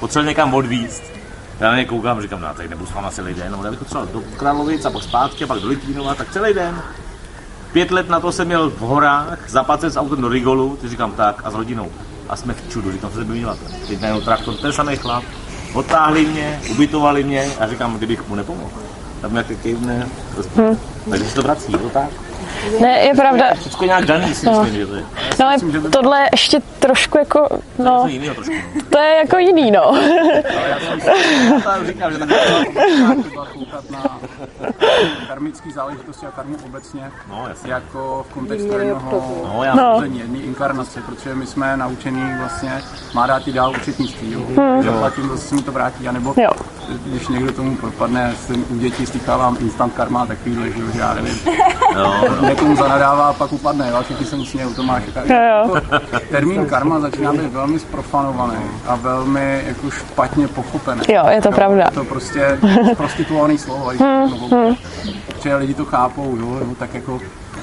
D: Potřeboval někam odvízt. Já na ně koukám, říkám, no, tak nebudu s váma celý den, no, já bych potřeboval do Kralovic a pak zpátky, a pak do Litvínova, tak celý den. Pět let na to jsem měl v horách, zapadl s autem do Rigolu, ty říkám tak, a s rodinou. A jsme v čudu, říkám, co se dělat. Teď najednou traktor, ten samý chlap, odtáhli mě, ubytovali mě a říkám, kdybych mu nepomohl. Tam jak kejvne, hmm. takže se to vrací, je to tak?
B: Ne, je pravda.
D: Všechno nějak daný si myslím, že to je.
B: No, ale tohle je ještě trošku jako,
D: To
B: no,
D: je jinýho trošku.
B: to je jako jiný, no.
D: Já to říkám, že tak
G: třeba koukat na karmické záležitosti a karmu obecně,
D: No, jasně.
G: jako v kontextu jednoho
D: No, já
B: No.
G: no. jedné inkarnace, protože my jsme naučení vlastně, má dát ti dál účetnictví, jo.
B: Hmm.
G: že platím, zase se mi to vrátí, anebo
B: Jo.
G: když někdo tomu propadne, jsem u dětí slychávám instant karma, takovýhle, že já nevím,
D: Jo,
G: někomu zanadává a pak upadne, jo, a všichni se mu smějou, to máš. Tak,
B: Jo, jo.
G: termín karma začíná být velmi sprofanovaný a velmi jako špatně pochopený.
B: Jo, je to pravda.
G: Je to prostě prostituovaný slovo,
B: Hmm,
G: řeknu. Protože lidi to chápou, jo, jo tak jako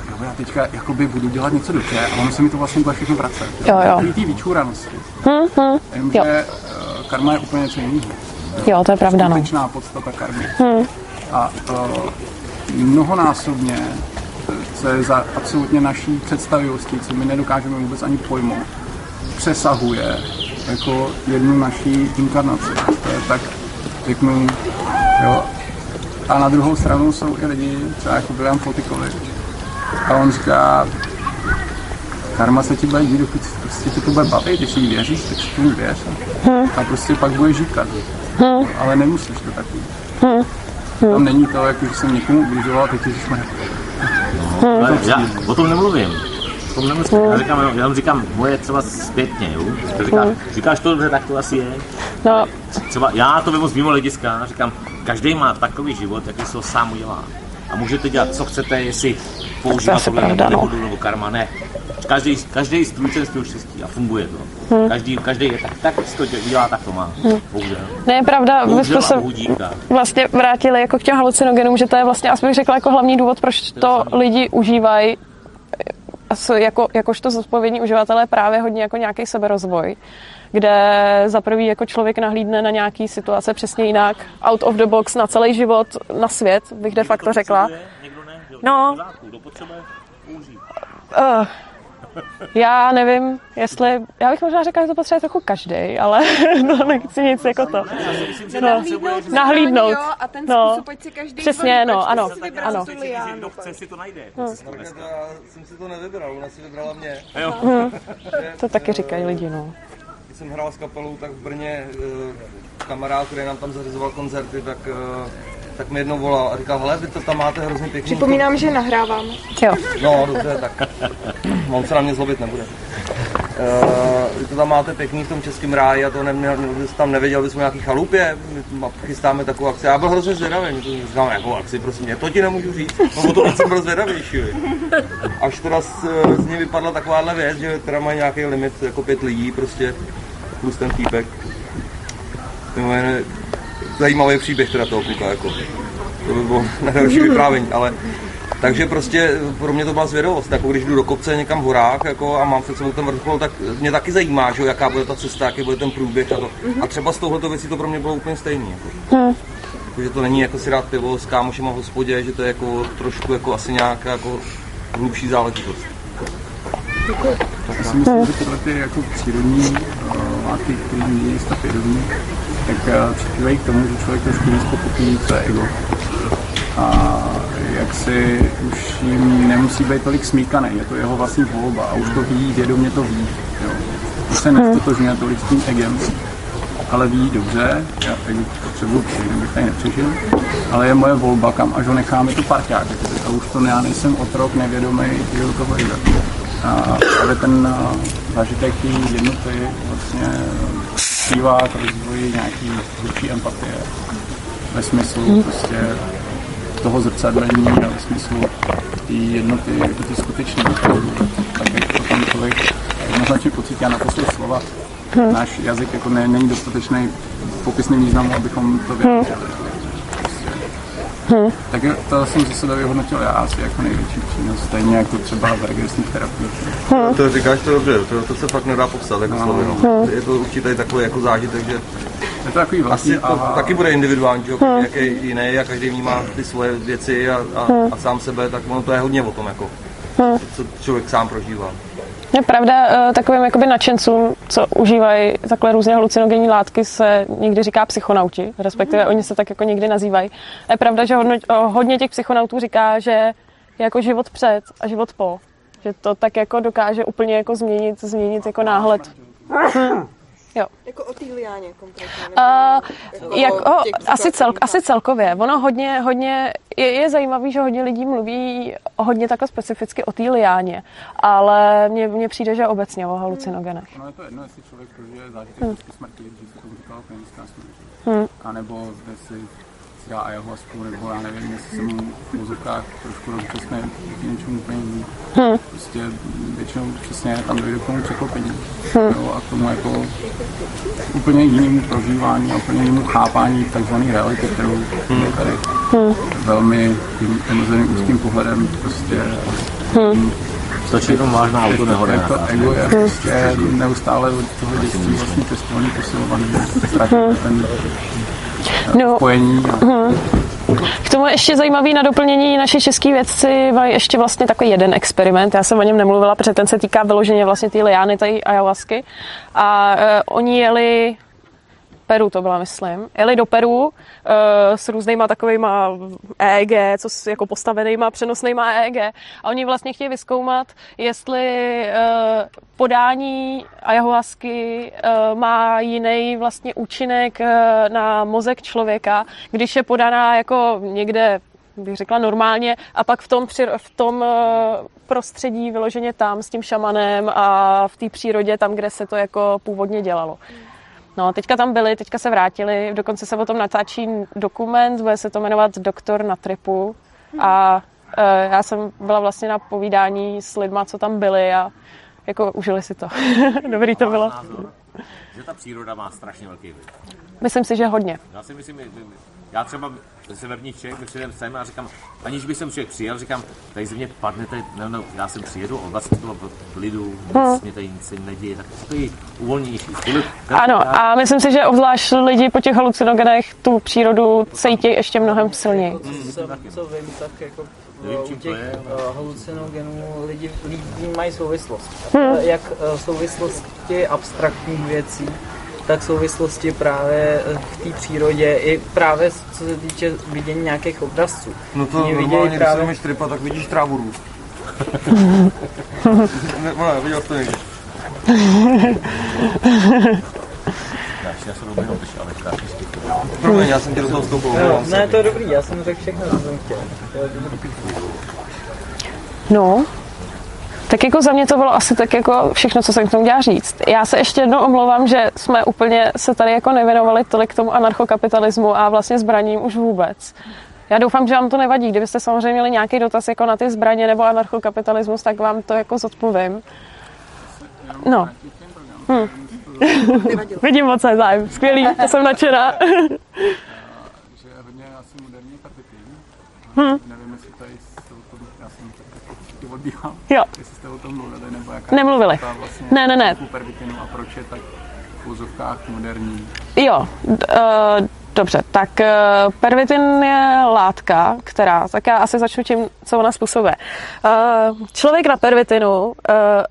G: jo, já teďka jakoby budu dělat něco dobře a ono se mi to vlastně bude všechno vracet.
B: Jo, jo.
G: Takový té vyčúranosti.
B: jo.
G: Jenomže eh, karma je úplně něco jiného.
B: Jo, to je pravda, no.
G: Podstata karmy. A uh, mnohonásobně, co je za absolutně naší představivosti, co my nedokážeme vůbec ani pojmout, přesahuje jako jednu naší inkarnaci. To je tak, řeknu, jo. A na druhou stranu jsou i lidi, třeba jako William Fotikovič. A on říká, karma se ti bude dít, dokud prostě ti to bude bavit, když jí věříš, tak si tomu věř. A, a prostě pak budeš říkat. Ale nemusíš to tak mít. Tam není to, jako že jsem někomu ubližoval, teď jsme
D: Ale já o tom nemluvím. O tom nemluvím. Já říkám, já jenom říkám moje třeba zpětně, jo. To Říkáš, říkáš to dobře, tak to asi je.
B: No,
D: Třeba já to vemu z mimo hlediska, říkám, každý má takový život, jaký si ho sám udělá. A můžete dělat, co chcete, jestli používat tohle
B: pravda,
D: nebo
B: no.
D: nebo karma, ne. Každý, každý strůjcem svého štěstí a funguje to.
B: Hmm.
D: Každý, každý je tak, tak to dělá, tak to má. Bohužel.
B: ne, je pravda, my jsme se vlastně vrátili jako k těm halucinogenům, že to je vlastně, bych řekla, jako hlavní důvod, proč to lidi užívají a jsou jako, jakožto zodpovědní uživatelé právě hodně jako nějaký seberozvoj, kde za prvý jako člověk nahlídne na nějaký situace přesně jinak, out of the box na celý život, na svět, bych de facto řekla. No. Uh, já nevím, jestli, já bych možná řekla, že to potřebuje trochu každý, ale to nechci nic jako to. No, nahlídnout.
A: Jo, a ten
B: No.
A: způsob, ať si každý
B: Přesně, no, ano, ano.
D: Kdo chce, si to najde.
E: Markéta, já jsem si to nevybral, ona si vybrala mě.
B: To taky říkají lidi, no.
E: Když jsem hrál s kapelou, tak v Brně eh, kamarád, který nám tam zařizoval koncerty, tak, eh, tak mi jednou volal a říkal, hele, vy to tam máte hrozně pěkný.
A: Připomínám, že nahrávám.
B: Jo.
E: No, dobře, tak on se na mě zlobit nebude. Uh, vy to tam máte pěkný v tom českém ráji a to neměl, jsi tam nevěděl, že jsme nějaký chalupě, my chystáme takovou akci. Já byl hrozně zvědavý, my to říkám, jakou akci, prosím mě, to ti nemůžu říct, no o to jsem byl zvědavější. Až teda z, z ní vypadla takováhle věc, že teda mají nějaký limit, jako pět lidí prostě, plus ten týpek. To je zajímavý příběh teda toho kluka, jako. To by bylo na další vyprávění, ale takže prostě pro mě to byla zvědavost, jako když jdu do kopce někam v horách jako, a mám před sebou ten vrchol, tak mě taky zajímá, že, jo, jaká bude ta cesta, jaký bude ten průběh a to. A třeba s touhleto věcí to pro mě bylo úplně stejný. Jako. Jako, že to není jako si dát pivo s kámošema v hospodě, že to je jako trošku jako asi nějaká jako hlubší záležitost.
G: Já si myslím, že tyhle ty jako přírodní uh, látky, které mění stav vědomí, tak uh, přispívají k tomu, že člověk trošku víc pochopí, co je ego. A jak si už jim nemusí být tolik smíkaný, je to jeho vlastní volba a už to ví, vědomě to ví. Jo. Už se nestotožňuje tolik s tím egem, ale ví dobře, já ego potřebuji, jinak bych tady nepřežil, ale je moje volba, kam až ho necháme to parťák. A už to já nejsem otrok, nevědomý, toho ega. A, ale ten zážitek té jednoty vlastně přispívá k rozvoji nějaký hlubší empatie ve smyslu hmm. prostě toho zrcadlení a ve smyslu té jednoty, jako ty skutečné. Tak jak to tam člověk jednoznačně pocítí a naposled slova. Hmm. Náš jazyk jako ne, není dostatečný popisný významu, abychom to vyjádřili. Hmm. Tak to jsem ze sebe vyhodnotil já asi jako největší přínos, stejně jako třeba v regresních terapiích.
E: Hmm. To říkáš to dobře, to, to se fakt nedá popsat jako no. slovy. No. Hmm. Je to určitě takový jako zážitek, že
G: je to takový vlastní.
E: Asi to a... taky bude individuální, že? Hmm. jaký jiný a každý vnímá ty svoje věci a, a, hmm. a sám sebe, tak ono to je hodně o tom, jako, hmm. co člověk sám prožívá.
B: Je pravda, eh, takovým jakoby nadšencům, co užívají takhle různě halucinogenní látky, se někdy říká psychonauti, respektive oni se tak jako někdy nazývají. A je pravda, že hodno, hodně těch psychonautů říká, že je jako život před a život po. Že to tak jako dokáže úplně jako změnit, změnit jako náhled.
A: Jo. Jako o té liáně konkrétně?
B: Uh, jako jako, asi, cel, asi celkově. Ono hodně, hodně je, je zajímavé, že hodně lidí mluví hodně takhle specificky o té liáně, ale mně, mně přijde, že obecně o halucinogenech.
G: No je to jedno, jestli člověk prožije zážitek hmm. smrti, když se tomu říkalo klinická smrt. Hmm. A nebo jestli já a ayahuasku, nebo já nevím, jestli jsem v mozovkách trošku rozčasný k něčemu úplně jiný. Hmm. Prostě většinou přesně tam dojde k tomu překlopení. Hmm. Jo, a k tomu jako úplně jinému prožívání a úplně jinému chápání takzvané reality, kterou hmm. tady hmm. velmi tím omezeným úzkým pohledem prostě hmm.
D: Stačí jenom vážná auto nehoda.
G: To ego je prostě neustále od toho dětství vlastně pěstovaný, posilovaný, ztratil ten no, spojení. Uh-huh.
B: K tomu ještě zajímavý na doplnění naši český vědci mají ještě vlastně takový jeden experiment. Já jsem o něm nemluvila, protože ten se týká vyloženě vlastně té liány, té ayahuasky. A uh, oni jeli Peru to byla, myslím. Jeli do Peru uh, s různýma takovýma EEG, co s, jako postavenýma, přenosnýma EEG. A oni vlastně chtějí vyskoumat, jestli uh, podání ayahuasky uh, má jiný vlastně účinek uh, na mozek člověka, když je podaná jako někde bych řekla normálně, a pak v tom, v tom prostředí vyloženě tam s tím šamanem a v té přírodě, tam, kde se to jako původně dělalo. No, teďka tam byli, teďka se vrátili, dokonce se o tom natáčí dokument, bude se to jmenovat Doktor na tripu a e, já jsem byla vlastně na povídání s lidma, co tam byli a jako užili si to. Dobrý to bylo. Názor,
D: že ta příroda má strašně velký vliv.
B: Myslím si, že hodně.
D: Já si myslím, já třeba severní Čech, my přijedeme sem a říkám, aniž bych sem člověk přijel, říkám, tady ze mě padne, tady, no, no, já sem přijedu, o 20 km v lidu, hmm. mě tady nic neděje, tak to je uvolnější.
B: Ano, a myslím si, že obzvlášť lidi po těch halucinogenech tu přírodu cítí ještě mnohem silněji.
C: Hmm. Co, co vím, tak jako u těch uh, halucinogenů lidi, lidi mají souvislost. Hmm. Jak uh, souvislosti abstraktních věcí, tak souvislosti právě eh, v té přírodě i právě co se týče vidění nějakých obrazců.
E: No to Oni normálně, právě... když se tripa, tak vidíš trávu růst. ne, ne, viděl to někdy. Promiň, já jsem tě do toho vstoupil.
C: Ne, to je dobrý, já jsem řekl všechno, co jsem chtěl.
B: No, tak jako za mě to bylo asi tak jako všechno, co jsem k tomu měla říct. Já se ještě jednou omlouvám, že jsme úplně se tady jako nevěnovali tolik tomu anarchokapitalismu a vlastně zbraním už vůbec. Já doufám, že vám to nevadí. Kdybyste samozřejmě měli nějaký dotaz jako na ty zbraně nebo anarchokapitalismus, tak vám to jako zodpovím. No. Hm. Vidím moc zájem. Skvělý, to jsem nadšená.
G: že hodně asi moderní hm. Nevím, jestli tady já jsem taky odbíhal.
B: Jo.
G: Jestli jste o tom mluvili, nebo jaká
B: Nemluvili.
G: Vlastně
B: ne, ne, ne.
G: a proč je tak v úzovkách moderní?
B: Jo, uh, dobře, tak uh, pervitin je látka, která, tak já asi začnu tím, co ona způsobuje. Uh, člověk na pervitinu uh,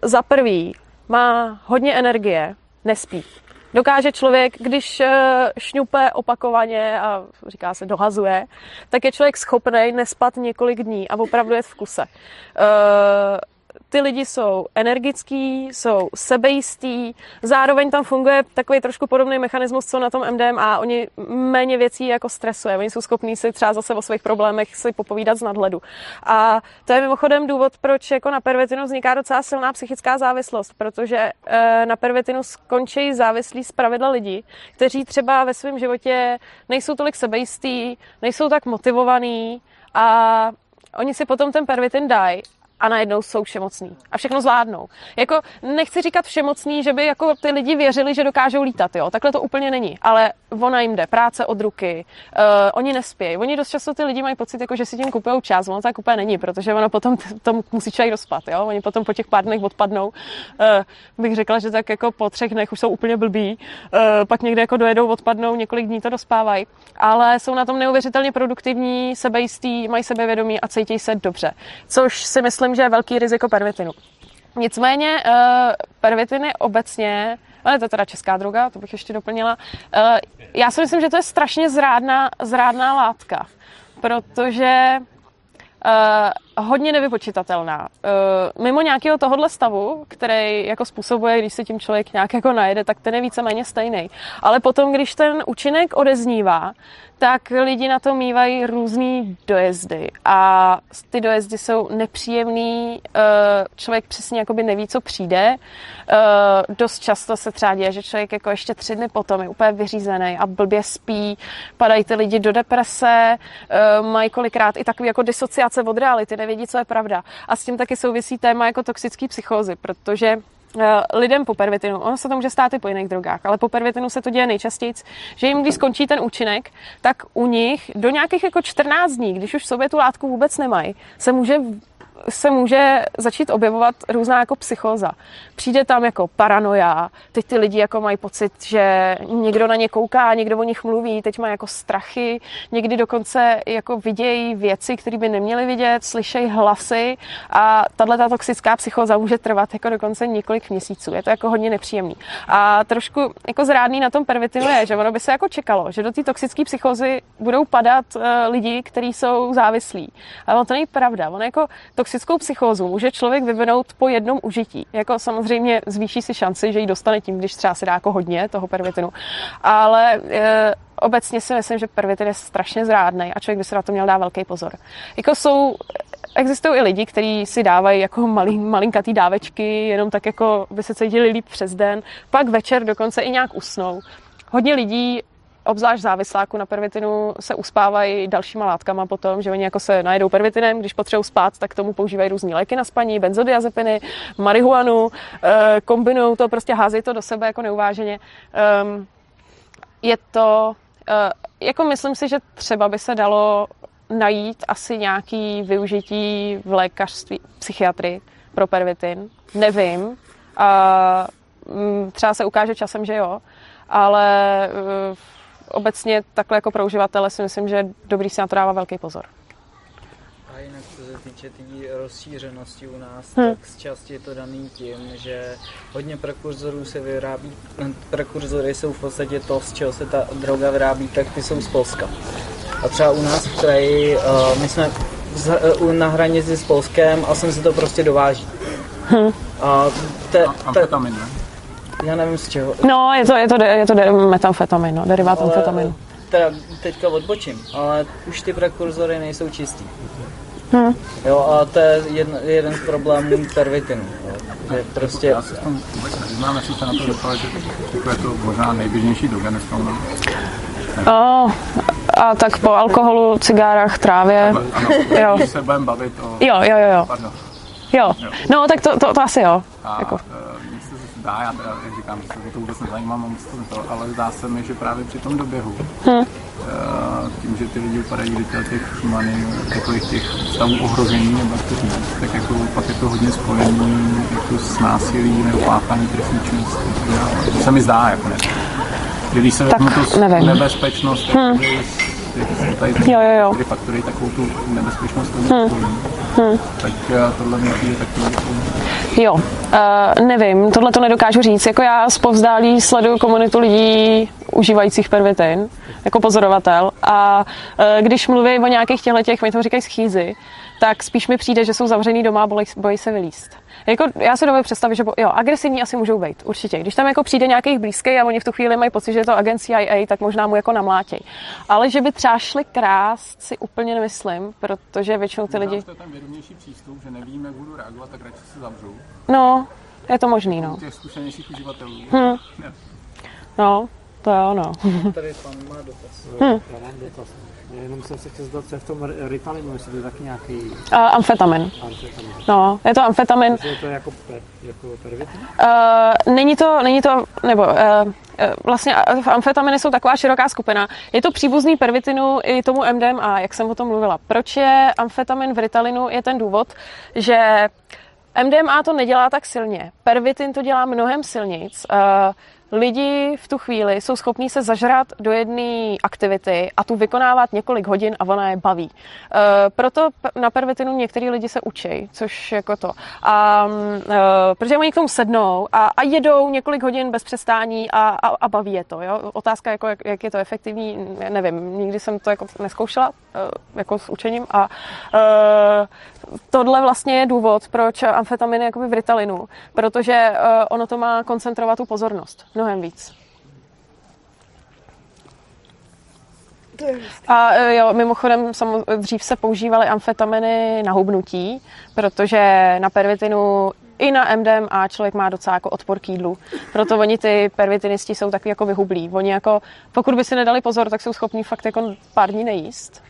B: za prvý má hodně energie, nespí. Dokáže člověk, když eh, šňupe opakovaně a říká se dohazuje, tak je člověk schopný nespat několik dní a opravdu je v kuse. Eh, ty lidi jsou energický, jsou sebejistý, zároveň tam funguje takový trošku podobný mechanismus, co na tom MDMA. Oni méně věcí jako stresuje. Oni jsou schopní si třeba zase o svých problémech si popovídat z nadhledu. A to je mimochodem důvod, proč jako na pervitinu vzniká docela silná psychická závislost, protože e, na pervitinu skončí závislí z pravidla lidi, kteří třeba ve svém životě nejsou tolik sebejistý, nejsou tak motivovaný a oni si potom ten pervitin dají a najednou jsou všemocný a všechno zvládnou. Jako nechci říkat všemocný, že by jako ty lidi věřili, že dokážou lítat, jo. Takhle to úplně není, ale ona jim jde, práce od ruky, uh, oni nespějí. Oni dost často ty lidi mají pocit, jako, že si tím kupují čas, ono tak úplně není, protože ono potom to musí člověk rozpat, jo. Oni potom po těch pár dnech odpadnou. Uh, bych řekla, že tak jako po třech dnech už jsou úplně blbí, uh, pak někde jako dojedou, odpadnou, několik dní to dospávají, ale jsou na tom neuvěřitelně produktivní, sebejistý, mají sebevědomí a cítí se dobře. Což si myslím, že je velký riziko pervitinu. Nicméně uh, pervitiny obecně, ale to je teda česká droga, to bych ještě doplnila, uh, já si myslím, že to je strašně zrádná, zrádná látka, protože Uh, hodně nevypočitatelná. Uh, mimo nějakého tohohle stavu, který jako způsobuje, když se tím člověk nějak jako najede, tak ten je víceméně stejný. Ale potom, když ten účinek odeznívá, tak lidi na to mývají různý dojezdy a ty dojezdy jsou nepříjemný, eh, člověk přesně jakoby neví, co přijde. Eh, dost často se třeba děje, že člověk jako ještě tři dny potom je úplně vyřízený a blbě spí, padají ty lidi do deprese, eh, mají kolikrát i takový jako disociace od reality, nevědí, co je pravda. A s tím taky souvisí téma jako toxický psychózy, protože Eh, lidem po pervitinu, ono se to může stát i po jiných drogách, ale po pervitinu se to děje nejčastěji, že jim, když skončí ten účinek, tak u nich do nějakých jako 14 dní, když už v sobě tu látku vůbec nemají, se může se může začít objevovat různá jako psychóza. Přijde tam jako paranoia, teď ty lidi jako mají pocit, že někdo na ně kouká, někdo o nich mluví, teď mají jako strachy, někdy dokonce jako vidějí věci, které by neměli vidět, slyšejí hlasy a tahle ta toxická psychóza může trvat jako dokonce několik měsíců. Je to jako hodně nepříjemný. A trošku jako zrádný na tom pervitinu je, že ono by se jako čekalo, že do té toxické psychózy budou padat uh, lidi, kteří jsou závislí. Ale to není pravda. On jako toxickou psychózu může člověk vyvinout po jednom užití. Jako samozřejmě zvýší si šanci, že ji dostane tím, když třeba si dá jako hodně toho pervitinu. Ale e, obecně si myslím, že pervitin je strašně zrádný a člověk by se na to měl dát velký pozor. Jako jsou, existují i lidi, kteří si dávají jako malý, malinkatý dávečky, jenom tak jako by se cítili líp přes den, pak večer dokonce i nějak usnou. Hodně lidí obzvlášť závisláku na pervitinu se uspávají dalšíma látkama potom, že oni jako se najedou pervitinem, když potřebují spát, tak tomu používají různé léky na spaní, benzodiazepiny, marihuanu, eh, kombinují to, prostě házejí to do sebe jako neuváženě. Ehm, je to, eh, jako myslím si, že třeba by se dalo najít asi nějaký využití v lékařství, psychiatrii pro pervitin. Nevím. A mm, třeba se ukáže časem, že jo, ale eh, obecně takhle jako pro uživatele si myslím, že je dobrý si na to dává velký pozor.
C: A jinak co se týče té tý rozšířenosti u nás, hmm. tak z části je to daný tím, že hodně prekurzorů se vyrábí, prekurzory jsou v podstatě to, z čeho se ta droga vyrábí, tak ty jsou z Polska. A třeba u nás v kraji, uh, my jsme uh, na hranici s Polskem a sem se to prostě dováží. Hmm. A te, te, já nevím z čeho.
B: No, je to, je to, je to metamfetamin, no, derivát amfetaminu.
C: Teda teďka odbočím, ale už ty prekurzory nejsou čistý. Hmm. Jo, a to je jeden, jeden z problémů pervitinu. Že prostě...
G: Já se vůbec neznám, jestli jste na to dostal, že to je to možná nejběžnější droga dneska.
B: Oh, a tak po alkoholu, cigárách, trávě.
G: Ano, jo. Když se budeme bavit o...
B: Jo, jo, jo. jo. Pardon. Jo, no tak to, to, to asi jo.
G: A, jako. Zdá, já teda říkám, že se to vůbec nezajímám, moc to, ale zdá se mi, že právě při tom doběhu, hmm. tím, že ty lidi upadají do těch many, takových těch stavů ohrožení nebo kteří, tak jako pak je to hodně spojený jako s násilí nebo páchání trestní činnosti. To se mi zdá, jako ne. Když se vezmu to nebezpečnost, hmm. tady,
B: jo, jo, jo.
G: faktory takovou tu nebezpečnost hmm. Hmm. tak eh, tohle mi je takový jako
B: Jo, uh, nevím, tohle to nedokážu říct. Jako já zpovzdálí sleduju komunitu lidí užívajících pervitin jako pozorovatel a e, když mluví o nějakých těchto těch, oni tomu říkají schýzy, tak spíš mi přijde, že jsou zavřený doma a bojí, bojí se vylíst. Jako, já si dovedu představit, že bo, jo, agresivní asi můžou být, určitě. Když tam jako přijde nějaký blízký a oni v tu chvíli mají pocit, že je to agent CIA, tak možná mu jako namlátěj. Ale že by třeba šli krást, si úplně nemyslím, protože většinou ty lidi...
G: To je ten vědomější přístup, že nevím, jak budu reagovat, tak radši se zavřu.
B: No, je to možný, no.
G: Těch zkušenějších uživatelů.
B: Hm. No, to jo, no.
C: Tady pan má dotaz.
F: Já mám dotaz. Jenom jsem se chtěl zeptat, co je v tom Ritalinu, jestli to je taky nějaký
B: Uh, amfetamin.
F: amfetamin.
B: No, je to amfetamin.
F: Je to jako, per, jako pervitin?
B: Uh, není to, není to, nebo uh, vlastně amfetaminy jsou taková široká skupina. Je to příbuzný pervitinu i tomu MDMA, jak jsem o tom mluvila. Proč je amfetamin v Ritalinu? Je ten důvod, že MDMA to nedělá tak silně. Pervitin to dělá mnohem silnic. Uh, lidi v tu chvíli jsou schopní se zažrat do jedné aktivity a tu vykonávat několik hodin a ona je baví. E, proto na pervitinu některý lidi se učí, což jako to. A, e, protože oni k tomu sednou a, a jedou několik hodin bez přestání a, a, a baví je to. Jo? Otázka, jako, jak, jak je to efektivní, nevím, nikdy jsem to jako neskoušela e, jako s učením a e, tohle vlastně je důvod, proč amfetamin je v Ritalinu, protože uh, ono to má koncentrovat tu pozornost mnohem víc. A uh, jo, mimochodem dřív se používaly amfetaminy na hubnutí, protože na pervitinu i na MDMA člověk má docela jako odpor k jídlu. Proto oni ty pervitinisti jsou takový jako vyhublí. Oni jako, pokud by si nedali pozor, tak jsou schopní fakt jako pár dní nejíst.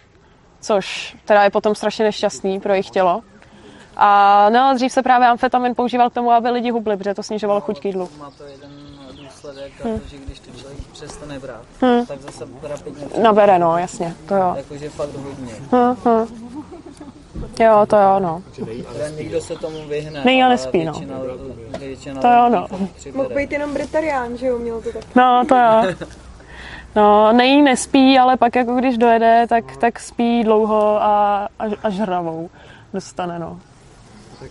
B: Což teda je potom strašně nešťastný pro jejich tělo. A no, dřív se právě amfetamin používal k tomu, aby lidi hubli, protože to snižovalo chuť k jídlu.
C: Má to jeden důsledek, hm. že když to člověk přestane brát,
B: Hm.
C: tak zase rapidně
B: Nabere, no, jasně, to jo.
C: Jakože fakt hodně.
B: Hm, hm. Jo, to jo, no.
C: Někdo se tomu vyhne,
B: Nejí a
C: ale
B: nespí, no.
C: většina, většina
B: To jo, no.
A: Mohl být jenom britarián, že jo, měl to tak.
B: No, to jo. No, nejí, nespí, ale pak jako když dojede, tak, tak spí dlouho a, a, a žravou dostane, no.
F: Tak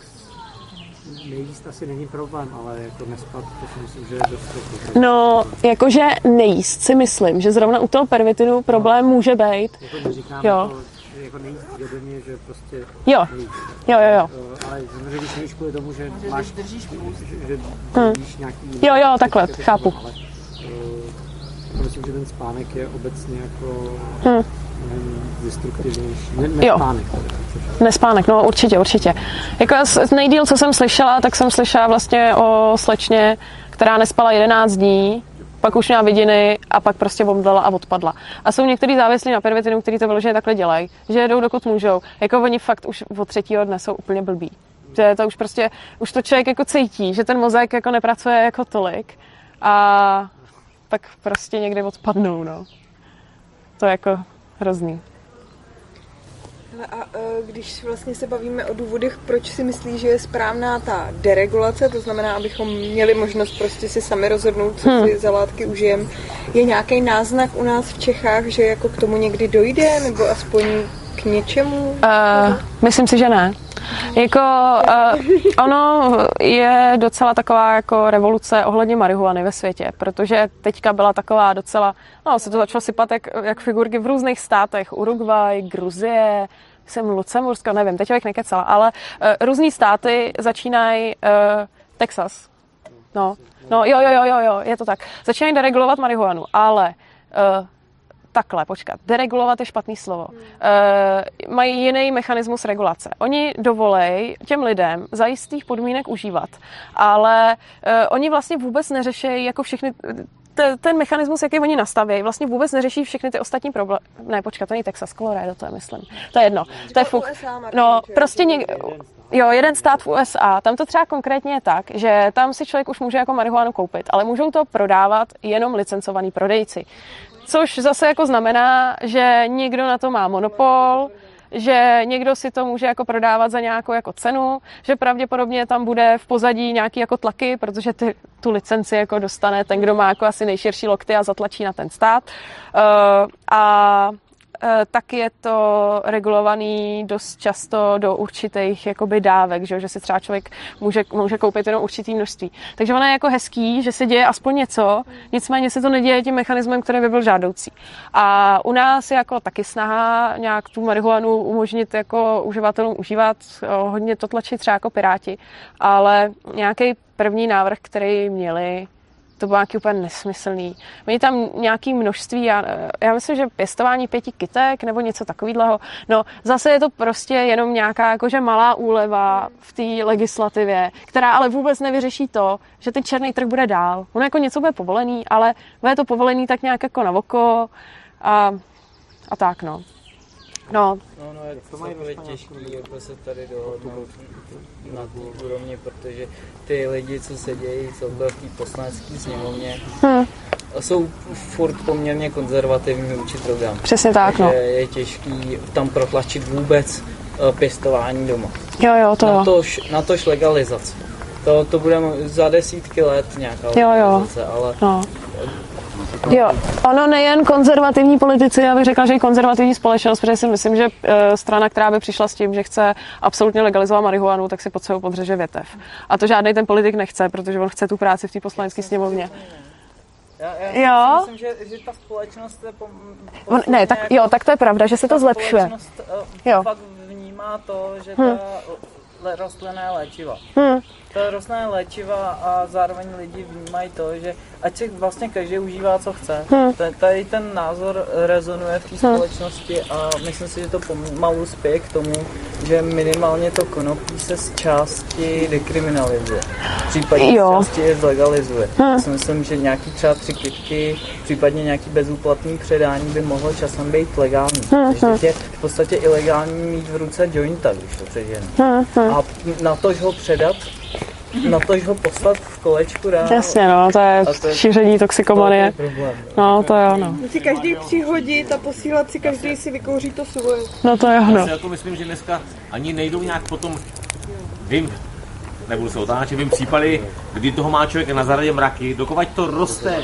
F: nejíst asi není problém, ale jako nespat, to si myslím, že je dost jako
B: No, jakože nejíst si myslím, že zrovna u toho pervitinu problém může být.
F: Jako neříkám,
B: Jo.
F: jako, že jako nejíst vědomě, že prostě
B: Jo,
F: nejíst.
B: jo, jo, jo.
F: Eh, Ale samozřejmě, když nejíš kvůli tomu, že máš, že, že
B: Hm.
F: jíš nějaký...
B: Jo, jo, takhle,
F: tak je to
B: chápu.
F: Ale, eh, myslím, že ten spánek je obecně jako
B: Hm.
F: mnohem destruktivnější. Ne,
B: Jo.
F: nespánek což
B: Nespánek, no určitě, určitě. Jako nejdíl, co jsem slyšela, tak jsem slyšela vlastně o slečně, která nespala 11 dní, pak už měla vidiny a pak prostě omdlela a odpadla. A jsou některý závislí na pervitinu, kteří to vyloženě takhle dělají, že jedou dokud můžou. Jako oni fakt už od třetího dne jsou úplně blbí. Že to už prostě, už to člověk jako cítí, že ten mozek jako nepracuje jako tolik a tak prostě někdy odpadnou, no. To je jako hrozný.
A: Hele, A e, když vlastně se bavíme o důvodech, proč si myslí, že je správná ta deregulace, to znamená, abychom měli možnost prostě si sami rozhodnout, co si za látky užijem, je nějaký náznak u nás v Čechách, že jako k tomu někdy dojde, nebo aspoň k něčemu?
B: Uh, myslím si, že ne. Jako uh, ono je docela taková jako revoluce ohledně marihuany ve světě, protože teďka byla taková docela, no se to začalo sypat jak, jak figurky v různých státech, Uruguay, Gruzie, jsem Lucembursko, nevím, teď bych nekecala, ale uh, různý státy začínají, uh, Texas, no, no jo, jo, jo, jo, jo, je to tak, začínají deregulovat marihuanu, ale uh, takhle, počkat, deregulovat je špatný slovo. E, mají jiný mechanismus regulace. Oni dovolej těm lidem za jistých podmínek užívat, ale e, oni vlastně vůbec neřeší jako všechny te- ten mechanismus, jaký oni nastaví, vlastně vůbec neřeší všechny ty ostatní problémy. Ne, počkat, to není Texas, Colorado, to je, myslím. To je jedno. To je fuk. No, prostě něk... Jo, jeden stát v USA. Tam to třeba konkrétně je tak, že tam si člověk už může jako marihuanu koupit, ale můžou to prodávat jenom licencovaní prodejci. Což zase jako znamená, že někdo na to má monopol, že někdo si to může jako prodávat za nějakou jako cenu, že pravděpodobně tam bude v pozadí nějaký jako tlaky, protože ty, tu licenci jako dostane ten, kdo má jako asi nejširší lokty a zatlačí na ten stát. Uh, a tak je to regulovaný dost často do určitých jakoby dávek, že, že si třeba člověk může, může koupit jenom určitý množství. Takže ono je jako hezký, že se děje aspoň něco, nicméně se to neděje tím mechanismem, který by byl žádoucí. A u nás je jako taky snaha nějak tu marihuanu umožnit jako uživatelům užívat, hodně to tlačí třeba jako piráti, ale nějaký první návrh, který měli, to bylo nějaký úplně nesmyslný. Oni tam nějaký množství, já, já myslím, že pěstování pěti kytek nebo něco takového. No zase je to prostě jenom nějaká jakože malá úleva v té legislativě, která ale vůbec nevyřeší to, že ten černý trh bude dál. Ono jako něco bude povolený, ale bude to povolený tak nějak jako na oko a, a tak no. No.
C: No, no, je to takové těžký, jako se tady dohodnout na té úrovni, protože ty lidi, co se dějí, co byl v té poslanecké sněmovně, hmm. jsou furt poměrně konzervativní vůči drogám.
B: Přesně tak, no.
C: je těžký tam protlačit vůbec eh, pěstování doma.
B: Jo, jo, to
C: na tož, na tož legalizace. To, to bude za desítky let nějaká
B: jo, jo.
C: ale
B: no. Jo, ono nejen konzervativní politici, já bych řekla, že i konzervativní společnost, protože si myslím, že eh, strana, která by přišla s tím, že chce absolutně legalizovat marihuanu, tak si pod sebou podřeže větev. A to žádný ten politik nechce, protože on chce tu práci v té poslanecké sněmovně.
C: Já, já jo. myslím, že, že ta společnost je pom,
B: On, Ne, tak jo, tak to je pravda, že se to zlepšuje.
C: Společnost uh, jo. fakt vnímá to, že hmm. ta je léčiva.
B: Hmm
C: to rostlinné léčiva a zároveň lidi vnímají to, že ať si vlastně každý užívá, co chce. Hmm. Tady ten názor rezonuje v té hmm. společnosti a myslím si, že to pomalu spěje k tomu, že minimálně to konopí se z části dekriminalizuje. Případně z části je zlegalizuje. Hmm. Já si myslím, že nějaký třeba tři kytky, případně nějaký bezúplatný předání by mohlo časem být legální. Hmm. Takže je v podstatě ilegální mít v ruce jointa, když to přeženu.
B: Hmm.
C: A na to, že ho předat, na to, že ho poslat v kolečku dál.
B: Jasně, no, to je, to je šíření toxikomanie.
C: To je problém,
B: no, to je ono.
A: Musí každý přihodit a posílat si, každý si vykouří to svoje.
B: No to je ono.
D: Já to myslím, že dneska ani nejdou nějak potom, vím, nebudu se otáčet, vím případy, kdy toho má člověk na zaradě mraky, dokud to roste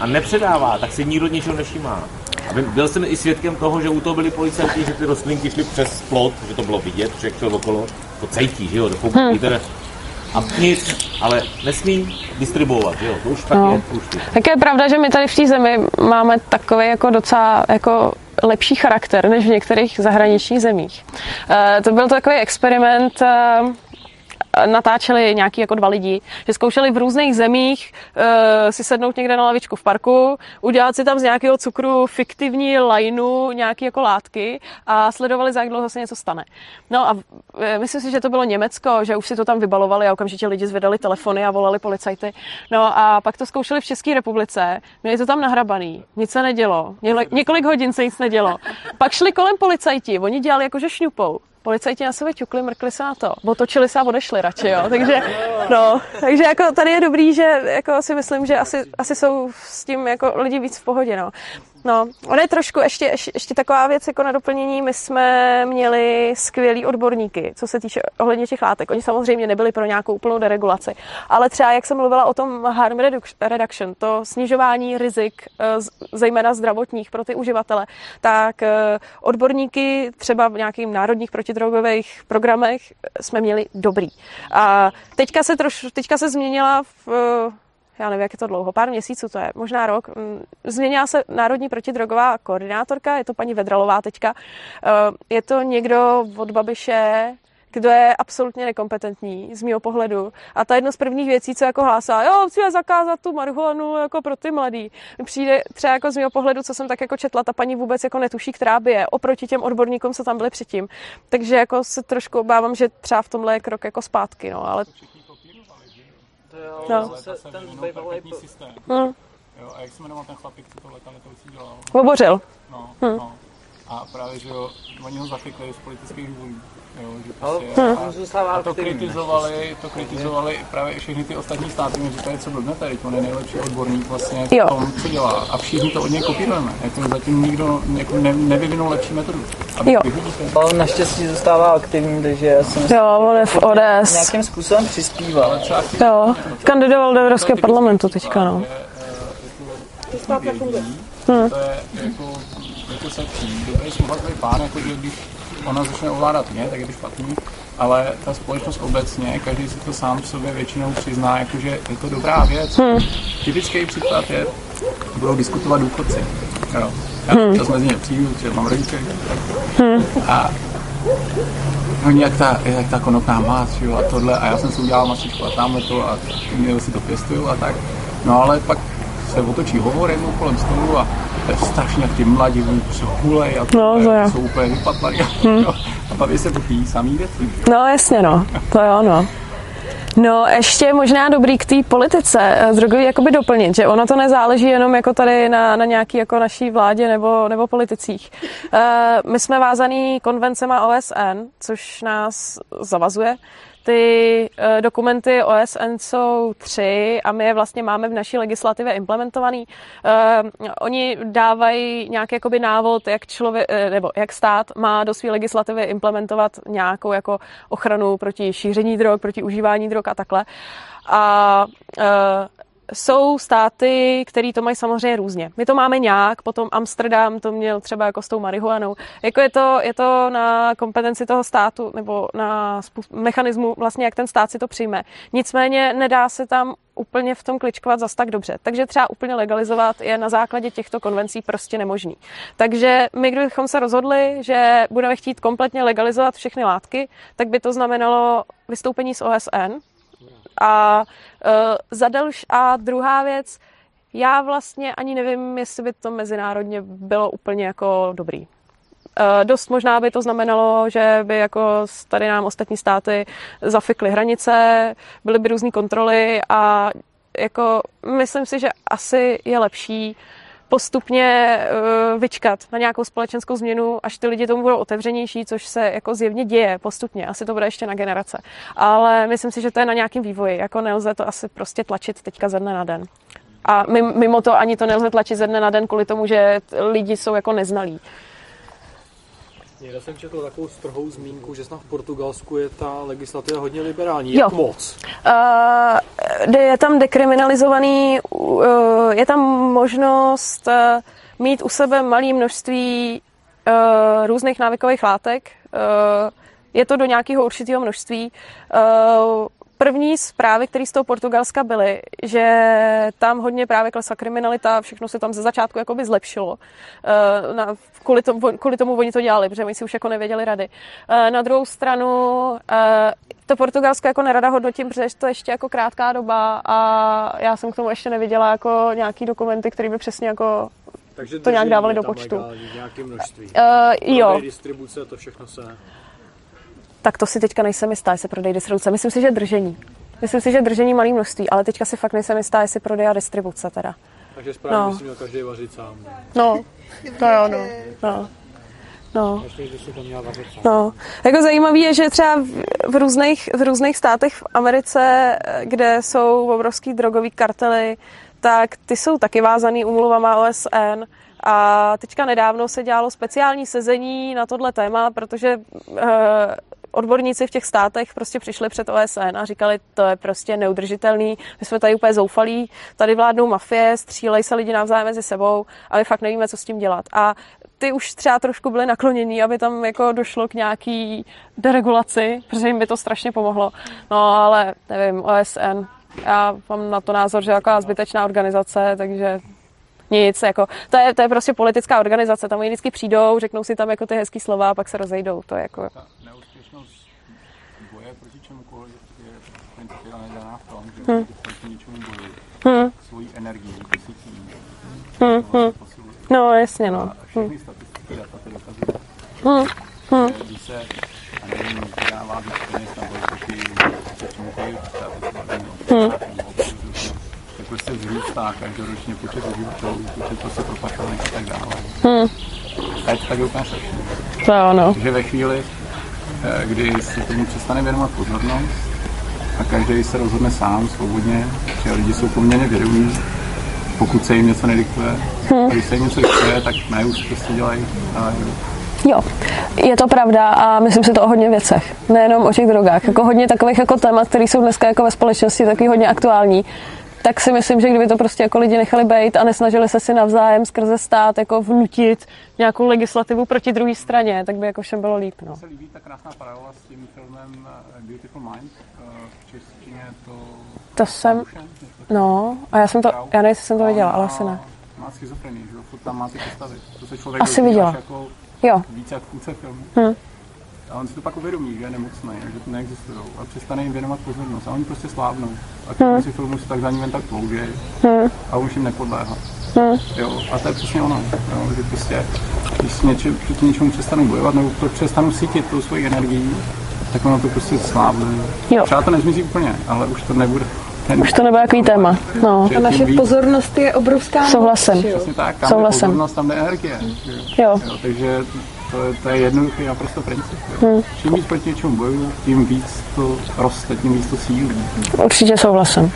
D: a nepředává, tak si nikdo ničeho nevšímá. A byl jsem i svědkem toho, že u toho byli policajti, že ty rostlinky šly přes plot, že to bylo vidět, že šel okolo, to cejtí, že jo, to hmm a nic, ale nesmí distribuovat, jo, to už tak no. je. Už je.
B: Tak je pravda, že my tady v té zemi máme takový jako docela jako lepší charakter než v některých zahraničních zemích. Uh, to byl takový experiment, uh, natáčeli nějaký jako dva lidi, že zkoušeli v různých zemích uh, si sednout někde na lavičku v parku, udělat si tam z nějakého cukru fiktivní lajnu, nějaké jako látky a sledovali, za jak dlouho se něco stane. No a uh, myslím si, že to bylo Německo, že už si to tam vybalovali a okamžitě lidi zvedali telefony a volali policajty. No a pak to zkoušeli v České republice, měli to tam nahrabaný, nic se nedělo, několik hodin se nic nedělo. Pak šli kolem policajti, oni dělali jako, že šňupou policajti na sebe ťukli, mrkli se na to, otočili se a odešli radši, jo. Takže, no, takže jako tady je dobrý, že jako si myslím, že asi, asi jsou s tím jako lidi víc v pohodě, no. No, ono je trošku ještě, ještě, ještě taková věc jako na doplnění. My jsme měli skvělý odborníky, co se týče ohledně těch látek. Oni samozřejmě nebyli pro nějakou úplnou deregulaci, ale třeba, jak jsem mluvila o tom harm reduction, to snižování rizik, eh, zejména zdravotních pro ty uživatele, tak eh, odborníky třeba v nějakých národních protidrogových programech jsme měli dobrý. A teďka se, troš, teďka se změnila v já nevím, jak je to dlouho, pár měsíců to je, možná rok. Mm, změnila se Národní protidrogová koordinátorka, je to paní Vedralová teďka. Eh, je to někdo od Babiše, kdo je absolutně nekompetentní z mého pohledu. A ta jedna z prvních věcí, co jako hlásá, jo, musíme zakázat tu marihuanu jako pro ty mladý. Přijde třeba jako z mého pohledu, co jsem tak jako četla, ta paní vůbec jako netuší, která by je, oproti těm odborníkům, co tam byli předtím. Takže jako se trošku obávám, že třeba v tomhle je krok jako zpátky, no, ale
G: no. se, ten bývalý systém.
B: Hmm.
G: Jo, a jak se jmenoval ten chlapík, co to letalitoucí dělal?
B: Hovořil.
G: No, hmm. no. A právě, že jo, oni ho zachytli z politických důvodů. Jo, že prostě,
C: hmm. a,
G: a to kritizovali, to kritizovali právě i všechny ty ostatní státy, mi říkali, co blbne tady, on je nejlepší odborník vlastně v tom, co dělá. A všichni to od něj kopírujeme. Jako zatím nikdo jako ne, nevyvinul lepší metodu.
B: Jo.
C: On naštěstí zůstává aktivní, takže já si myslím,
B: jo, on je v ODS.
C: Nějakým způsobem přispívá.
B: Jo, kandidoval do Evropského parlamentu teďka, no.
A: To nefunguje.
G: To je jako to se vším. Dobrý souhlasný pán, jako že když ona začne ovládat mě, tak je to špatný, ale ta společnost obecně, každý si to sám sobě většinou přizná, jakože je to dobrá věc. Hmm. Typický příklad je, budou diskutovat důchodci. Jo. Já hmm. mezi ně přijdu, že mám rodiče. Hmm. A Oni jak ta, jak ta konopná mác, jo, a tohle, a já jsem si udělal masičku a tamhle to a měl si to pěstuju a tak. No ale pak se otočí hovor jednou kolem stolu a to je strašně jak ty mladí, oni se hulej a to,
B: No, to jo.
G: jsou úplně vypatlaný. Hmm. A baví se popí samý věci.
B: No jasně no, to jo no. No, ještě možná dobrý k té politice eh, drogový jakoby doplnit, že ono to nezáleží jenom jako tady na, na nějaký jako naší vládě nebo, nebo politicích. Uh, my jsme vázaný konvencema OSN, což nás zavazuje. Ty uh, dokumenty OSN jsou tři a my je vlastně máme v naší legislativě implementovaný. Uh, oni dávají nějaký jakoby návod, jak člověk, nebo jak stát má do své legislativy implementovat nějakou jako ochranu proti šíření drog, proti užívání drog a takhle. A jsou státy, které to mají samozřejmě různě. My to máme nějak, potom Amsterdam to měl třeba jako s tou marihuanou. Jako je to, je to na kompetenci toho státu nebo na mechanismu vlastně, jak ten stát si to přijme. Nicméně nedá se tam úplně v tom kličkovat zas tak dobře. Takže třeba úplně legalizovat je na základě těchto konvencí prostě nemožný. Takže my, kdybychom se rozhodli, že budeme chtít kompletně legalizovat všechny látky, tak by to znamenalo vystoupení z OSN, a uh, za dalš, a druhá věc, já vlastně ani nevím, jestli by to mezinárodně bylo úplně jako dobrý. Uh, dost možná by to znamenalo, že by jako tady nám ostatní státy zafikly hranice, byly by různé kontroly a jako myslím si, že asi je lepší postupně uh, vyčkat na nějakou společenskou změnu, až ty lidi tomu budou otevřenější, což se jako zjevně děje postupně. Asi to bude ještě na generace. Ale myslím si, že to je na nějakém vývoji. Jako nelze to asi prostě tlačit teďka ze dne na den. A mimo to ani to nelze tlačit ze dne na den kvůli tomu, že lidi jsou jako neznalí.
F: Někde jsem četl takovou strhou zmínku, že snad v Portugalsku je ta legislativa hodně liberální. Jak jo. moc?
B: Uh, je tam dekriminalizovaný, uh, je tam možnost uh, mít u sebe malé množství uh, různých návykových látek. Uh, je to do nějakého určitého množství. Uh, první zprávy, které z toho Portugalska byly, že tam hodně právě klesla kriminalita, všechno se tam ze začátku jakoby zlepšilo. Uh, na, kvůli, tomu, kvůli tomu oni to dělali, protože my si už jako nevěděli rady. Uh, na druhou stranu uh, to Portugalsko jako nerada hodnotím, protože to ještě jako krátká doba a já jsem k tomu ještě neviděla jako nějaký dokumenty, které by přesně jako
F: takže
B: to nějak dávali do počtu.
F: Nějaké množství.
B: Uh, jo.
F: distribuce, to všechno se
B: tak to si teďka nejsem jistá, jestli prodej distribuce. Myslím si, že držení. Myslím si, že držení malý množství, ale teďka si fakt nejsem jistá, jestli prodej a distribuce teda.
F: Takže správně no. musí každý vařit sám.
B: No, to jo, no. no. No. no. Jako zajímavé je, že třeba v různých, v různých státech v Americe, kde jsou obrovský drogový kartely, tak ty jsou taky vázaný umluvama OSN a teďka nedávno se dělalo speciální sezení na tohle téma, protože uh, odborníci v těch státech prostě přišli před OSN a říkali, to je prostě neudržitelný, my jsme tady úplně zoufalí, tady vládnou mafie, střílejí se lidi navzájem mezi sebou a my fakt nevíme, co s tím dělat. A ty už třeba trošku byly naklonění, aby tam jako došlo k nějaký deregulaci, protože jim by to strašně pomohlo. No ale nevím, OSN, já mám na to názor, že jako zbytečná organizace, takže nic, jako, to je, to je prostě politická organizace, tam oni vždycky přijdou, řeknou si tam jako ty hezký slova a pak se rozejdou, to je jako...
G: Ta neúspěšnost boje proti čemukoliv je principiálně daná v tom, že hmm. proti něčemu bojují hmm. svojí energii, vysytí,
B: hmm. hmm. No, jasně, no. A
G: všechny hmm. statistiky data to dokazují. Hmm. Hmm. Když se, a nevím, dává víc peněz na boj proti hmm prostě vzrůstá každoročně počet uživatelů, počet prostě a tak dále. Hmm. A je to tak úplně strašné.
B: To ono.
G: Takže ve chvíli, eh, kdy se tomu přestane věnovat pozornost a každý se rozhodne sám, svobodně, že lidi jsou poměrně vědomí, pokud se jim něco nediktuje. Hmm. Když se jim něco diktuje, tak najednou si prostě dělají a
B: Jo, je to pravda a myslím si to o hodně věcech, nejenom o těch drogách. Jako hodně takových jako témat, které jsou dneska jako ve společnosti taky hodně aktuální tak si myslím, že kdyby to prostě jako lidi nechali být a nesnažili se si navzájem skrze stát jako vnutit nějakou legislativu proti druhé straně, tak by jako všem bylo líp. No.
G: Se líbí ta krásná paralela s tím filmem eh, Beautiful Mind. Eh, V češtině to...
B: To jsem, no, a já jsem to, já nevím, jestli jsem to viděla, ale asi ne.
G: Má schizofrenii, že jo? Tam má ty postavy. To se člověk
B: Asi viděla.
G: Jako
B: Jo,
G: více jak půlce filmu.
B: Hm.
G: A on si to pak uvědomí, že je nemocný, že to neexistují. A přestane jim věnovat pozornost. A oni prostě slábnou. A k konci filmu se tak za ním jen tak ploudějí. A už jim nepodléhá. Jo, a to je přesně ono. Jo, že prostě, když něče, proti něčemu přestanou bojovat, nebo přestanou sítit tu svoji energii, tak ono to prostě slábne.
B: Jo.
G: Třeba to nezmizí úplně, ale už to nebude. Ten,
B: už to nebude takový téma. No,
A: A naše pozornost je obrovská. jo?
G: Přesně tak, tam
B: Souhlasím.
G: jde pozornost, tam jde energie. jo.
B: jo,
G: Jo, takže to je, to je jednoduchý naprosto princip. Jo. Čím víc proti něčemu bojuju, tím víc to roste, tím víc to sílí.
B: určitě souhlasím.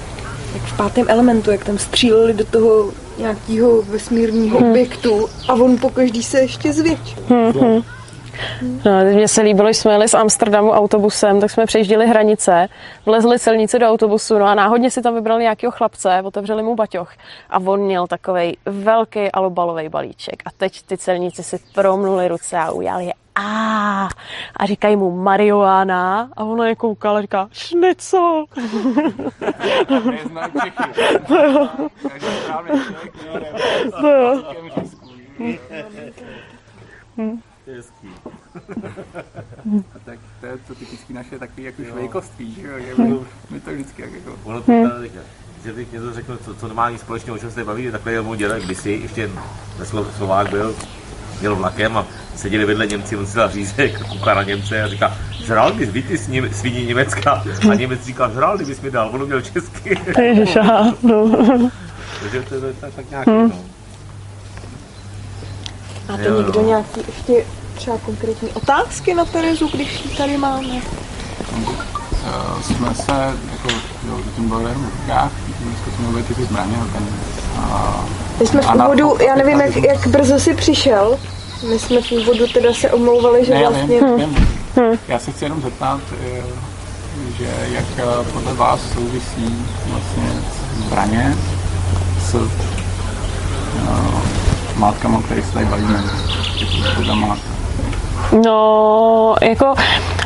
A: Jak v pátém elementu, jak tam stříleli do toho nějakého vesmírního objektu a on po každý se ještě zvětšil.
B: No, mně se líbilo, když jsme jeli z Amsterdamu autobusem, tak jsme přejížděli hranice, vlezli celníci do autobusu, no a náhodně si tam vybrali nějakého chlapce, otevřeli mu baťoch a on měl takový velký alobalový balíček a teď ty celníci si promnuli ruce a ujali je a a říkají mu marihuana a on je koukal a říká šnico.
G: Neznají Čechy.
B: No jo.
G: A tak to je to typický naše takový jako švejkoství, že jo, že my, my to vždycky jak jako
D: Ono to hmm. že bych něco řekl, co, co normální společně, o čem se baví, takhle je můj děda, kdysi ještě ve Slo- Slovák byl, jel vlakem a seděli vedle Němci, on si dal řízek, kouká na Němce a říká, žral bys víty s ním, sviní Německa. A Němec říká, žral, kdybys mi dal, on měl česky.
B: Ježiša, no.
D: Takže to, to, to, to tak nějaký, no.
A: Máte
D: Jo,
A: někdo
D: no.
A: nějaký ještě třeba konkrétní otázky na Terezu, když ji tady máme?
G: uh, jsme se jako, jo, zatím bylo jenom v rukách, dneska jsme mluvili ty zbraně, a ten, a,
A: My jsme v úvodu, já nevím, jak, jak brzo si přišel, my jsme v úvodu teda se omlouvali, že
G: ne, já
A: vlastně...
G: vím, vím. Já se chci jenom zeptat, eh, že jak eh, podle vás souvisí vlastně zbraně s uh, mátkama, o kterých se tady bavíme. To tam máte.
B: No, jako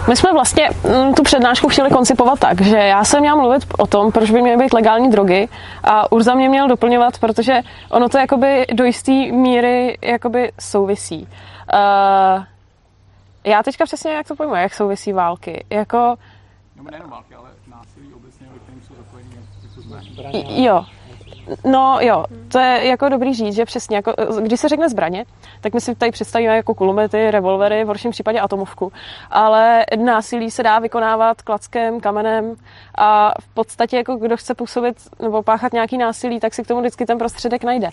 B: my jsme vlastně mm, tu přednášku chtěli koncipovat tak, že já jsem měla mluvit o tom, proč by měly být legální drogy a Urza mě měl doplňovat, protože ono to jakoby do jisté míry jakoby souvisí. Uh, já teďka přesně jak to pojmu, jak souvisí války. Jako,
G: Nebo nejenom války, ale násilí obecně, ve kterém jsou zapojení.
B: Jo. No jo, to je jako dobrý říct, že přesně, jako, když se řekne zbraně, tak my si tady představíme jako kulomety, revolvery, v horším případě atomovku. Ale násilí se dá vykonávat klackem, kamenem a v podstatě jako kdo chce působit nebo páchat nějaký násilí, tak si k tomu vždycky ten prostředek najde.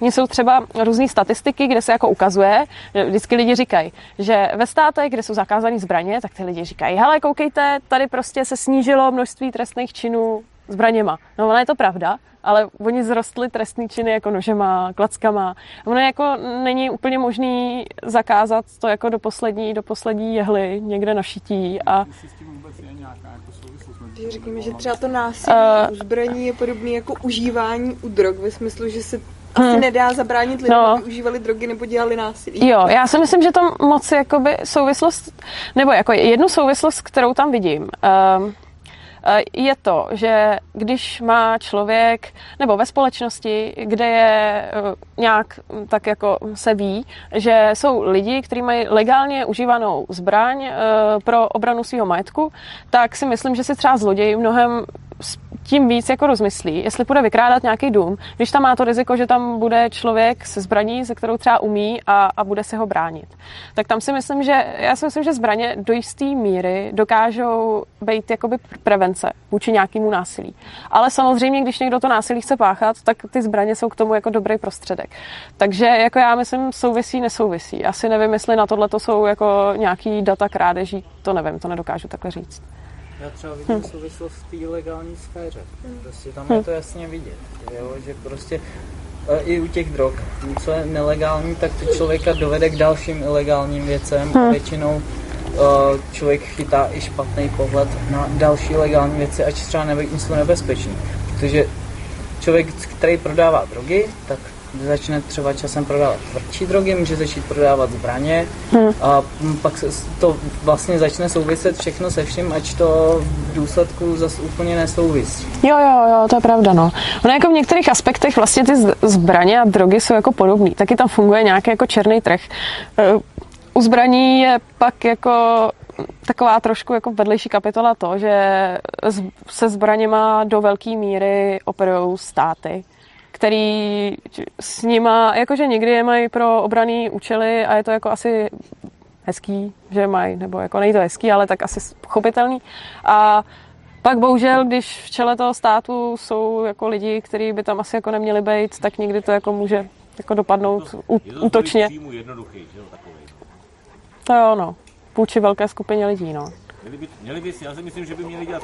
B: Uh, jsou třeba různé statistiky, kde se jako ukazuje, vždycky lidi říkají, že ve státech, kde jsou zakázané zbraně, tak ty lidi říkají, hele, koukejte, tady prostě se snížilo množství trestných činů zbraněma. No ona je to pravda, ale oni zrostli trestný činy jako nožema, klackama. Ono jako není úplně možný zakázat to jako do poslední, do poslední jehly někde na šití a
G: Jestli s tím vůbec je nějaká jako
A: řekněme, že třeba to násilí
B: Eh.
A: u zbraní je podobné jako užívání u drog, ve smyslu, že se asi nedá zabránit lidem,
B: No.
A: aby užívali drogy nebo dělali násilí.
B: Jo, já si myslím, že tam moc jakoby souvislost, nebo jako jednu souvislost, kterou tam vidím, um, je to, že když má člověk, nebo ve společnosti, kde je eh, nějak hm, tak jako se ví, že jsou lidi, kteří mají legálně užívanou zbraň eh, pro obranu svého majetku, tak si myslím, že si třeba zloděj mnohem tím víc jako rozmyslí, jestli bude vykrádat nějaký dům, když tam má to riziko, že tam bude člověk se zbraní, se kterou třeba umí a, a bude se ho bránit. Tak tam si myslím, že já si myslím, že zbraně do jisté míry dokážou být jakoby prevence vůči nějakému násilí. Ale samozřejmě, když někdo to násilí chce páchat, tak ty zbraně jsou k tomu jako dobrý prostředek. Takže jako já myslím, souvisí, nesouvisí. Asi nevím, jestli na tohle to jsou jako nějaký data krádeží, to nevím, to nedokážu takhle říct.
C: Já třeba vidím souvislost v té legální sféře. Prostě tam je to jasně vidět, jo? že prostě e, i u těch drog, co je nelegální, tak to člověka dovede k dalším ilegálním věcem a většinou e, člověk chytá i špatný pohled na další legální věci, ať třeba neví, jsou nebezpečný. Protože člověk, který prodává drogy, tak začne třeba časem prodávat tvrdší drogy, může začít prodávat zbraně hmm. a pak se to vlastně začne souviset všechno se vším, ať to v důsledku zase úplně nesouvisí.
B: Jo, jo, jo, to je pravda, no. Ono jako v některých aspektech vlastně ty zbraně a drogy jsou jako podobný. Taky tam funguje nějaký jako černý trh. E, u zbraní je pak jako taková trošku jako vedlejší kapitola to, že se zbraněma do velké míry operují státy který s nima, jakože někdy je mají pro obraný účely a je to jako asi hezký, že mají, nebo jako nejde to hezký, ale tak asi pochopitelný. A pak bohužel, když v čele toho státu jsou jako lidi, kteří by tam asi jako neměli být, tak někdy to jako může jako dopadnout
D: to,
B: útočně.
D: jednoduchý, že jo, takový.
B: To jo, no. Vůči velké skupině lidí, no.
D: Měli by, měli by, já si myslím, že by měli dělat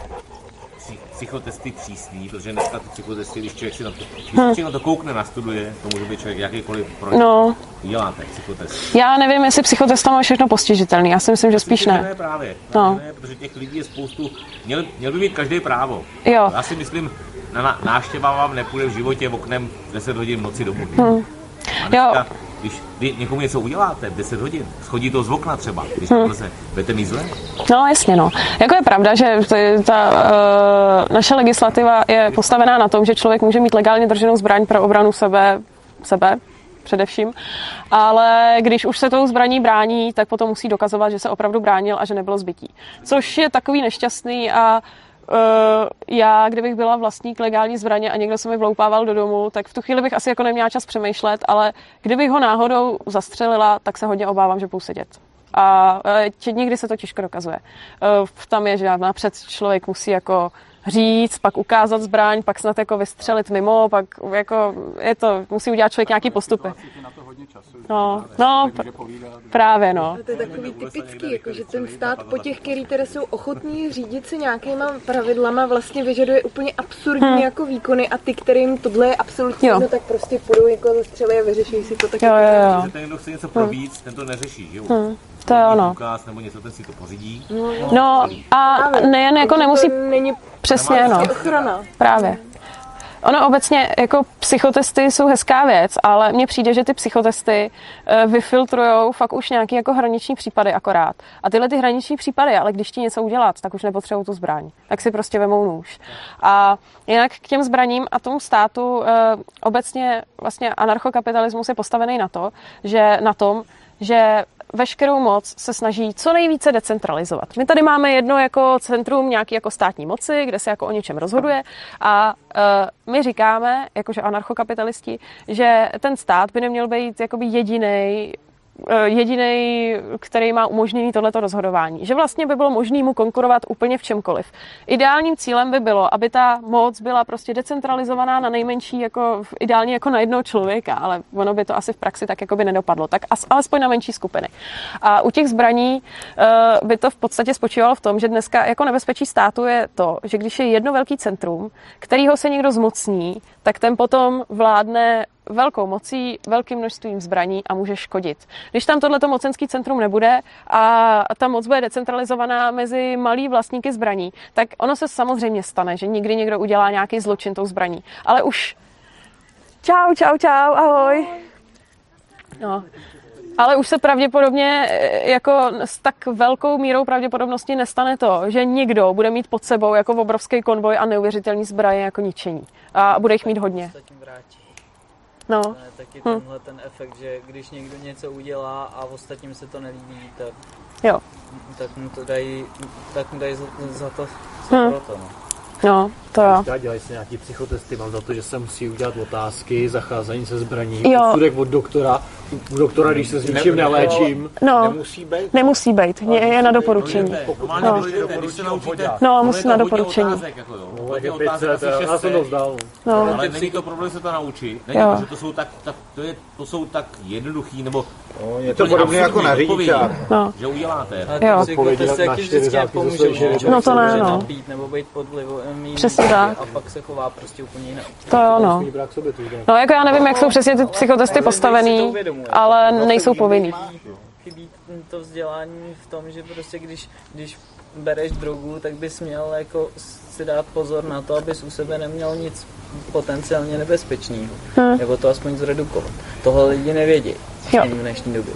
D: psychotesty přísný, protože dneska ty psychotesty, když člověk si na to, když hm. člověk na to koukne, nastuduje, to může být člověk jakýkoliv projekt. No. Děláte psychotest.
B: Já nevím, jestli psychotestem je všechno postižitelný. Já si myslím, že spíš ne.
D: Ne, právě. No. Ne, protože těch lidí je spoustu. Měl, měl by mít každý právo.
B: Jo.
D: Já si myslím, na návštěva vám nepůjde v životě oknem 10 hodin v noci domů.
B: Hmm. Jo,
D: když vy někomu něco uděláte v 10 hodin, schodí to z okna třeba, když hmm. se, budete mít zle?
B: No jasně, no. Jako je pravda, že t- ta uh, naše legislativa je postavená na tom, že člověk může mít legálně drženou zbraň pro obranu sebe, sebe především, ale když už se tou zbraní brání, tak potom musí dokazovat, že se opravdu bránil a že nebylo zbytí. Což je takový nešťastný a Uh, já, kdybych byla vlastník legální zbraně a někdo se mi vloupával do domu, tak v tu chvíli bych asi jako neměla čas přemýšlet, ale kdybych ho náhodou zastřelila, tak se hodně obávám, že budu sedět. A uh, nikdy se to těžko dokazuje. Uh, tam je, že napřed člověk musí jako říct, pak ukázat zbraň, pak snad jako vystřelit mimo, pak jako je to, musí udělat člověk nějaký postupy. No, no, právě no.
A: A to je takový typický, jako, že ten stát po těch, který tedy jsou ochotní řídit se nějakýma pravidlama, vlastně vyžaduje úplně absurdní hmm. jako výkony a ty, kterým tohle je absolutně no, tak prostě půjdou jako zastřeli a vyřeší si to tak.
B: Jo, jo, jo.
D: Ten, kdo chce něco probít, hmm. ten to neřeší, že jo?
B: Hmm. To je ono.
D: nebo něco, ten si to pořídí.
B: No, no a nejen jako nemusí...
A: Není
B: Přesně, no.
A: Ochrana.
B: Právě. Ono obecně jako psychotesty jsou hezká věc, ale mně přijde, že ty psychotesty uh, vyfiltrují fakt už nějaký jako hraniční případy akorát. A tyhle ty hraniční případy, ale když ti něco udělat, tak už nepotřebují tu zbraň. Tak si prostě vemou nůž. A jinak k těm zbraním a tomu státu uh, obecně vlastně anarchokapitalismus je postavený na to, že na tom, že veškerou moc se snaží co nejvíce decentralizovat. My tady máme jedno jako centrum nějaký jako státní moci, kde se jako o něčem rozhoduje a uh, my říkáme, jakože anarchokapitalisti, že ten stát by neměl být jakoby jediný jediný, který má umožněný tohleto rozhodování. Že vlastně by bylo možné mu konkurovat úplně v čemkoliv. Ideálním cílem by bylo, aby ta moc byla prostě decentralizovaná na nejmenší, jako ideálně jako na jednoho člověka, ale ono by to asi v praxi tak jako by nedopadlo. Tak alespoň na menší skupiny. A u těch zbraní eh, by to v podstatě spočívalo v tom, že dneska jako nebezpečí státu je to, že když je jedno velký centrum, kterýho se někdo zmocní, tak ten potom vládne velkou mocí, velkým množstvím zbraní a může škodit. Když tam tohleto mocenský centrum nebude a ta moc bude decentralizovaná mezi malý vlastníky zbraní, tak ono se samozřejmě stane, že někdy někdo udělá nějaký zločin tou zbraní. Ale už čau, čau, čau, ahoj. No. Ale už se pravděpodobně eh, jako s tak velkou mírou pravděpodobnosti nestane to, že někdo bude mít pod sebou jako obrovský konvoj a neuvěřitelný zbraně jako ničení. A bude jich mít hodně. No.
C: Taky hm. tenhle ten efekt, že když někdo něco udělá a ostatním se to nelíbí, tak,
B: jo.
C: tak mu to dají, tak mu dají za, za to, co hm. pro to, no.
B: No, to jo.
F: Říká, dělají se nějaký psychotesty, mám za to, že se musí udělat otázky, zacházení se zbraní, jo. od doktora, u doktora, když se s ničím ne, neléčím,
B: no, nemusí být? Nemusí být, je, je na doporučení. No, no musí na doporučení.
F: No, tak je 500, já jsem to vzdal.
D: No. Ale není to problém se to naučit, není, že to jsou tak, tak to, je, to jsou tak jednoduchý, nebo
E: No, je to podobně jako na řidičák.
B: No.
D: Že uděláte.
B: Jo.
C: Odpovědět na čtyři řádky
B: No to ne, no.
C: nebo být pod vlivem
B: Přesně tak.
C: A pak se chová prostě úplně jinak.
B: To jo, no. No jako já nevím, jak jsou přesně ty psychotesty postavený, ale nejsou povinný.
C: Chybí to vzdělání v tom, že prostě když, když bereš drogu, tak bys měl jako si dát pozor na to, abys u sebe neměl nic potenciálně nebezpečného.
B: Hmm.
C: Nebo to aspoň zredukovat. Tohle lidi nevědí
B: Jo.
C: v dnešní době.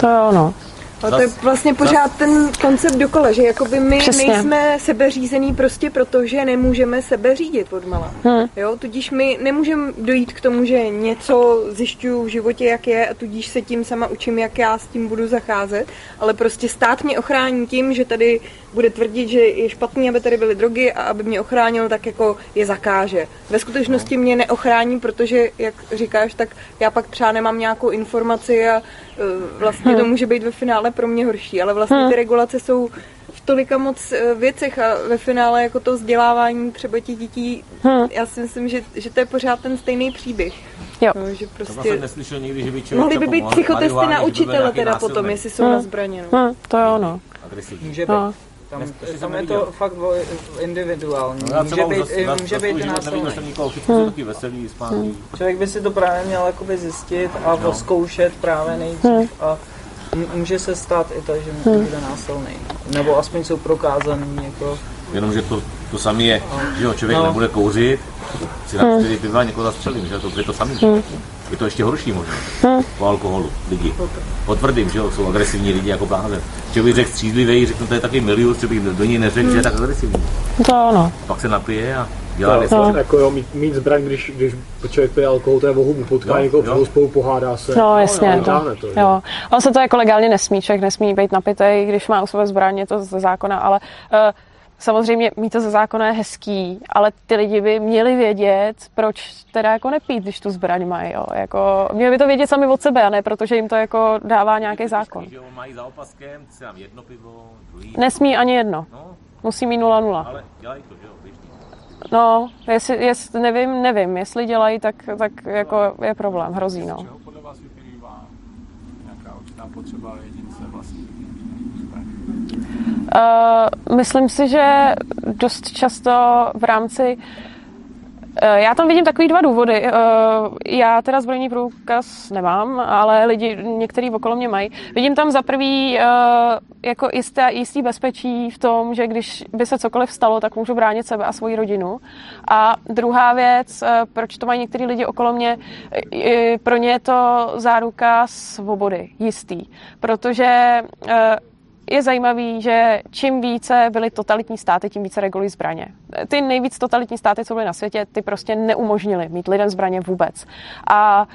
B: To je ono.
A: Ale to je vlastně pořád ten koncept dokola, že jakoby my
B: Přesně.
A: nejsme sebeřízený prostě proto, že nemůžeme sebe řídit odmala.
B: Hmm.
A: Jo, tudíž my nemůžeme dojít k tomu, že něco zjišťuju v životě, jak je a tudíž se tím sama učím, jak já s tím budu zacházet, ale prostě stát mě ochrání tím, že tady bude tvrdit, že je špatný, aby tady byly drogy a aby mě ochránil, tak jako je zakáže. Ve skutečnosti mě neochrání, protože, jak říkáš, tak já pak třeba nemám nějakou informaci a vlastně to může být ve finále pro mě horší, ale vlastně ty regulace jsou v tolika moc eh, věcech a ve finále jako to vzdělávání třeba těch dětí, já si myslím, že, že to je pořád ten stejný příběh.
B: Jo.
A: No, že
D: To jsem
A: prostě
D: neslyšel nikdy, že by člověk
A: mohly by být psychotesty na
D: by
A: učitele teda
D: násilný,
A: potom, jestli jsou na zbraně. No.
B: Hm, to je ono.
D: agresivní.
C: Může být.
B: No.
C: Tam,
D: Ještě
C: tam je to fakt individuální.
D: No,
C: může být, i- může být i násilný.
D: jsem nikoho, všichni jsou taky veselí, spánky.
C: Člověk by si to právě měl jakoby zjistit a no. zkoušet právě nejdřív a m- může se stát i to, že bude násilný. Nebo aspoň jsou prokázaný jako...
D: Jenomže to, to samé je, že jo, člověk
C: No.
D: nebude kouřit, si na čtyři piva někoho zastřelím, že to je to samé. Je to ještě horší možná, po alkoholu, lidi. Potvrdím, že jo, jsou agresivní lidi jako blázen. Že bych řekl střízlivý, řeknu, to je taky milion, že bych do něj neřekl, že je tak agresivní.
B: To ono.
D: Pak se napije a dělá
F: To,
D: věci.
F: no. jako jo, mít, mít zbraň, když, když člověk pije alkohol, to je vohu, potká
D: Jo,
F: někoho
D: jo.
F: spolu pohádá se.
B: No, jasně.
F: vytáhne to, že?
B: jo. Ale se to jako legálně nesmí, člověk nesmí být napitej, když má u sebe zbraň, je to ze zákona, ale uh, samozřejmě mít to ze zákona je hezký, ale ty lidi by měli vědět, proč teda jako nepít, když tu zbraň mají, jo. Jako, měli by to vědět sami od sebe, a ne protože jim to jako dává nějaký zákon.
D: Mají za opaskem, jedno pivo, druhý,
B: Nesmí ani jedno.
D: no,
B: Musí mít 0-0.
D: ale dělají to, že jo.
B: No, jestli, jestli, nevím, nevím, jestli dělají, tak, tak jako je problém, hrozí, no.
G: Čeho podle vás vyplývá nějaká určitá potřeba?
B: Uh, myslím si, že dost často v rámci Eh, Já tam vidím takový dva důvody. Eh, Já teda zbrojní průkaz nemám, ale lidi, některý okolo mě mají. Vidím tam za prvý eh, jako jisté, jistý bezpečí v tom, že když by se cokoliv stalo, tak můžu bránit sebe a svoji rodinu. A druhá věc, eh, proč to mají některý lidi okolo mě, eh, pro ně je to záruka svobody, jistý. Protože eh, je zajímavý, že čím více byly totalitní státy, tím více regulují zbraně. Ty nejvíc totalitní státy, co byly na světě, ty prostě neumožnili mít lidem zbraně vůbec. A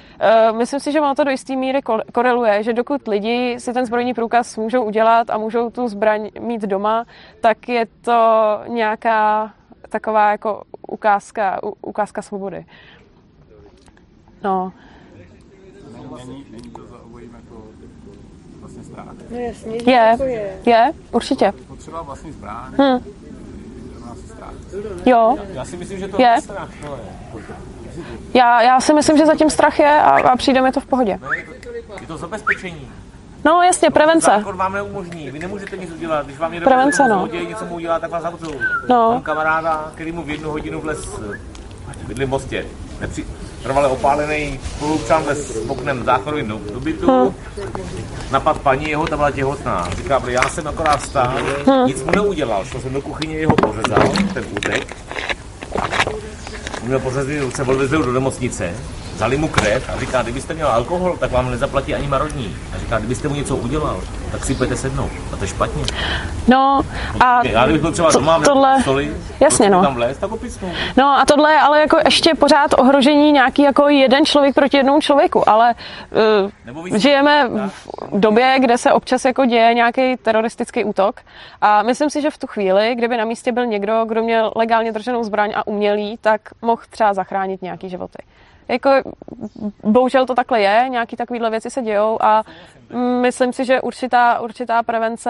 B: uh, myslím si, že ono to do jisté míry ko- koreluje, že dokud lidi si ten zbrojní průkaz můžou udělat a můžou tu zbraň mít doma, tak je to nějaká taková jako ukázka, ukázka svobody. No,
G: Není, není to strach.
A: No jasně,
B: je,
A: jako je.
B: je, určitě.
G: Potřeba vlastní zbraň,
B: Hm.
G: je strach.
B: Jo,
D: Já si myslím, že to
B: Je.
D: je strach. No,
B: já, já si myslím, že zatím strach je a, a přijde mi to v pohodě.
D: je to zabezpečení.
B: No jasně, prevence.
D: Zákon vám neumožní, vy nemůžete nic udělat. Když vám někdo
B: Prevence, no.
D: zloděj něco mu udělá, tak vás zavřou.
B: No.
D: Mám kamaráda, který mu v jednu hodinu vles bydli v Mostě. Nepři... Trvale opálený spolupčan s oknem záchodovým do, do bytu.
B: Hm.
D: Napad paní jeho, ta byla těhotná. Říká, "Bro, já jsem akorát stál,
B: Hm.
D: nic mu neudělal. Šel jsem do kuchyně, jeho pořezal, ten útek. Měl pořezlý ruce, ho do nemocnice, vzali mu krev a říká, kdybyste měl alkohol, tak vám nezaplatí ani marodní. A říká, kdybyste mu něco udělal, tak si půjdete sednout. A to je špatně.
B: No a
D: Já kdybych byl třeba
B: to-
D: doma,
B: tohle-
D: stoli,
B: jasně, no.
D: tam vlézt, tak ho pisnu.
B: No a tohle je ale jako ještě pořád ohrožení nějaký jako jeden člověk proti jednomu člověku, ale uh, žijeme v době, kde se občas jako děje nějaký teroristický útok a myslím si, že v tu chvíli, kdyby na místě byl někdo, kdo měl legálně drženou zbraň a umělý, tak mohl třeba zachránit nějaký životy. Jako, bohužel to takhle je, nějaký takovýhle věci se dějou a myslím si, že určitá, určitá prevence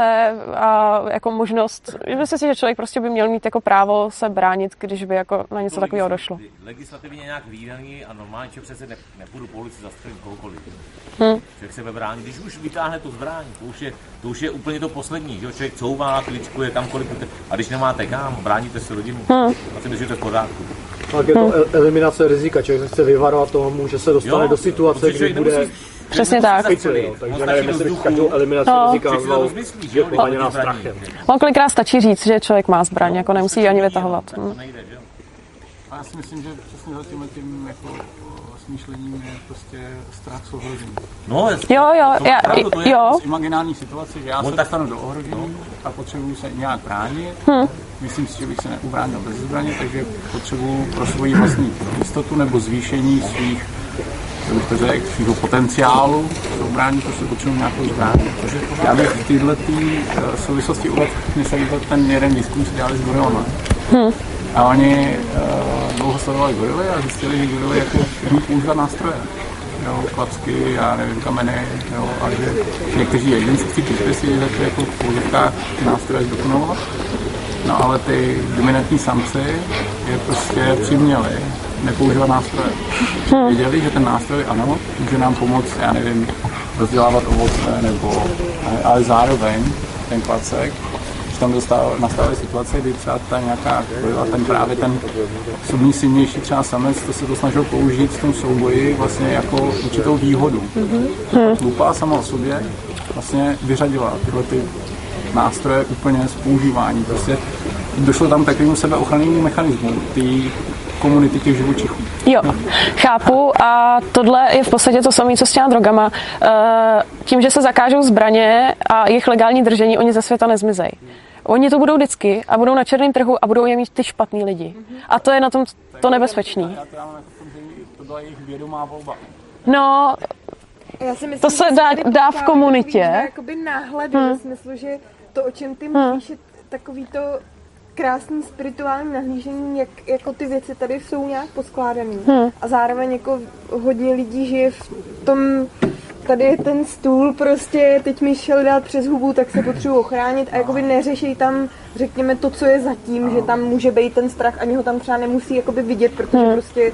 B: a jako možnost, myslím si, že člověk prostě by měl mít jako právo se bránit, když by jako na něco takového došlo.
D: Legislativně nějak výdaný a normálně člověk přece ne, nepůjdu po ulici zastřelit kohokoliv.
B: Hm.
D: Člověk se brání, když už vytáhne tu zbraň, to už je, to už je úplně to poslední, že jo? člověk couvá, kličkuje kamkoliv, a když nemáte kam, bráníte si rodinu,
B: Hm.
D: a si myslím, že to je v pořádku.
F: Tak je to el- eliminace rizika, člověk se chce vyvarovat tomu, že se dostane
D: Jo,
F: do situace, kdy bude
D: nemusí
B: Přesně tak.
F: Takže nevím, jestli bych každou eliminaci
B: No.
F: rizika nazval je poháněná strachem.
B: On kolikrát stačí říct, že člověk má zbraň, jako nemusí ji ani vytahovat. Hm.
G: A já si myslím, že přesně za tímhle tím jako smýšlením je prostě strach z ohrožení.
D: No,
B: Jo, jo,
G: To,
B: já,
G: opravdu to je
B: jo,
G: z imaginální situace, že já
D: On
G: se
D: tak-
G: dostanu do ohrožení a potřebuju se nějak bránit.
B: Hm.
G: Myslím si, že bych se neubránil bez zbraně, takže potřebuju pro svoji vlastní jistotu nebo zvýšení svých jak bych to řekl, svého potenciálu pro obrání, prostě potřebuji nějakou zbraň. Já bych v této eh, souvislosti uvedl, mně se líbil ten jeden výzkum, co dělali s gorilama. A oni uh, dlouho sledovali gorily a zjistili, že gorily jako umí používat nástroje. Jo, klacky, já nevím, kameny, jo, a že někteří jedinci přípisy začali jako v používkách ty nástroje zdokonalovat. No ale ty dominantní samci je prostě přiměli nepoužívat nástroje. Věděli, že ten nástroj, ano, může nám pomoct, já nevím, rozdělávat ovoce, nebo, ale zároveň ten klacek, že tam nastávaly situace, kdy třeba ta nějaká gorila, ten právě ten submisivnější třeba samec, to se to snažil použít v tom souboji vlastně jako určitou výhodu. Lupa sama o sobě vlastně vyřadila tyhle ty nástroje úplně z používání. Prostě došlo tam k takovému sebeochrannému mechanismu té komunity těch živočichů.
B: jo, chápu a tohle je v podstatě to samé, co s těma drogama. Eh, Tím, že se zakážou zbraně a jejich legální držení, oni ze světa nezmizejí. Oni to budou vždycky a budou na černém trhu a budou je mít ty špatný lidi. A to je na tom to nebezpečný.
G: To byla jejich vědomá volba.
B: No,
A: Já si myslím,
B: To se dá- dá v komunitě.
A: Takový, jakoby náhledy hmm. ve smyslu, že to, o čem ty mluvíš, je takový to krásný spirituální nahlížení, jak jako ty věci tady jsou nějak poskládaný. Hmm. A zároveň jako hodně lidí žije v tom, tady je ten stůl prostě, teď mi šel dát přes hubu, tak se potřebuji ochránit a jakoby neřešej tam, řekněme, to, co je zatím, že tam může být ten strach, ani ho tam třeba nemusí jakoby vidět, protože prostě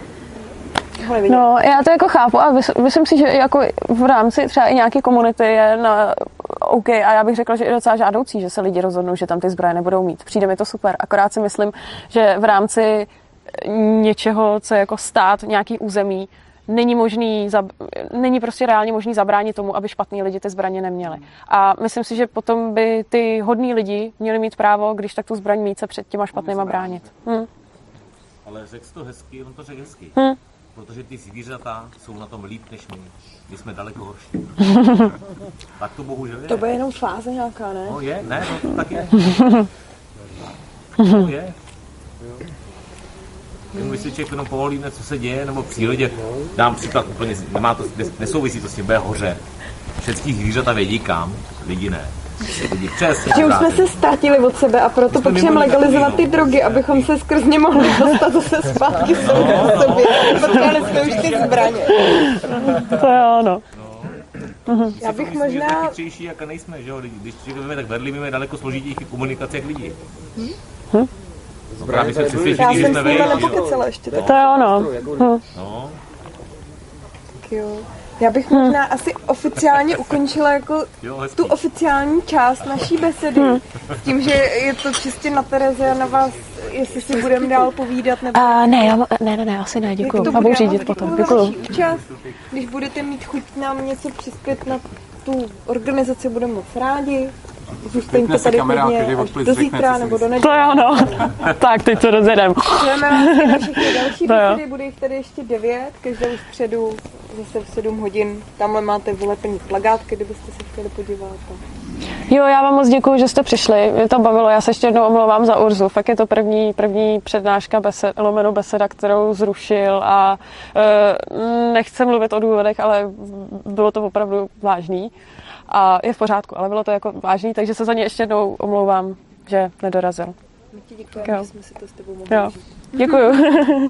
A: ho.
B: No, já to jako chápu a mys- myslím si, že jako v rámci třeba i nějaké komunity je na OK a já bych řekla, že je docela žádoucí, že se lidi rozhodnou, že tam ty zbraně nebudou mít. Přijde mi to super. Akorát si myslím, že v rámci něčeho, co je jako stát, nějaký území, není možný, není prostě reálně možný zabránit tomu, aby špatní lidi ty zbraně neměli. A myslím si, že potom by ty hodní lidi měli mít právo, když tak tu zbraň mít se před těma špatnýma bránit. Hm.
D: Ale řekl jsi to hezky, on to řekl hezky.
B: Hm.
D: Protože ty zvířata jsou na tom líp než my. My jsme daleko horší. tak to bohužel je.
A: To bude jenom fáze nějaká, ne?
D: No je, ne, no to tak je. To je. Jenom když si člověk jenom povolíme, co se děje, nebo v přírodě, dám příklad úplně, nemá to, nesouvisí to s tím, bude hoře. Všechny zvířata vědí kam, lidi ne. Přesně.
A: Že už jsme se ztratili od sebe a proto potřebujeme legalizovat ty
D: no.
A: drogy, abychom se skrz ně mohli dostat zase zpátky sami k sobě. Potřebovali jsme už ty zbraně.
B: To je ono.
A: Já bych možná,
D: chytřejší, jak nejsme, že jo? Když člověk vezme, tak vedli máme daleko složitější komunikace jak lidi. No, právě
A: já
D: že
A: jsem s nimi nepokecala ještě tak.
B: To je ono. Hm.
D: No,
A: Jo. Já bych možná asi oficiálně ukončila jako
D: jo,
A: tu oficiální část naší besedy. S tím, že je to čistě na Tereze a na vás, jestli si budeme dál povídat nebo...
B: A ne, já, ne, ne, ne, asi ne, děkuju.
A: Jak to
B: Já budu
A: bude?
B: řídit potom, děkuju.
A: účast. Když budete mít chuť nám něco přispět na tu organizaci, budeme moc rádi. Zůstaňte tady
G: kamera,
A: hodně
G: každý
A: do zítra nebo do
G: myslí.
B: To
A: neděle.
B: je ono. tak, teď to rozjedem.
A: Budeme všechny další
B: To jo.
A: besedy, bude jich tady ještě devět, každou středu zase v 7 hodin. Tamhle máte vylepený plagátky, kdybyste se chtěli podívat.
B: Jo, já vám moc děkuji, že jste přišli. Mě to bavilo. Já se ještě jednou omlouvám za Urzu. Fakt je to první, první přednáška besed, lomeno beseda, kterou zrušil a uh, nechci mluvit o důvodech, ale bylo to opravdu vážný. A je v pořádku, ale bylo to jako vážný, takže se za ně ještě jednou omlouvám, že nedorazil.
A: My ti děkujeme, že jsme si to s tebou mohli
B: Jo. Děkuju.